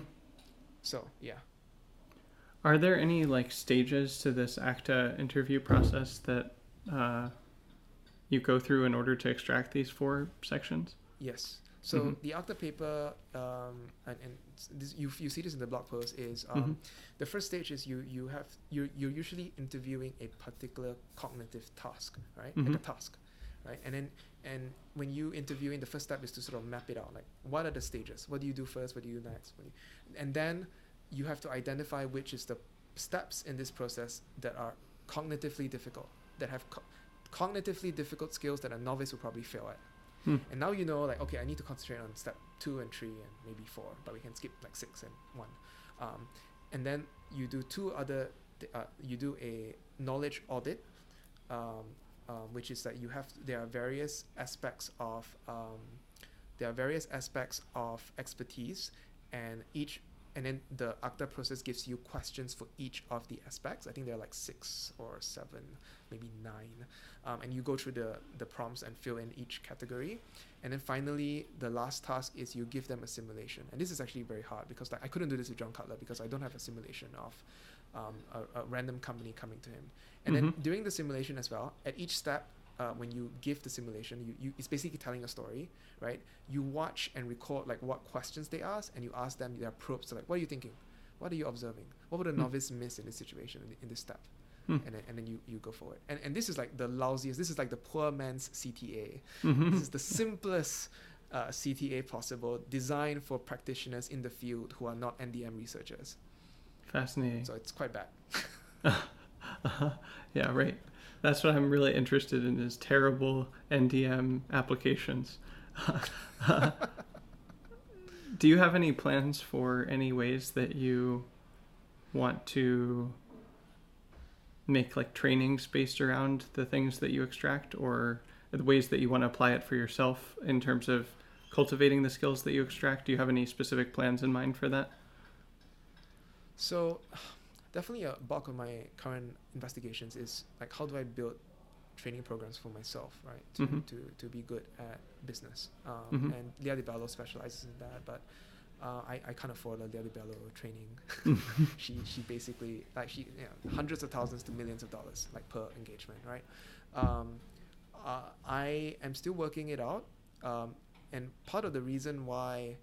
so yeah Are there any like stages to this ACTA interview process that uh, you go through in order to extract these four sections? Yes. So Mhm. the ACTA paper, um, and, and this, you, you see this in the blog post, is um, Mhm. the first stage is you you have you're, you're usually interviewing a particular cognitive task, right? Like a task, right? And then and when you interviewing, the first step is to sort of map it out. Like what are the stages? What do you do first? What do you do next? What do you, and then you have to identify which is the steps in this process that are cognitively difficult, that have co- cognitively difficult skills that a novice will probably fail at. Hmm. And now you know, like, okay, I need to concentrate on step two and three and maybe four, but we can skip like six and one. Um, and then you do two other, th- uh, you do a knowledge audit, um, um, which is that you have, there are various aspects of, um, there are various aspects of expertise, and each, and then the ACTA process gives you questions for each of the aspects. I think there are like six or seven, maybe nine um, and you go through the, the prompts and fill in each category. And then finally, the last task is you give them a simulation. And this is actually very hard because like, I couldn't do this with John Cutler because I don't have a simulation of um, a, a random company coming to him. And then Mhm. during the simulation as well, at each step, uh, when you give the simulation, you, you it's basically telling a story, right? You watch and record like what questions they ask, and you ask them their probes. So like, what are you thinking? What are you observing? What would a Hmm. novice miss in this situation in, in this step? Hmm. and then, and then you, you go forward. And, and this is like the lousiest, this is like the poor man's CTA. Mhm. This is the simplest uh, CTA possible, designed for practitioners in the field who are not NDM researchers. Fascinating. So it's quite bad. Uh-huh. Yeah, right. That's what I'm really interested in is terrible NDM applications. Do you have any plans for any ways that you want to make like trainings based around the things that you extract or the ways that you want to apply it for yourself in terms of cultivating the skills that you extract? Do you have any specific plans in mind for that? So definitely a bulk of my current investigations is like how do I build training programs for myself, right? To, Mhm. to, to be good at business. Um, Mhm. And Lia DiBello specializes in that, but uh, I, I can't afford a Lia DiBello training. she she basically like she you know, hundreds of thousands to millions of dollars like per engagement, right? Um, uh, I am still working it out, um, and part of the reason why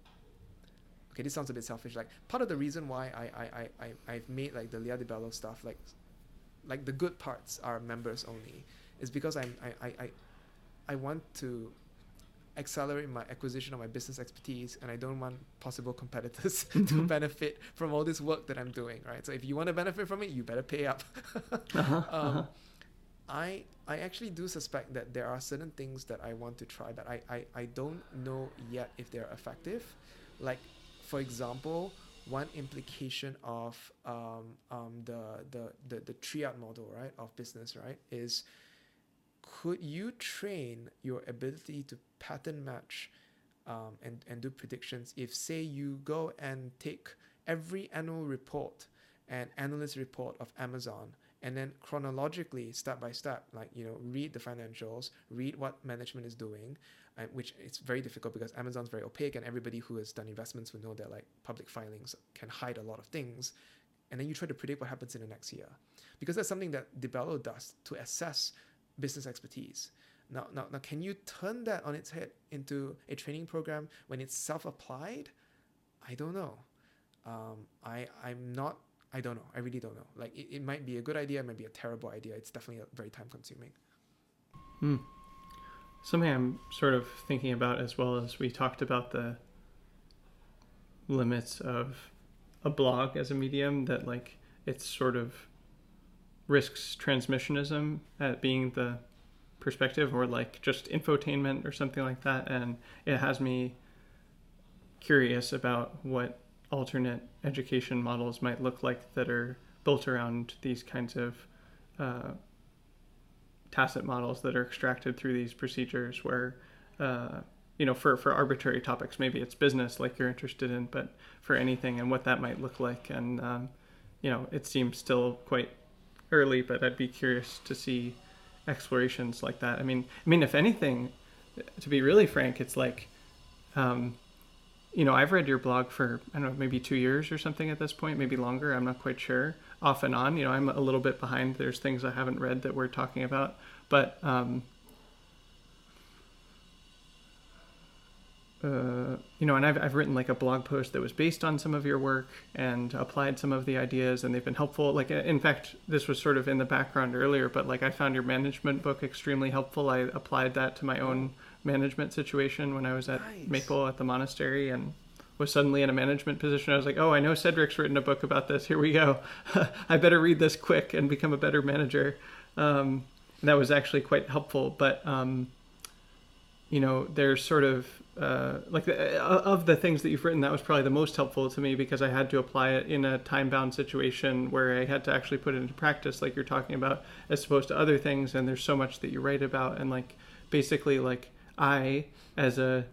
okay, this sounds a bit selfish. Like part of the reason why I I, I, I I've made like the Lia DiBello stuff like like the good parts are members only is because I'm I, I, I I want to accelerate my acquisition of my business expertise, and I don't want possible competitors to Mhm. benefit from all this work that I'm doing, right? So if you want to benefit from it, you better pay up. Uh-huh, um, uh-huh. I I actually do suspect that there are certain things that I want to try, but I, I, I don't know yet if they're effective. Like, for example, one implication of um, um, the, the, the, the triad model, right, of business, right, is could you train your ability to pattern match um, and, and do predictions? If, say, you go and take every annual report and analyst report of Amazon and then chronologically step by step like you know read the financials read what management is doing and which it's very difficult because amazon's very opaque and everybody who has done investments will know that like public filings can hide a lot of things and then you try to predict what happens in the next year because that's something that DiBello does to assess business expertise now, now, now can you turn that on its head into a training program when it's self-applied i don't know um, I, i'm not I don't know. I really don't know. Like it, it might be a good idea, it might be a terrible idea. It's definitely very time consuming. Hmm. Something I'm sort of thinking about as well as we talked about the limits of a blog as a medium that like it's sort of risks transmissionism at being the perspective or like just infotainment or something like that. And it has me curious about what alternate education models might look like that are built around these kinds of uh, tacit models that are extracted through these procedures where uh, you know for, for arbitrary topics maybe it's business like you're interested in but for anything and what that might look like and um, you know it seems still quite early but i'd be curious to see explorations like that i mean i mean if anything to be really frank it's like um, you know, I've read your blog for I don't know, maybe two years or something at this point, maybe longer. I'm not quite sure. Off and on, you know, I'm a little bit behind. There's things I haven't read that we're talking about, but um, uh, you know, and I've I've written like a blog post that was based on some of your work and applied some of the ideas, and they've been helpful. Like, in fact, this was sort of in the background earlier, but like I found your management book extremely helpful. I applied that to my own management situation when I was at Nice. Maple at the monastery and was suddenly in a management position. I was like, oh, I know Cedric's written a book about this. Here we go. I better read this quick and become a better manager. Um, that was actually quite helpful. But, um, you know, there's sort of uh, like the, uh, of the things that you've written, that was probably the most helpful to me because I had to apply it in a time bound situation where I had to actually put it into practice, like you're talking about, as opposed to other things. And there's so much that you write about. And like basically, like I, as a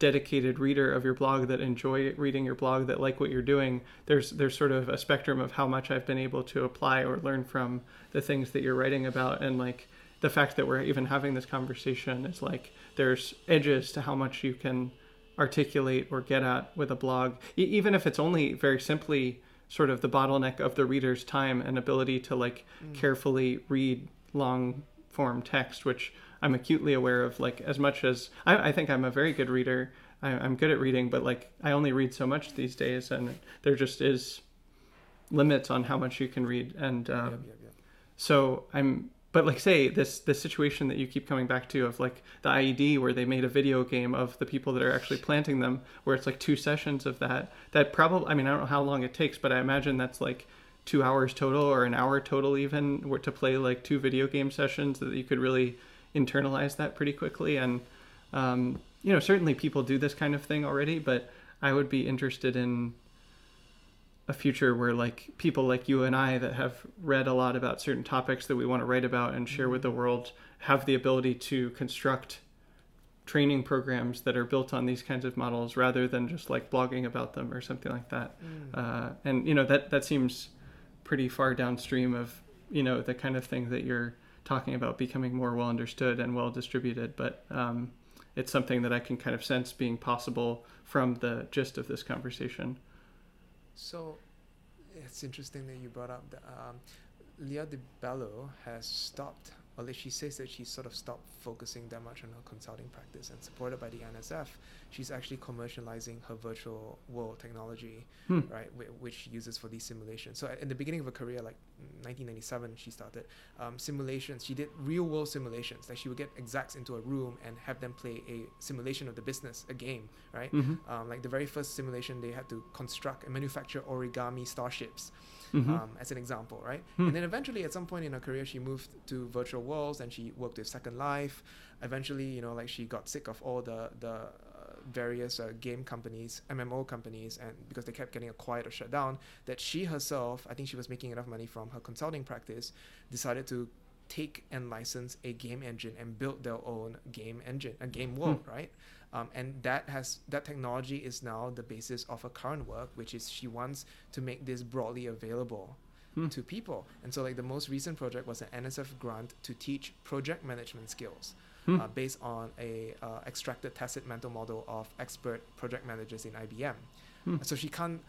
dedicated reader of your blog that enjoy reading your blog that like what you're doing there's there's sort of a spectrum of how much I've been able to apply or learn from the things that you're writing about. And like the fact that we're even having this conversation is like there's edges to how much you can articulate or get at with a blog. E- even if it's only very simply sort of the bottleneck of the reader's time and ability to like mm. carefully read long form text which i'm acutely aware of like as much as i, I think i'm a very good reader I, i'm good at reading but like i only read so much these days and there just is limits on how much you can read and um, Yep, yep, yep. so I'm, but like say this this situation that you keep coming back to of like the IED where they made a video game of the people that are actually planting them, where it's like two sessions of that. That probably, I mean, I don't know how long it takes, but I imagine that's like two hours total or an hour total even, where to play like two video game sessions that you could really internalize that pretty quickly. And um, you know, certainly people do this kind of thing already, but I would be interested in a future where like people like you and I that have read a lot about certain topics that we want to write about and share with the world have the ability to construct training programs that are built on these kinds of models rather than just like blogging about them or something like that. Uh, and you know that that seems pretty far downstream of you know the kind of thing that you're talking about becoming more well understood and well distributed. But um, it's something that I can kind of sense being possible from the gist of this conversation. So it's interesting that you brought up that um, Leah de Bello has stopped although she says that she sort of stopped focusing that much on her consulting practice and supported by the NSF, she's actually commercializing her virtual world technology, Hmm. right, whi- which she uses for these simulations. So in the beginning of her career, like 1997, she started um, simulations. She did real world simulations. Like she would get execs into a room and have them play a simulation of the business, a game, right? hmm Um, like the very first simulation, they had to construct and manufacture origami starships, hmm um, as an example, right? Hmm. And then eventually, at some point in her career, she moved to virtual worlds and she worked with Second Life. Eventually, you know, like she got sick of all the the uh, various uh, game companies, MMO companies, and because they kept getting acquired or shut down, that she herself, I think she was making enough money from her consulting practice, decided to take and license a game engine and build their own game engine, a game world, right? Um, and that has that technology is now the basis of her current work, which is she wants to make this broadly available Hmm. to people. And so, like the most recent project was an NSF grant to teach project management skills, Hmm. uh, based on a uh, extracted tacit mental model of expert project managers in IBM. Hmm. So she can't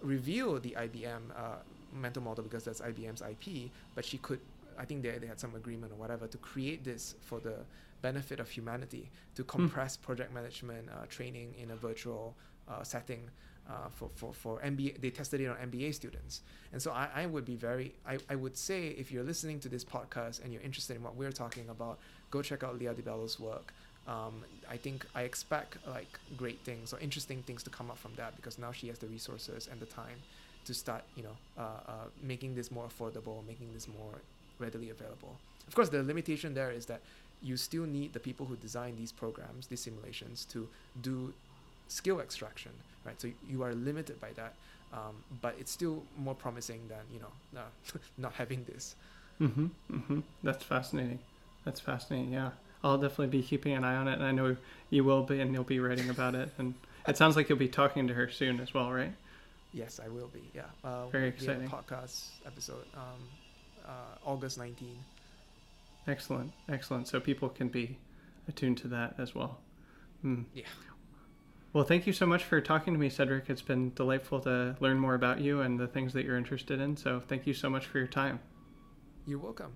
reveal the IBM uh, mental model because that's IBM's IP, but she could. I think they, they had some agreement or whatever to create this for the benefit of humanity to compress project management uh, training in a virtual uh, setting uh, for, for, for MBA. They tested it on MBA students. And so I, I would be very, I, I would say if you're listening to this podcast and you're interested in what we're talking about, go check out Lia DiBello's work. Um, I think I expect like great things or interesting things to come up from that because now she has the resources and the time to start, you know, uh, uh, making this more affordable, making this more readily available. Of course, the limitation there is that you still need the people who design these programs, these simulations, to do skill extraction, right? So you are limited by that, um, but it's still more promising than you know uh, not having this. hmm hmm That's fascinating. That's fascinating. Yeah, I'll definitely be keeping an eye on it, and I know you will be, and you'll be writing about it. And it sounds like you'll be talking to her soon as well, right? Yes, I will be. Yeah, uh, Very exciting. podcast episode, um, uh, August 19. Excellent, excellent. So people can be attuned to that as well. Hmm. Yeah. Well, thank you so much for talking to me, Cedric. It's been delightful to learn more about you and the things that you're interested in. So thank you so much for your time. You're welcome.